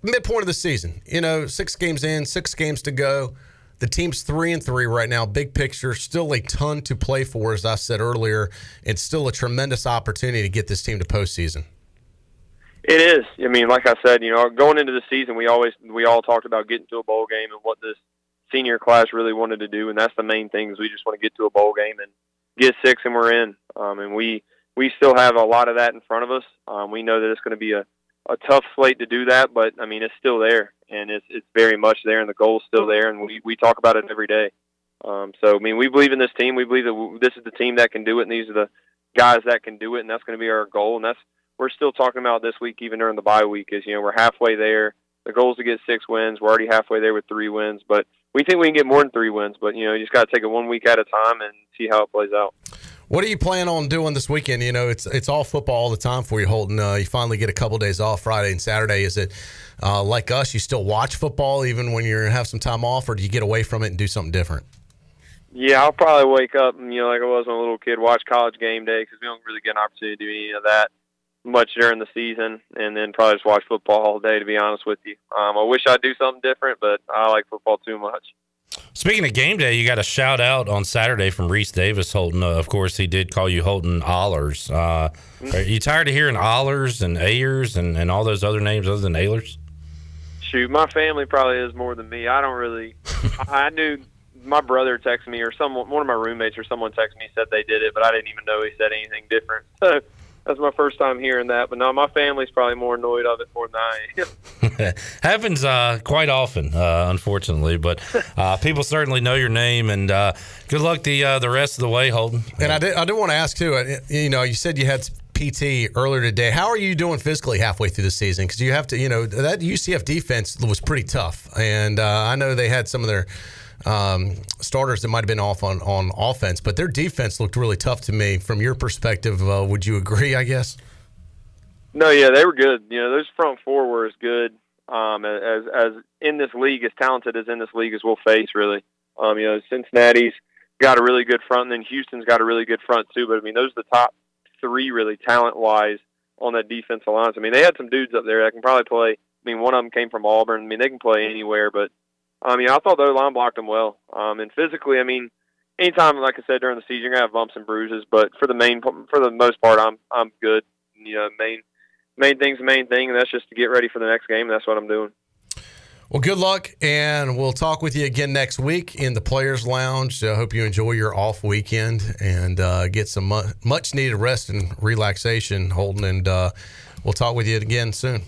midpoint of the season, you know, six games in, six games to go. The team's three and three right now. Big picture, still a ton to play for, as I said earlier. It's still a tremendous opportunity to get this team to postseason. It is. I mean, like I said, you know, going into the season, we always we all talked about getting to a bowl game and what this senior class really wanted to do, and that's the main thing. Is we just want to get to a bowl game and get six, and we're in. Um, and we we still have a lot of that in front of us. Um, we know that it's going to be a a tough slate to do that, but I mean, it's still there, and it's it's very much there, and the goal's still there, and we we talk about it every day. Um, so I mean, we believe in this team. We believe that this is the team that can do it, and these are the guys that can do it, and that's going to be our goal. And that's we're still talking about this week, even during the bye week, is you know we're halfway there. The goal is to get six wins. We're already halfway there with three wins, but we think we can get more than three wins. But you know, you just got to take it one week at a time and see how it plays out. What are you plan on doing this weekend? You know, it's it's all football all the time for you, Holton. Uh, you finally get a couple days off Friday and Saturday. Is it uh, like us? You still watch football even when you have some time off, or do you get away from it and do something different? Yeah, I'll probably wake up and you know, like I was when a little kid, watch College Game Day because we don't really get an opportunity to do any of that much during the season, and then probably just watch football all day. To be honest with you, um, I wish I'd do something different, but I like football too much. Speaking of game day, you got a shout out on Saturday from Rece Davis Holton. Uh, of course, he did call you Holton Allers. Uh, are you tired of hearing Allers and Ayers and, and all those other names other than Aylers? Shoot, my family probably is more than me. I don't really. I knew my brother texted me or someone, one of my roommates or someone texted me said they did it, but I didn't even know he said anything different. [laughs] So that's my first time hearing that. But no, my family's probably more annoyed of it more than I am. [laughs] [laughs] Happens uh, quite often, uh, unfortunately. But uh, people certainly know your name, and uh, good luck the uh, the rest of the way, Holton. And I did, I did want to ask too. uh, You know, you said you had PT earlier today. How are you doing physically halfway through the season? Because you have to, you know, that UCF defense was pretty tough, and uh, I know they had some of their um, starters that might have been off on on offense, but their defense looked really tough to me. From your perspective, uh, would you agree? I guess. No, yeah, they were good. You know, those front four were as good um, as as in this league, as talented as in this league as we'll face. Really, um, you know, Cincinnati's got a really good front, and then Houston's got a really good front too. But I mean, those are the top three really talent wise on that defensive line. I mean, they had some dudes up there that can probably play. I mean, one of them came from Auburn. I mean, they can play anywhere. But I mean, I thought the line blocked them well. Um, and physically, I mean, anytime, like I said, during the season, you're gonna have bumps and bruises. But for the main, for the most part, I'm I'm good. You know, main main thing's the main thing, and that's just to get ready for the next game. And that's what I'm doing. Well, good luck, and we'll talk with you again next week in the Players Lounge. I hope you enjoy your off weekend and uh, get some mu- much needed rest and relaxation, Holton. And uh, we'll talk with you again soon.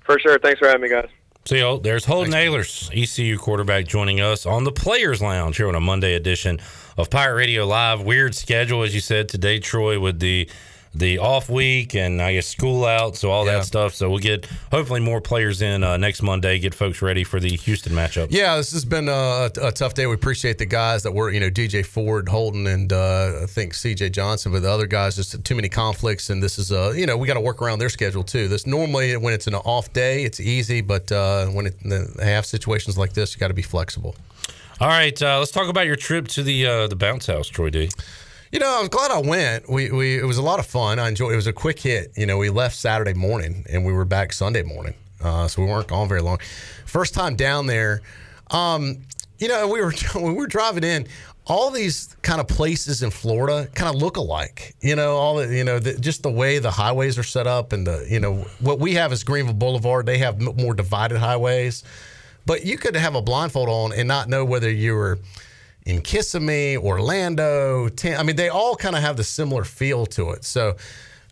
For sure. Thanks for having me, guys. So there's Holton Ahlers, ECU quarterback, joining us on the Players Lounge here on a Monday edition of Pirate Radio Live. Weird schedule, as you said today, Troy, with the the off week and I guess school out, so all that stuff. So we'll get hopefully more players in uh, next Monday, get folks ready for the Houston matchup. Yeah, this has been a, a tough day. We appreciate the guys that were, you know, DJ Ford, Holton, and uh, I think CJ Johnson, but the other guys just too many conflicts. And this is, uh, you know, we got to work around their schedule too. This normally when it's an off day, it's easy, but uh, when it, they have situations like this, you got to be flexible. All right, uh, let's talk about your trip to the uh, the bounce house, Troy D. You know, I'm glad I went. We, we it was a lot of fun. I enjoyed. It was a quick hit. You know, we left Saturday morning and we were back Sunday morning, uh, so we weren't gone very long. First time down there, um, you know, we were [laughs] we were driving in. All these kind of places in Florida kind of look alike. You know, all the, you know, the, just the way the highways are set up and the you know what we have is Greenville Boulevard. They have more divided highways, but you could have a blindfold on and not know whether you were in Kissimmee, Orlando. I mean, they all kind of have the similar feel to it. So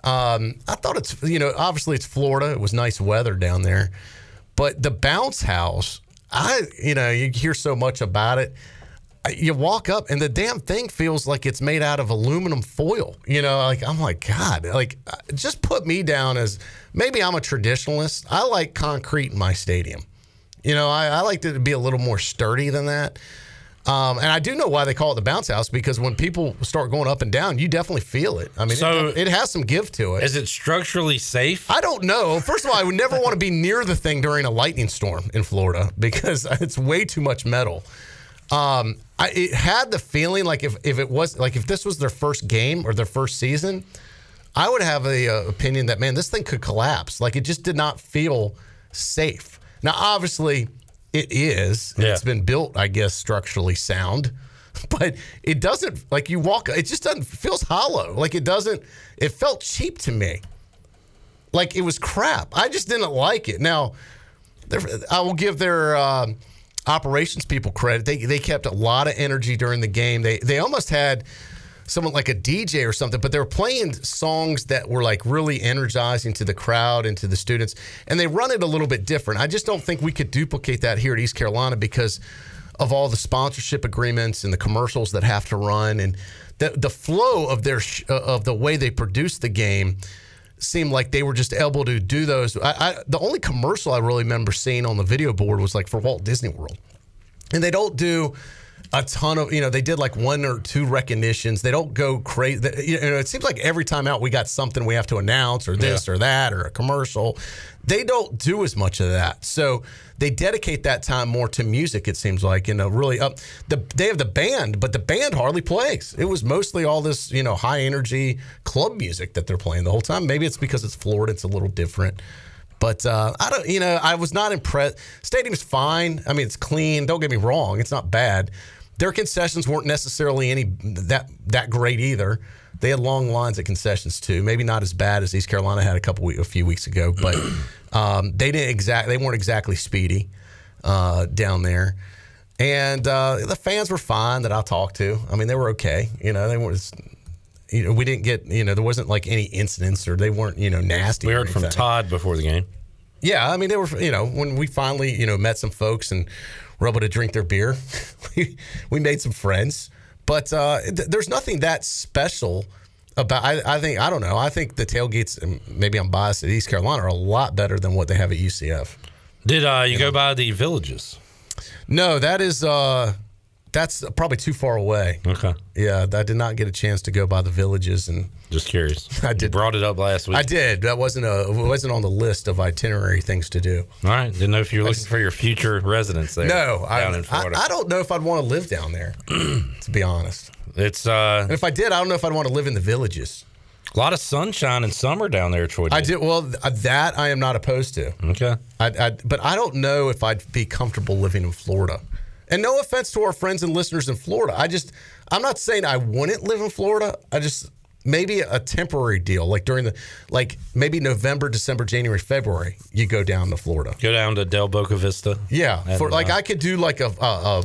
um, I thought it's, you know, obviously it's Florida. It was nice weather down there. But the bounce house, I, you know, you hear so much about it. You walk up and the damn thing feels like it's made out of aluminum foil. You know, like I'm like, God, like just put me down as maybe I'm a traditionalist. I like concrete in my stadium. You know, I, I like it to be a little more sturdy than that. Um, and I do know why they call it the bounce house because when people start going up and down, you definitely feel it. I mean, So- it, it has some give to it. Is it structurally safe? I don't know. First of all, I would never want to be near the thing during a lightning storm in Florida [laughs] because it's way too much metal. Um, I, it had the feeling like if, if it was like if this was their first game or their first season, I would have a, uh opinion that man, this thing could collapse. Like it just did not feel safe. Now, obviously, it is. and It's been built, I guess, structurally sound, [laughs] but it doesn't like you walk. It just doesn't feels hollow. Like it doesn't. It felt cheap to me. Like it was crap. I just didn't like it. Now, I will give their um, operations people credit. They they kept a lot of energy during the game. They they almost had someone like a DJ or something, but they were playing songs that were like really energizing to the crowd and to the students, and they run it a little bit different. I just don't think we could duplicate that here at East Carolina because of all the sponsorship agreements and the commercials that have to run and the the flow of their sh- uh, of the way they produce the game seemed like they were just able to do those. I, I, the only commercial I really remember seeing on the video board was like for Walt Disney World, and they don't do a ton of you know they did like one or two recognitions. They don't go crazy. You know, it seems like every time out we got something we have to announce or this or that or a commercial. They don't do as much of that, so they dedicate that time more to music. It seems like you know really up. The they have the band, but the band hardly plays. It was mostly all this you know high energy club music that they're playing the whole time. Maybe it's because it's Florida. It's a little different. But uh, I don't, you know, I was not impressed. Stadium's fine. I mean, it's clean. Don't get me wrong; it's not bad. Their concessions weren't necessarily any that that great either. They had long lines at concessions too. Maybe not as bad as East Carolina had a couple week, a few weeks ago, but [clears throat] um, they didn't exact. They weren't exactly speedy uh, down there. And uh, the fans were fine that I talked to. I mean, they were okay. You know, they weren't. You know, we didn't get. You know, there wasn't like any incidents or they weren't. You know, nasty. We heard from. Todd before the game. Yeah, I mean, they were. You know, when we finally you know met some folks and were able to drink their beer, [laughs] we, we made some friends. But uh, th- there's nothing that special about. I, I think I don't know. I think the tailgates. and Maybe I'm biased at East Carolina are a lot better than what they have at UCF. Did uh, you go by the villages? No, that is uh that's probably too far away. Okay. Yeah, I did not get a chance to go by the villages and Just curious. [laughs] I did brought it up last week. I did. That wasn't a it wasn't on the list of itinerary things to do. All right. Didn't know if you were looking for your future residence there. No, I, in I. I don't know if I'd want to live down there, [clears throat] to be honest. It's uh And if I did, I don't know if I'd want to live in the villages. a lot of sunshine and summer down there, Troy. I did well. That I am not opposed to. Okay. I, I, but I don't know if I'd be comfortable living in Florida. And no offense to our friends and listeners in Florida. I just, I'm not saying I wouldn't live in Florida. I just, maybe a temporary deal, like during the, like maybe November, December, January, February, you go down to Florida. Go down to Del Boca Vista. Yeah. And, For, like uh, I could do like a, a, a,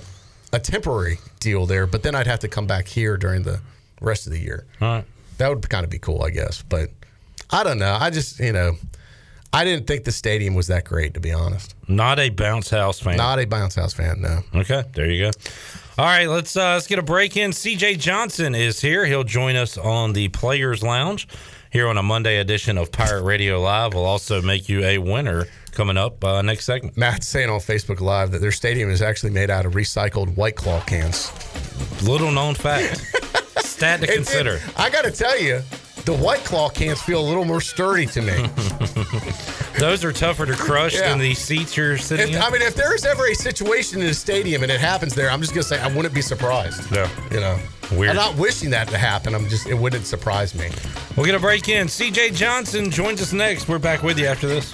a temporary deal there, but then I'd have to come back here during the rest of the year. All right. That would kind of be cool, I guess. But I don't know. I just, you know, I didn't think the stadium was that great, to be honest. Not a bounce house fan. Not a bounce house fan, no. Okay, there you go. All right, let's uh, let's get a break in. CJ Johnson is here. He'll join us on the Players Lounge here on a Monday edition of Pirate Radio Live. We'll also make you a winner coming up uh, next segment. Matt's saying on Facebook Live that their stadium is actually made out of recycled White Claw cans. Little known fact. [laughs] Stat to consider. I got to tell you, the White Claw cans feel a little more sturdy to me. [laughs] Those are tougher to crush Yeah. than the seats you're sitting If, in. I mean, if there's ever a situation in a stadium and it happens there, I'm just gonna say I wouldn't be surprised. Yeah. You know, Weird. I'm not wishing that to happen. I'm just it wouldn't surprise me. We're going to break in. CJ Johnson joins us next. We're back with you after this.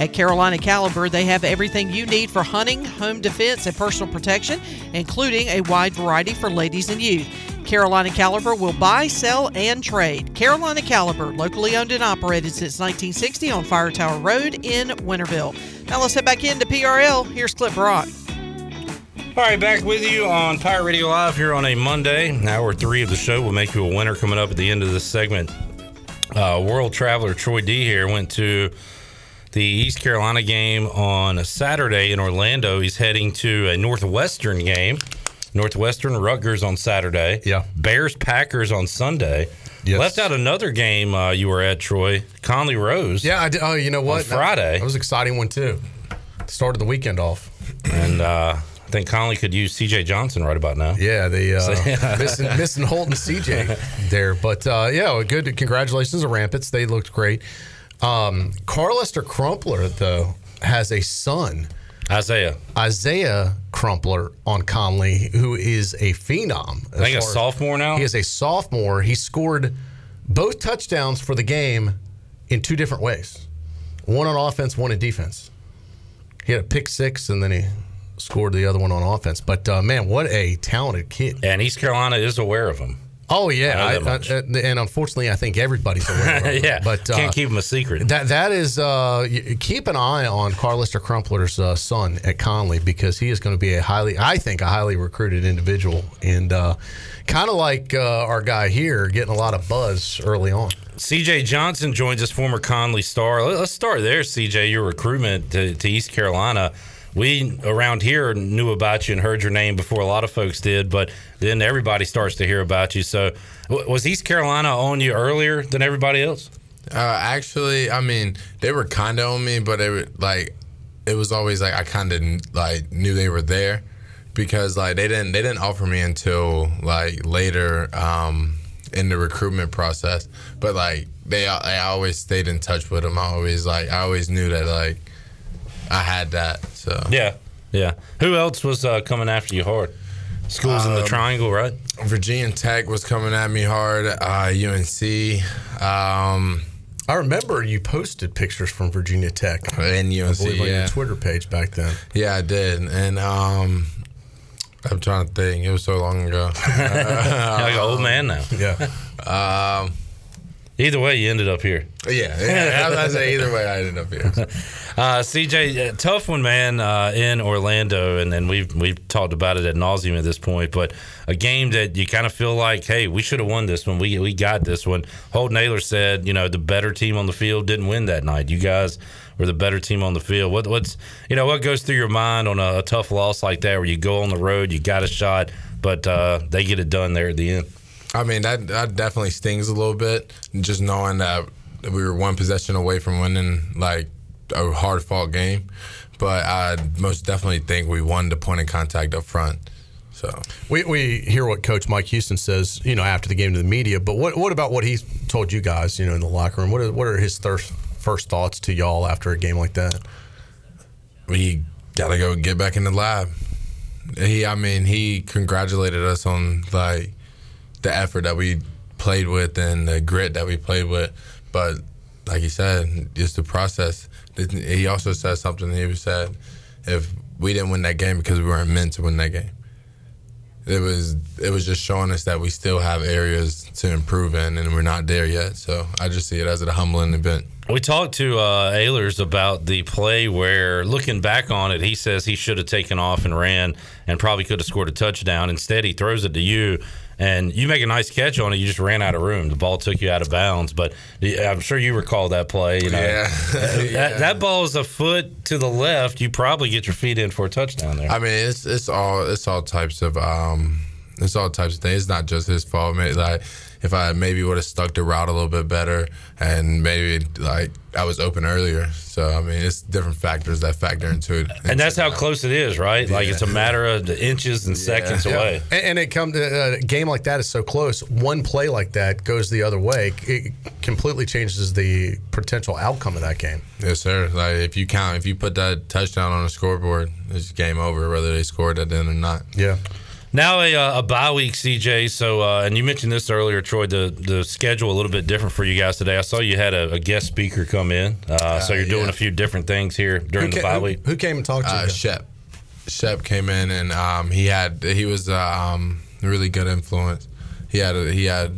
At Carolina Caliber, they have everything you need for hunting, home defense, and personal protection, including a wide variety for ladies and youth. Carolina Caliber will buy, sell, and trade. Carolina Caliber, locally owned and operated since 1960 on Fire Tower Road in Winterville. Now let's head back into PRL. Here's Clip Brock. All right, back with you on Pirate Radio Live here on a Monday. Hour three of the show. We'll make you a winner coming up at the end of this segment. Uh, world traveler Troy D here went to the East Carolina game on a Saturday in Orlando. He's heading to a Northwestern game. Northwestern Rutgers on Saturday. Yeah. Bears Packers on Sunday. Yes. Left out another game uh, you were at, Troy. Conley Rose. Yeah, I did, oh, you know what? On Friday. That was an exciting one too. Started the weekend off. And uh, I think Conley could use CJ Johnson right about now. Yeah, the uh, So, yeah. [laughs] missing, missing Holton CJ [laughs] there, but uh, yeah, good. Congratulations to Rampants. They looked great. Um, Carlester Crumpler though has a son, Isaiah. Isaiah Crumpler on Conley, who is a phenom. I think a as far as- sophomore now. He is a sophomore. He scored both touchdowns for the game in two different ways. One on offense, one in defense. He had a pick six, and then he scored the other one on offense. But uh, man, what a talented kid! And East Carolina is aware of him. Oh yeah, I I know that much. I- uh, and unfortunately, I think everybody's aware. Of [laughs] yeah, but uh, can't keep him a secret. that that is uh, keep an eye on Carlester Crumpler's uh, son at Conley because he is going to be a highly, I think, a highly recruited individual, and uh, kind of like uh, our guy here, getting a lot of buzz early on. CJ Johnson joins us, former Conley star. Let- Let's start there, CJ. Your recruitment to, to East Carolina. We around here knew about you and heard your name before a lot of folks did, but then everybody starts to hear about you. So, was East Carolina on you earlier than everybody else? Uh, actually, I mean, they were kind of on me, but it like it was always like I kind of like knew they were there because like they didn't they didn't offer me until like later um, in the recruitment process. But like they I always stayed in touch with them. I always like I always knew that like I had that. So Yeah, yeah. Who else was uh, coming after you hard? Schools in the Um, Triangle, right? Virginia Tech was coming at me hard. Uh, UNC. Um, I remember you posted pictures from Virginia Tech and UNC. I believe on yeah. your Twitter page back then. Yeah, I did, and um, I'm trying to think. It was so long ago. [laughs] like an old man now. Yeah. Um, Either way, you ended up here. Yeah, yeah. I was gonna say either way, I ended up here. [laughs] Uh, CJ, uh, tough one, man, uh, in Orlando, and, and we've we've talked about it at nauseum at this point. But a game that you kind of feel like, hey, we should have won this one. We we got this one. Holton Ahlers said, you know, the better team on the field didn't win that night. You guys were the better team on the field. What what's you know what goes through your mind on a, a tough loss like that, where you go on the road, you got a shot, but uh, they get it done there at the end. I mean, that that definitely stings a little bit, just knowing that we were one possession away from winning like a hard fought game. But I most definitely think we won the point of contact up front. So We, we hear what Coach Mike Houston says, you know, after the game to the media. But what what about what he told you guys, you know, in the locker room? What are what are his thir- first thoughts to y'all after a game like that? we gotta go get back in the lab. He, I mean, he congratulated us on like the effort that we played with and the grit that we played with. But like he said, just the process. He also said something. He said, if we didn't win that game because we weren't meant to win that game. It was it was just showing us that we still have areas to improve in, and we're not there yet. So I just see it as a humbling event. We talked to uh, about the play where, looking back on it, he says he should have taken off and ran and probably could have scored a touchdown. Instead, he throws it to you, and you make a nice catch on it. You just ran out of room. The ball took you out of bounds. But I'm sure you recall that play. You know, [laughs] Yeah. that, that ball is a foot to the left. You probably get your feet in for a touchdown there. I mean, it's it's all it's all types of um, it's all types of things. It's not just his fault. Maybe, like if I maybe would have stuck the route a little bit better, and maybe like I was open earlier. So I mean, it's different factors that factor into it. and that's how close it is, right? Like it's a matter of the inches and seconds away. And, and it come to a game like that is so close. One play like that goes the other way. It completely changes the potential outcome of that game. Yes, sir. Like if you count, if you put that touchdown on the scoreboard, it's game over, whether they scored that in or not. Yeah. Now a, uh, a bye week, CJ. So, uh, and you mentioned this earlier, Troy. The the schedule a little bit different for you guys today. I saw you had a, a guest speaker come in, uh, so you're doing a few different things here during Who the ca- bye who- week. Who came and talked to Uh, you? Shep. Shep came in and um, he had he was uh, um, really good influence. He had a, he had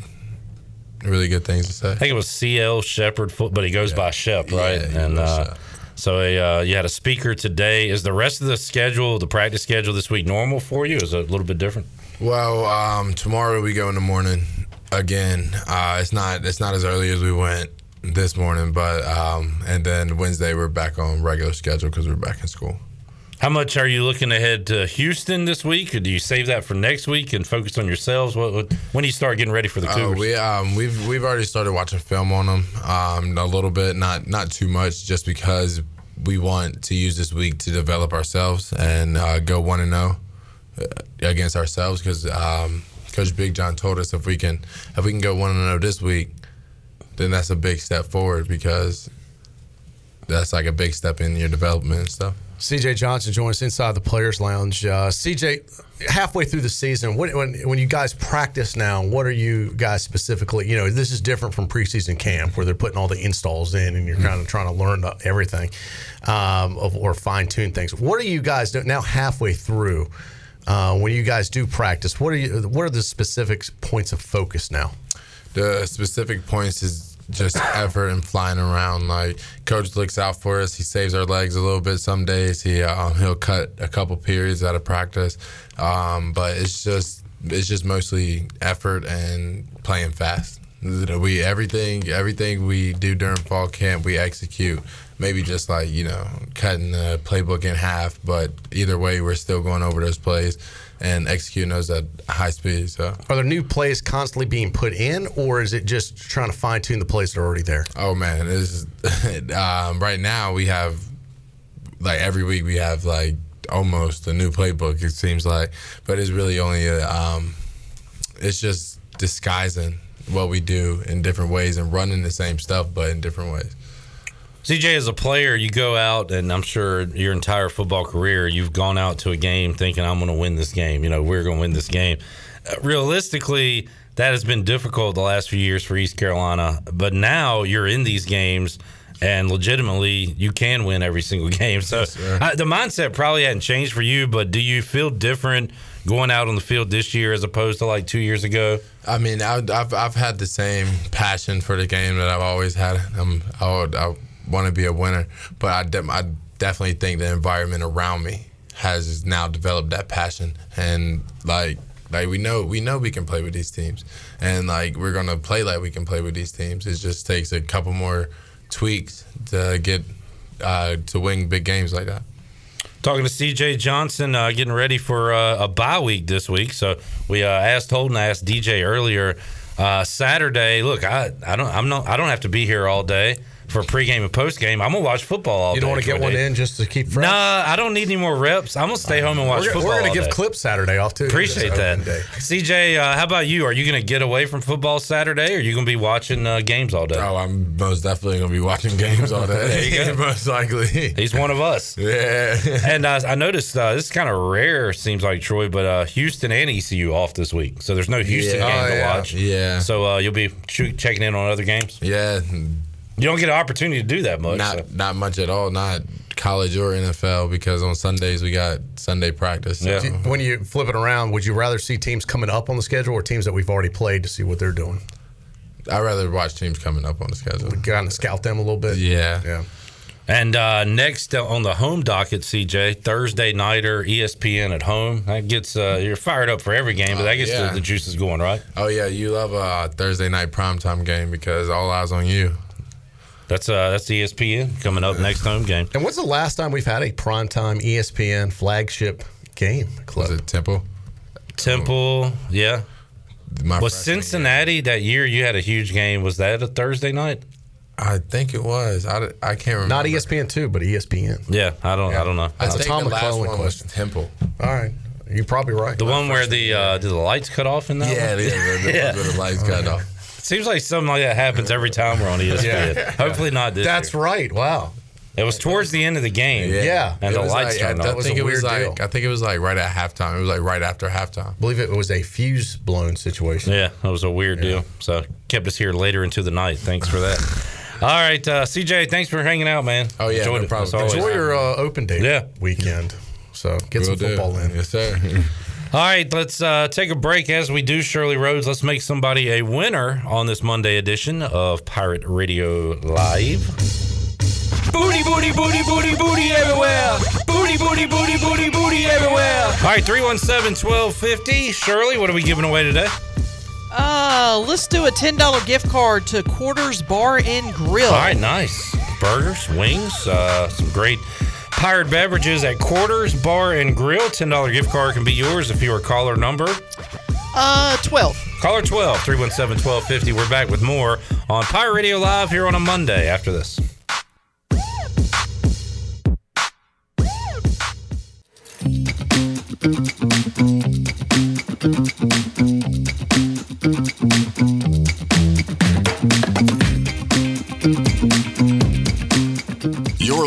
really good things to say. I think it was CL Shepherd, but he goes by Shep, right? Yeah, and goes uh, so uh, you had a speaker today. Is the rest of the schedule, the practice schedule this week, normal for you? Is it a little bit different? Well, um, tomorrow we go in the morning again. Uh, it's not it's not as early as we went this morning, but um, and then Wednesday we're back on regular schedule because we're back in school. How much are you looking ahead to Houston this week, or do you save that for next week and focus on yourselves? What, what when do you start getting ready for the Uh, we um, we've we've already started watching film on them um, a little bit, not not too much, just because we want to use this week to develop ourselves and uh, go one and zero against ourselves. Because um, Coach Big John told us if we can if we can go one and zero this week, then that's a big step forward because that's like a big step in your development and stuff. CJ Johnson joins us inside the Players Lounge. Uh, CJ, halfway through the season, when, when when you guys practice now, what are you guys specifically? You know, this is different from preseason camp where they're putting all the installs in and you're kind of trying to learn everything um, of, or fine tune things. What are you guys doing now? Halfway through, uh, when you guys do practice, what are you? What are the specific points of focus now? the specific points is just effort and flying around. Like coach looks out for us. He saves our legs a little bit. Some days he um, he'll cut a couple periods out of practice, um, but it's just it's just mostly effort and playing fast. We everything everything we do during fall camp we execute. Maybe just like you know cutting the playbook in half, but either way we're still going over those plays and executing those at high speed. So Are there new plays constantly being put in, or is it just trying to fine tune the plays that are already there? Oh man, this [laughs] um, right now we have like every week we have like almost a new playbook. It seems like, but it's really only a, um, it's just disguising what we do in different ways and running the same stuff but in different ways. CJ, as a player, you go out, and I'm sure your entire football career, you've gone out to a game thinking, I'm going to win this game. You know, we're going to win this game. Uh, realistically, that has been difficult the last few years for East Carolina. But now you're in these games, and legitimately, you can win every [laughs] single game. So uh, the mindset probably hadn't changed for you, but do you feel different going out on the field this year as opposed to like two years ago? I mean, I, I've I've had the same passion for the game that I've always had. I'm, I would, I want to be a winner, but I, de- I definitely think the environment around me has now developed that passion and like like we know we know we can play with these teams and like we're gonna play like we can play with these teams. It just takes a couple more tweaks to get uh, to win big games like that. Talking to CJ Johnson, uh, getting ready for uh, a bye week this week. So we uh, asked Holton, I asked DJ earlier. Uh, Saturday, look, I, I don't, I'm not, I don't have to be here all day for pregame and postgame. I'm gonna watch football all You don't want to get one in just to keep fresh? Nah, I don't need any more reps. I'm gonna stay home and watch we're, football. We're going all give day. Clip Saturday off too. Appreciate that. CJ, uh, how about you? Are you to get away from football Saturday, or are you to be watching uh, games all day? Oh, I'm most definitely gonna be watching [laughs] games all day. there [laughs] most likely. He's one of us. [laughs] Yeah. and uh, I noticed uh, this is kind of rare, seems like Troy, but uh, Houston and ECU off this week, so there's no Houston Yeah. game Oh, to yeah. watch. Yeah. So uh, you'll be ch- checking in on other games. Yeah. You don't get an opportunity to do that much. Not so. not much at all. Not college or NFL because on Sundays we got Sunday practice. so- Do- When you flip it around, would you rather see teams coming up on the schedule or teams that we've already played to see what they're doing? I'd rather watch teams coming up on the schedule. Kind of scout them a little bit. Yeah. Yeah. And uh, next uh, on the home docket, CJ Thursday nighter ESPN at home. That gets uh, you're fired up for every game, but that gets yeah. the, the juices going, right? Oh yeah, you love a Thursday night primetime game because all eyes on you. That's uh that's ESPN coming up next home game. And when's the last time we've had a primetime ESPN flagship game? Club? Was it Temple? Temple, yeah. My was freshman Cincinnati that year? You had a huge game. Was that a Thursday night? I think it was. I, I can't remember. Not ESPN two, but ESPN. Yeah, I don't. I don't know. I That's a think Tom the last McClellan one question. was Temple. All right, you're probably right. The one where the uh, did the lights cut off in that? Yeah, one? yeah, the, the, [laughs] Yeah. the lights cut off. Seems like something like that happens every time we're on ESPN. Yeah. Hopefully not this. That's year. right. Wow. It was towards the end of the game. Yeah. and It the lights like, turned I, I off. was think a it was weird like deal. I think it was like right at halftime. It was like right after halftime. I believe it was a fuse blown situation. Yeah, that was a weird deal. So kept us here later into the night. Thanks for that. [laughs] All right, uh, CJ, thanks for hanging out, man. Oh, yeah, Enjoyed no it, problem. as. Enjoy your uh, open day Yeah. weekend. So get Will some do. football in. Yes, sir. [laughs] All right, let's uh, take a break as we do Shirley Rhodes. Let's make somebody a winner on this Monday edition of Pirate Radio Live. Booty, booty, booty, booty, booty everywhere. Booty, booty, booty, booty, booty everywhere. All right, 317 1250. Shirley, what are we giving away today? Uh, let's do a $10 gift card to Quarters Bar and Grill. All right, nice. Burgers, wings, uh, some great pirate beverages at Quarters Bar and Grill. $10 gift card can be yours if you are caller number. Uh, 12. Caller 12, 317 1250. We're back with more on Pirate Radio Live here on a Monday after this.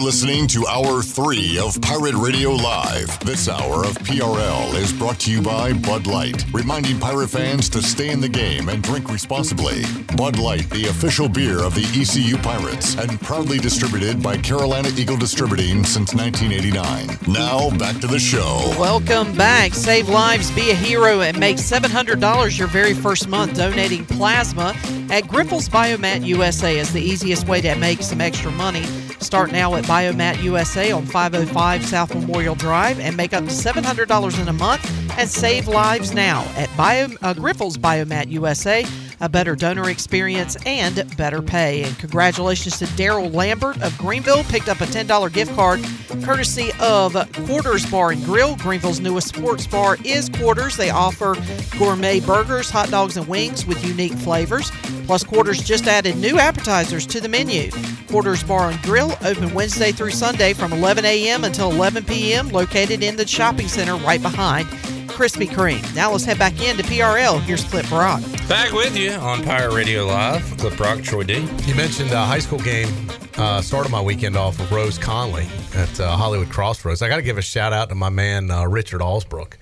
Listening to Hour 3 of Pirate Radio Live. This hour of PRL is brought to you by Bud Light, reminding pirate fans to stay in the game and drink responsibly. Bud Light, the official beer of the ECU Pirates, and proudly distributed by Carolina Eagle Distributing since 1989. Now, back to the show. Welcome back. Save lives, be a hero, and make $700 your very first month donating plasma at Grifols Biomat USA is the easiest way to make some extra money. Start now at Biomat USA on 505 South Memorial Drive and make up to $700 in a month and save lives now at Bio, uh, Grifols Biomat USA, a better donor experience, and better pay. And congratulations to Daryl Lambert of Greenville, picked up a $10 gift card courtesy of Quarters Bar and Grill. Greenville's newest sports bar is Quarters. They offer gourmet burgers, hot dogs, and wings with unique flavors. Plus, Quarters just added new appetizers to the menu. Quarters Bar and Grill open Wednesday through Sunday from 11 a.m. until 11 p.m., located in the shopping center right behind Krispy Kreme. Now let's head back into PRL. Here's Clip Brock. Back with you on Pirate Radio Live. Clip Brock, Troy D. You mentioned a high school game. Uh, started my weekend off with Rose Conley at uh, Hollywood Crossroads. I got to give a shout out to my man uh, Richard Allsbrook.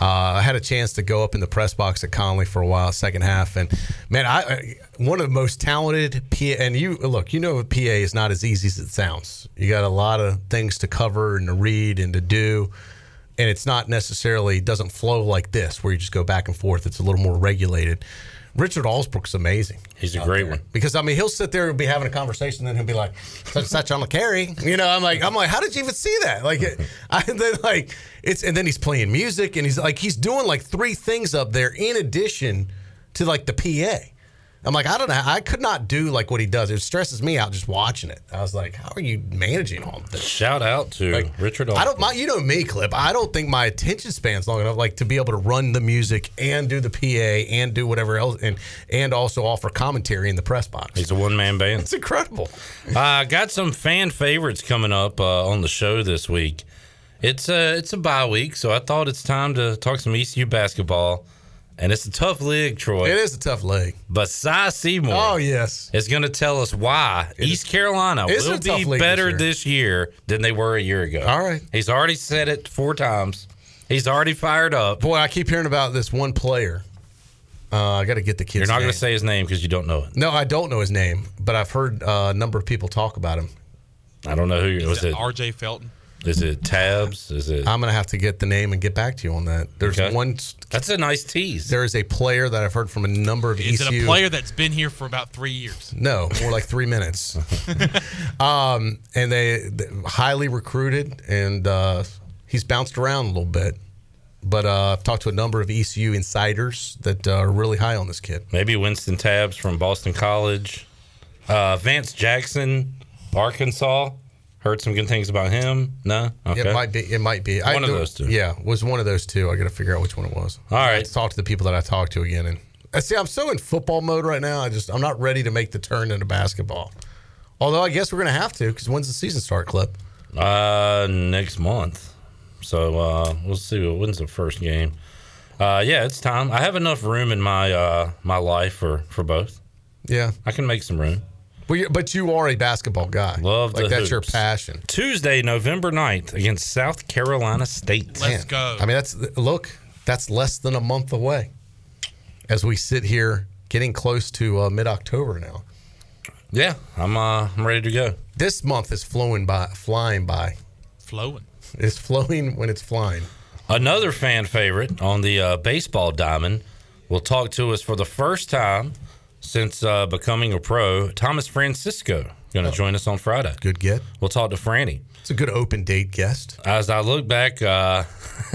Uh, I had a chance to go up in the press box at Conley for a while, second half, and man, I, I one of the most talented PA. And you look, you know, PA is not as easy as it sounds. You got a lot of things to cover and to read and to do, and it's not necessarily doesn't flow like this where you just go back and forth. It's a little more regulated. Richard Allsbrook's amazing. He's a great one. Because I mean, he'll sit there and be having a conversation, and then he'll be like, "Such and such on the carry." You know, I'm like, I'm like, how did you even see that? Like, it, I [laughs] then like it's, and then he's playing music, and he's like, he's doing like three things up there in addition to like the PA. I'm like, I don't know. I could not do like what he does. It stresses me out just watching it. I was like, how are you managing all this? Shout out to Richard. I don't. My, you know me, Clip. I don't think my attention span's long enough, like to be able to run the music and do the PA and do whatever else, and and also offer commentary in the press box. He's a one man band. It's incredible. uh, got some fan favorites coming up uh, on the show this week. It's a it's a bye week, so I thought it's time to talk some ECU basketball. And it's a tough league, Troy. It is a tough league. But Cy Seymour Oh yes. is going to tell us why East Carolina It's will be better this this year. than they were a year ago. All right. He's already said it four times. He's already fired up. Boy, I keep hearing about this one player. Uh, I got to get the kid's You're not going to say his name because you don't know it. No, I don't know his name, but I've heard uh, a number of people talk about him. I don't know who you was it. R.J. Felton. Is it Tabbs? Is it? I'm going to have to get the name and get back to you on that. There's Okay. one. That's a nice tease. There is a player that I've heard from a number of Is ECU. it a player that's been here for about three years? No, more like three minutes. [laughs] um, and they, they highly recruited, and uh, he's bounced around a little bit. But uh, I've talked to a number of ECU insiders that uh, are really high on this kid. Maybe Wynston Tabbs from Boston College. Uh, Vance Jackson, Arkansas. Heard some good things about him. No, okay. It might be. It might be. One of those two. Yeah, was one of those two. I got to figure out which one it was. All right. Let's talk to the people that I talked to again. And I see, I'm so in football mode right now. I just I'm not ready to make the turn into basketball. Although I guess we're gonna have to because when's the season start, Clip? Uh, next month. So uh, we'll see. When's the first game? Uh, yeah, it's time. I have enough room in my uh, my life for for both. Yeah, I can make some room. But you, but you are a basketball guy. Love like the that's your passion. Tuesday, November 9th against South Carolina State. Let's go. I mean, that's look. That's less than a month away. As we sit here, getting close to uh, mid October now. Yeah, I'm uh, I'm ready to go. This month is flowing by, flying by. Flowing. It's flowing when it's flying. Another fan favorite on the uh, baseball diamond will talk to us for the first time since uh, becoming a pro. Thomas Francisco going to join us on Friday. Good get. We'll talk to Franny. It's a good open date guest. As I look back, uh,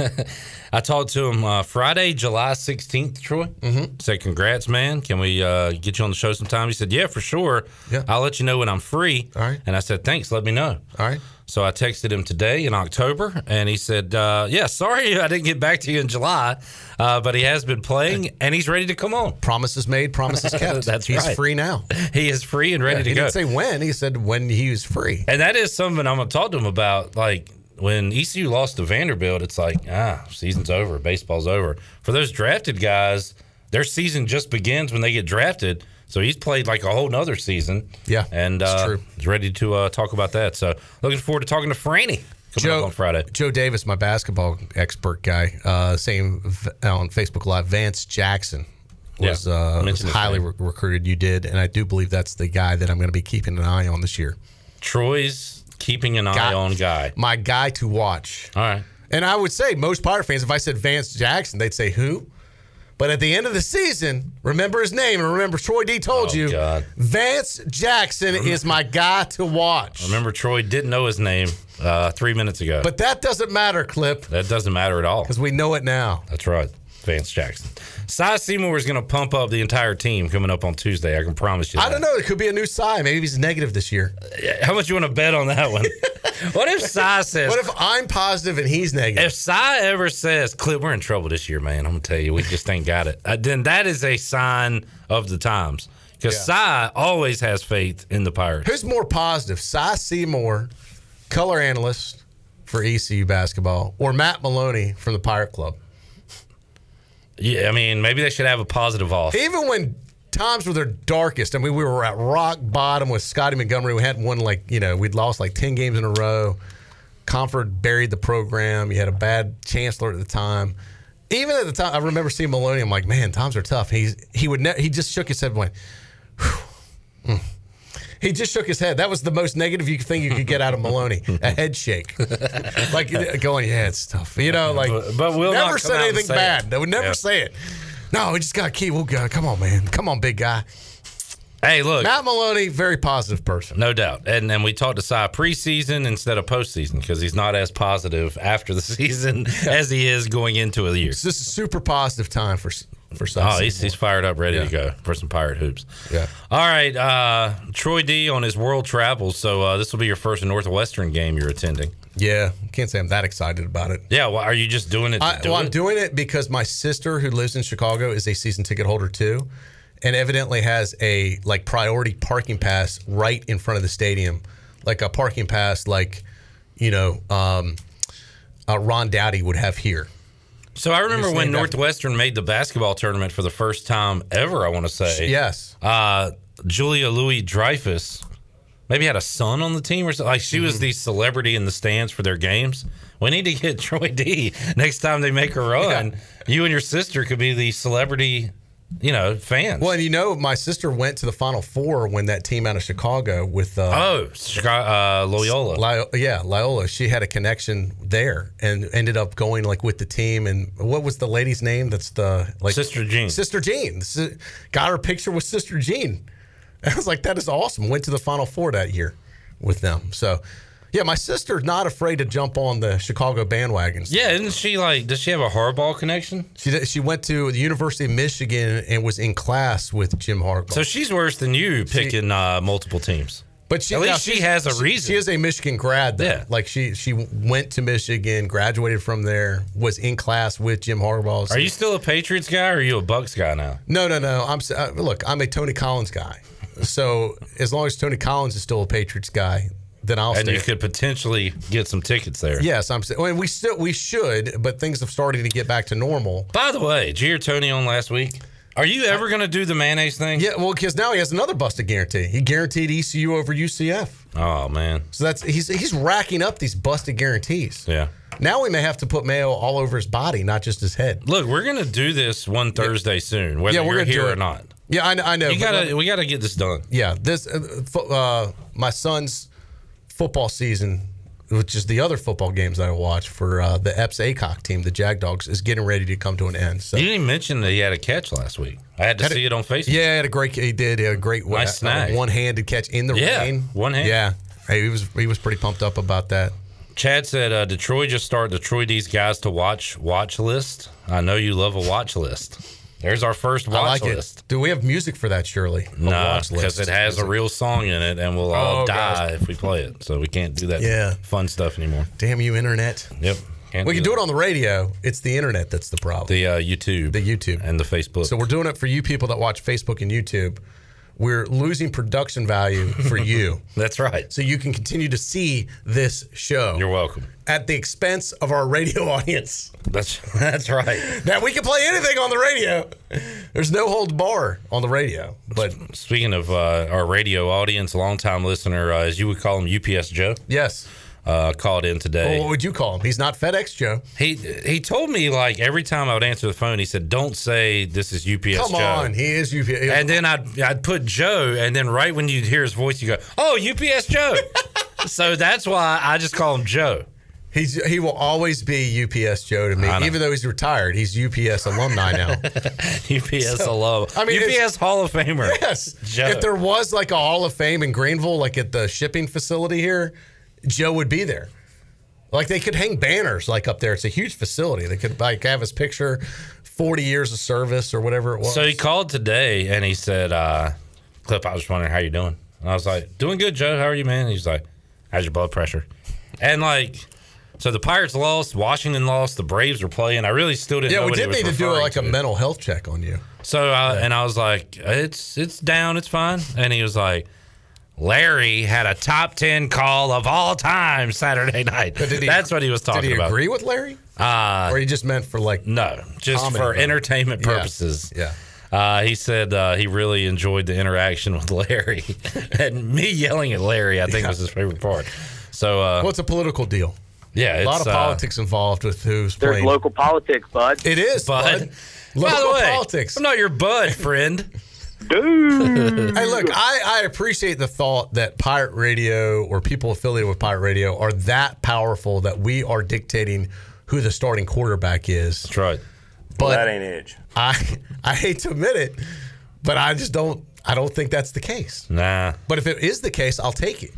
[laughs] I talked to him uh, Friday, July 16th, Troy. Mm-hmm. Said, congrats, man. Can we uh, get you on the show sometime? He said, yeah, for sure. Yeah. I'll let you know when I'm free. All right. And I said, thanks, let me know. All right. So I texted him today in October, and he said, uh, "Yeah, sorry [laughs] I didn't get back to you in July, uh, but he has been playing, and he's ready to come on. Promises made, promises [laughs] kept. That's He's right. free now. [laughs] He is free and ready Yeah, to he go. He didn't say when. He said when he was free. And that is something I'm gonna talk to him about. Like when ECU lost to Vanderbilt, it's like ah, season's over, baseball's over. For those drafted guys, their season just begins when they get drafted. So he's played like a whole nother season. Yeah, and uh, true. he's ready to uh, talk about that. So looking forward to talking to Franny coming up on Friday. Joe Davis, my basketball expert guy, uh, v- on Facebook Live, Vance Jackson was, Yeah, uh, was highly re- recruited. You did, and I do believe that's the guy that I'm going to be keeping an eye on this year. Troy's keeping an eye Guy- on guy. My guy to watch. All right. And I would say most Pirate fans, if I said Vance Jackson, they'd say who? But at the end of the season, remember his name and remember Troy D told Oh, you God. Vance Jackson is my guy to watch. Remember, Troy didn't know his name uh, three minutes ago. But that doesn't matter, Clip, that doesn't matter at all. because we know it now. That's right. Vance Jackson. Cy Seymour is going to pump up the entire team coming up on Tuesday. I can promise you. I don't know. It could be a new Cy. Maybe he's negative this year. How much you want to bet on that one? [laughs] what if Cy says? What if I'm positive and he's negative? If Cy ever says, "Clip, we're in trouble this year, man," I'm gonna tell you, we just ain't got it. Uh, then that is a sign of the times because Yeah. Cy always has faith in the Pirates. Who's more positive, Cy Seymour, color analyst for ECU basketball, or Matt Maloney from the Pirate Club? Yeah, I mean, maybe they should have a positive off. Even when times were their darkest, I mean, we were at rock bottom with Scottie Montgomery. We hadn't won like, you know, we'd lost like 10 games in a row. Compher buried the program. You had a bad chancellor at the time. Even at the time, I remember seeing Maloney. I'm like, man, times are tough. He's he would ne- he just shook his head and went. "Whew, mm." He just shook his head. That was the most negative you- thing you could get out of Maloney. A head shake, [laughs] like uh, going, yeah, it's tough. You know, like But- but we'll never said anything bad. it. They would never Yeah. say it. No, we just got to keep. We'll go. Come on, man. Come on, big guy. Hey, look, Matt Maloney, very positive person. no doubt, and and we talked to Cy preseason instead of postseason because he's not as positive after the [laughs] season as he is going into a year. Just a super positive time for for Cy Oh, he's, he's fired up, ready Yeah. to go for some pirate hoops. Yeah. All right, uh, Troy D on his world travels. So uh, this will be your first Northwestern game you're attending. Yeah, can't say I'm that excited about it. Yeah, well, are you just doing it? I, do well, it? I'm doing it because my sister, who lives in Chicago, is a season ticket holder too, and evidently has a like priority parking pass right in front of the stadium, like a parking pass like, you know, um, uh, Ron Dowdy would have here. So I remember when Northwestern made the basketball tournament for the first time ever. I want to say Yes. Uh, Julia Louis Dreyfus maybe had a son on the team or something. Like she Mm-hmm. was the celebrity in the stands for their games. We need to get [laughs] Troy D next time they make a run. You and your sister could be the celebrity, you know, fans. Well, and you know, my sister went to the Final Four when that team out of Chicago with uh, Oh, Chicago, uh, Loyola. Li- yeah, Loyola. She had a connection there and ended up going like with the team. And what was the lady's name? That's the like Sister Jean. Sister Jean. Got her picture with Sister Jean. [laughs] I was like, that is awesome. Went to the Final Four that year with them. So, yeah, my sister's not afraid to jump on the Chicago bandwagons. Yeah, isn't she like? Does she have a hardball connection? She she went to the University of Michigan and was in class with Jim Harbaugh. So she's worse than you picking uh, multiple teams. But she, At least she has a reason. She is a Michigan grad, though. Yeah. Like she she went to Michigan, graduated from there, was in class with Jim Harbaugh. Are you still a Patriots guy or are you a Bucks guy now? No, no, no. I'm uh, look. I'm a Tony Collins guy. So as long as Tony Collins is still a Patriots guy, then I'll and stay. you could potentially get some tickets there. Yes, I'm. Well, we still we should, but things have started to get back to normal. By the way, did you hear Tony on last week? Are you ever going to do the mayonnaise thing? Yeah, well, because now he has another busted guarantee. He guaranteed ECU over UCF. Oh man. So that's he's he's racking up these busted guarantees. Yeah. Now we may have to put mayo all over his body, not just his head. Look, we're going to do this one Thursday soon, whether Yeah, we're you're gonna do here it. or not. Yeah, I, I know. You gotta, we got to get this done. Yeah, this uh, uh, my son's football season, which is the other football games that I watch for uh, the Epps Acock team, the Jag Dogs, is getting ready to come to an end. So You didn't even mention that he had a catch last week. I had to Had a- see it on Facebook. yeah, he had a great. He did a great uh, Nice snag. one-handed catch in the Yeah, rain. one hand. Yeah, hey, he was he was pretty pumped up about that. Chad said uh, Detroit just started Detroit these guys to watch watch list. I know you love a watch list. There's our first watch I like list. it. Do we have music for that? Shirley, A No, because it has a real song in it, and we'll all Oh, die if we play it. So we can't do that Yeah. fun stuff anymore. Damn you, internet. Yep. Can't we do can do it on the radio. It's the internet that's the problem. The uh, YouTube, the YouTube, and the Facebook. So we're doing it for you people that watch Facebook and YouTube. We're losing production value for [laughs] you. That's right. So you can continue to see this show. You're welcome. At the expense of our radio [laughs] audience. That's that's right. Now we can play anything on the radio. There's no hold bar on the radio. But Speaking of uh, our radio audience, longtime listener, uh, as you would call him, UPS Joe. Yes. Uh, called in today. well, what would you call him? He's not FedEx Joe. He he told me like every time I would answer the phone, he said, "Don't say this is UPS Come Joe." on, he is UPS. And then I'd I'd put Joe, and then right when you hear his voice, you go, "Oh, UPS Joe." [laughs] so that's why I just call him Joe. He's he will always be UPS Joe to me, even though he's retired. He's UPS alumni now. [laughs] UPS So, alum. I mean, UPS Hall of Famer. Yes. Joe. If there was like a Hall of Fame in Greenville, like at the shipping facility here, Joe would be there. Like they could hang banners like up there. It's a huge facility. They could like have his picture, 40 years of service or whatever it was. So he called today and he said, uh, Clip, I was wondering how you doing. And I was like, doing good, Joe. How are you, man? He's like, how's your blood pressure? And like, so the Pirates lost, Washington lost, the Braves were playing. I really still didn't yeah, we did need to do like a mental health check on you. So uh, and I was like, it's it's down, it's fine. And he was like, Larry had a top ten call of all time Saturday night. did he- That's what he was talking about. Did he about. agree with Larry? Uh, or he just meant for like no, just comedy for value? entertainment purposes. Yeah. Uh, he said uh, he really enjoyed the interaction with Larry, [laughs] and me yelling at Larry. I think was his favorite part. So, uh, well, it's a political deal. Yeah, a lot of uh, politics involved with who's There's playing. local politics, bud. It is, Bud. bud. By Local the way, politics. I'm not your bud, friend. Dude. hey, look, I, I appreciate the thought that Pirate Radio or people affiliated with Pirate Radio are that powerful that we are dictating who the starting quarterback is. That's right. But that ain't edge. I I hate to admit it, but I just don't I don't think that's the case. Nah. But if it is the case, I'll take it.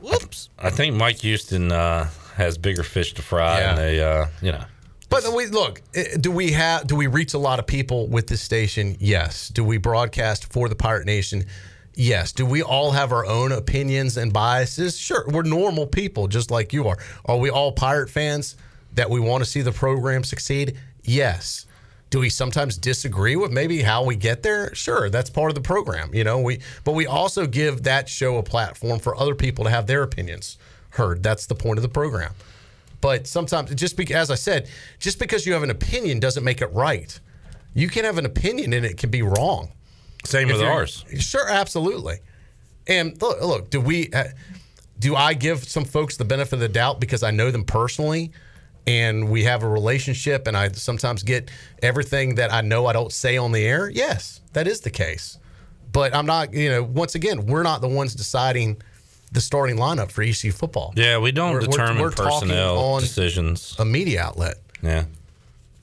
Whoops. I think Mike Houston uh, has bigger fish to fry, Yeah. and they, uh, you know, But we look. eh, Do we have? Do we reach a lot of people with this station? Yes. Do we broadcast for the Pirate Nation? Yes. Do we all have our own opinions and biases? Sure. We're normal people, just like you are. Are we all Pirate fans that we want to see the program succeed? Yes. Do we sometimes disagree with maybe how we get there? Sure, that's part of the program, you know. We but we also give that show a platform for other people to have their opinions heard. That's the point of the program. But sometimes, just be, as I said, just because you have an opinion doesn't make it right. You can have an opinion and it can be wrong. Same If with ours. Sure, absolutely. And look, look do we? Uh, do I give some folks the benefit of the doubt because I know them personally, and we have a relationship, and I sometimes get everything that I know I don't say on the air? Yes, that is the case. But I'm not. You know, once again, we're not the ones deciding the starting lineup for ECU football. yeah, we don't We're- we're- determine we're personnel on decisions. a media outlet. Yeah.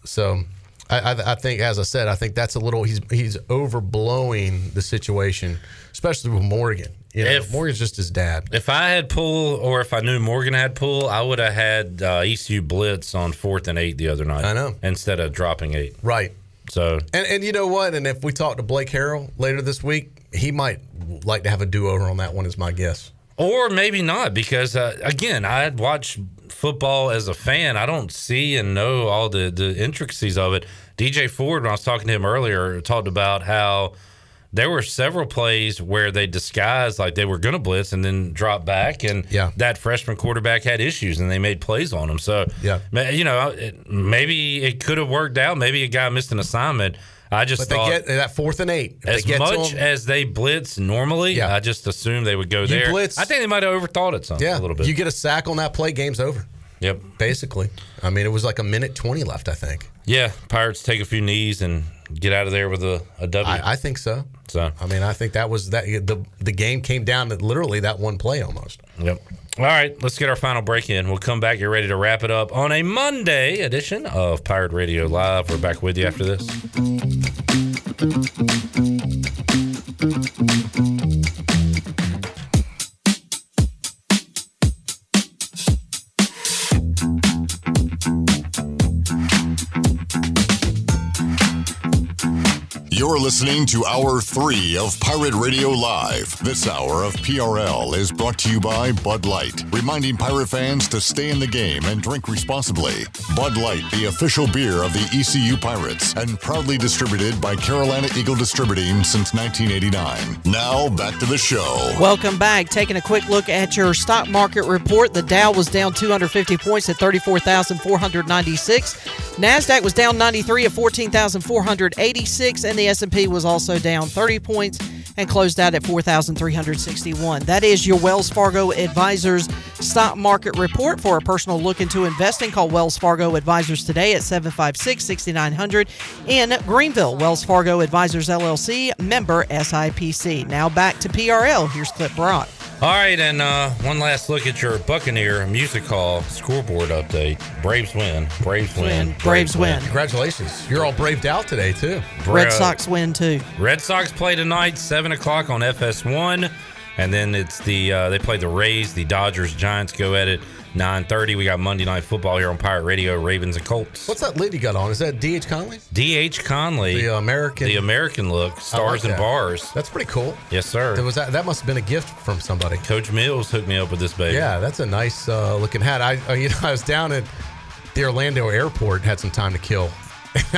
So I, I, I think, as I said, I think that's a little he's he's overblowing the situation, especially with Morgan. You know, If- Morgan's just his dad. If I had pool, or if I knew Morgan had pool, I would have had uh, ECU blitz on fourth and eight the other night. I know. instead of dropping eight. Right. So And and you know what? And if we talk to Blake Harrell later this week, he might like to have a do over on that one. Is my guess. Or maybe not, because uh, again, I watch football as a fan. I don't see and know all the, the intricacies of it. DJ Ford, when I was talking to him earlier, talked about how there were several plays where they disguised like they were going to blitz and then drop back, and Yeah. that freshman quarterback had issues and they made plays on him. So Yeah. you know, maybe it could have worked out. Maybe a guy missed an assignment. I just But they thought get that fourth and eight. If as they much him- as they blitz normally, I just assumed they would go You there. blitz- I think they might have overthought it some yeah, a little bit. You get a sack on that play, game's over. Yep. Basically, I mean, it was like a minute twenty left. I think. yeah, Pirates take a few knees and get out of there with a, a W. I, I think so. So I mean, I think that was that the the game came down to literally that one play almost. Yep. All right, let's get our final break in. We'll come back. You're ready to wrap it up on a Monday edition of Pirate Radio Live. We're back with you after this. You're listening to Hour 3 of Pirate Radio Live. This hour of PRL is brought to you by Bud Light, reminding pirate fans to stay in the game and drink responsibly. Bud Light, the official beer of the ECU Pirates, and proudly distributed by Carolina Eagle Distributing since 1989. Now, back to the show. Welcome back. Taking a quick look at your stock market report. The Dow was down 250 points at 34,496. Nasdaq was down 93 at 14,486 and the S&P was also down 30 points and closed out at 4,361. That is your Wells Fargo Advisors stock market report for a personal look into investing. Call Wells Fargo Advisors today at 756-6900 in Greenville. Wells Fargo Advisors LLC, member SIPC. Now back to PRL. Here's Clip Brock. All right, and uh, one last look at your Buccaneer Music Hall scoreboard update. Braves win. Braves win. Braves win. Congratulations. You're all braved out today, too. Red Sox win too. Red Sox play tonight, seven o'clock on FS1, and then it's the uh, they play the Rays, the Dodgers, Giants go at it 9:30. We got Monday Night Football here on Pirate Radio. Ravens and Colts. What's that lid you got on? Is that D.H. Conley? D.H. Conley, The American. the American look, stars like and that. bars. That's pretty cool. Yes, sir. That was that. That must have been a gift from somebody. Coach Mills hooked me up with this baby. Yeah, that's a nice uh, looking hat. I, uh, you know, [laughs] I was down at the Orlando airport, had some time to kill. [laughs]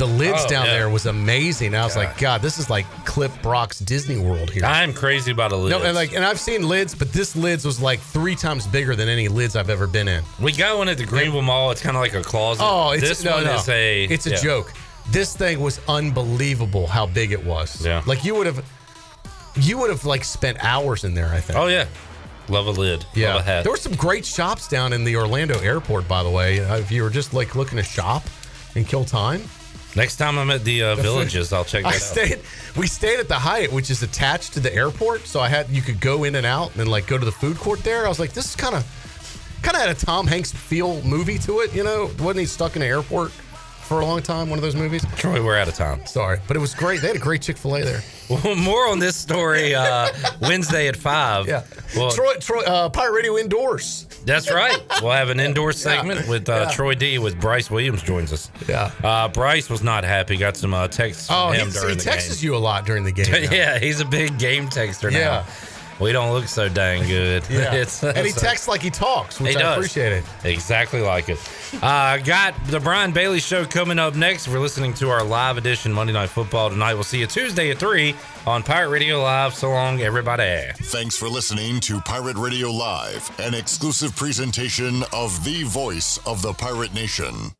the lids Oh, down yeah. there was amazing. I was God. like, God, this is like Clip Brock's Disney World here. I'm crazy about a lid. No, and like, and I've seen lids, but this lids was like three times bigger than any lids I've ever been in. we got one at the Greenville Mall. It's kind of like a closet. Oh, it's this no, one no. is a. It's a yeah. joke. This thing was unbelievable how big it was. Yeah. Like you would have, you would have like spent hours in there. I think. Oh yeah, love a lid. Yeah, love a hat. there were some great shops down in the Orlando airport, by the way. Uh, if you were just like looking to shop and kill time, Next time I'm at the uh, villages, I'll check that I out. stayed. We stayed at the Hyatt, which is attached to the airport, so I had you could go in and out and like go to the food court there. I was like, this is kind of kind of had a Tom Hanks feel movie to it. You know, wasn't he stuck in an airport for a long time? One of those movies. Troy, we're out of time. Sorry, but it was great. They had a great Chick Fil A there. Well, [laughs] more on this story uh, Wednesday at five. Yeah. Well, Troy, Troy, uh, Pirate Radio indoors. That's right. We'll have an indoor segment with uh, Yeah. Troy D. with Bryce Williams joins us. Yeah. Uh, Bryce was not happy. Got some uh, texts Oh, him he during the game. He texts game. you a lot during the game. [laughs] yeah, he's a big game texter now. Yeah. We don't look so dang good. Yeah. [laughs] And he texts like he talks, which He I does. appreciate it. Exactly like it. Uh, got the Brian Bailey Show coming up next. We're listening to our live edition Monday Night Football tonight. We'll see you Tuesday at 3 on Pirate Radio Live. So long, everybody. Thanks for listening to Pirate Radio Live, an exclusive presentation of the voice of the pirate nation.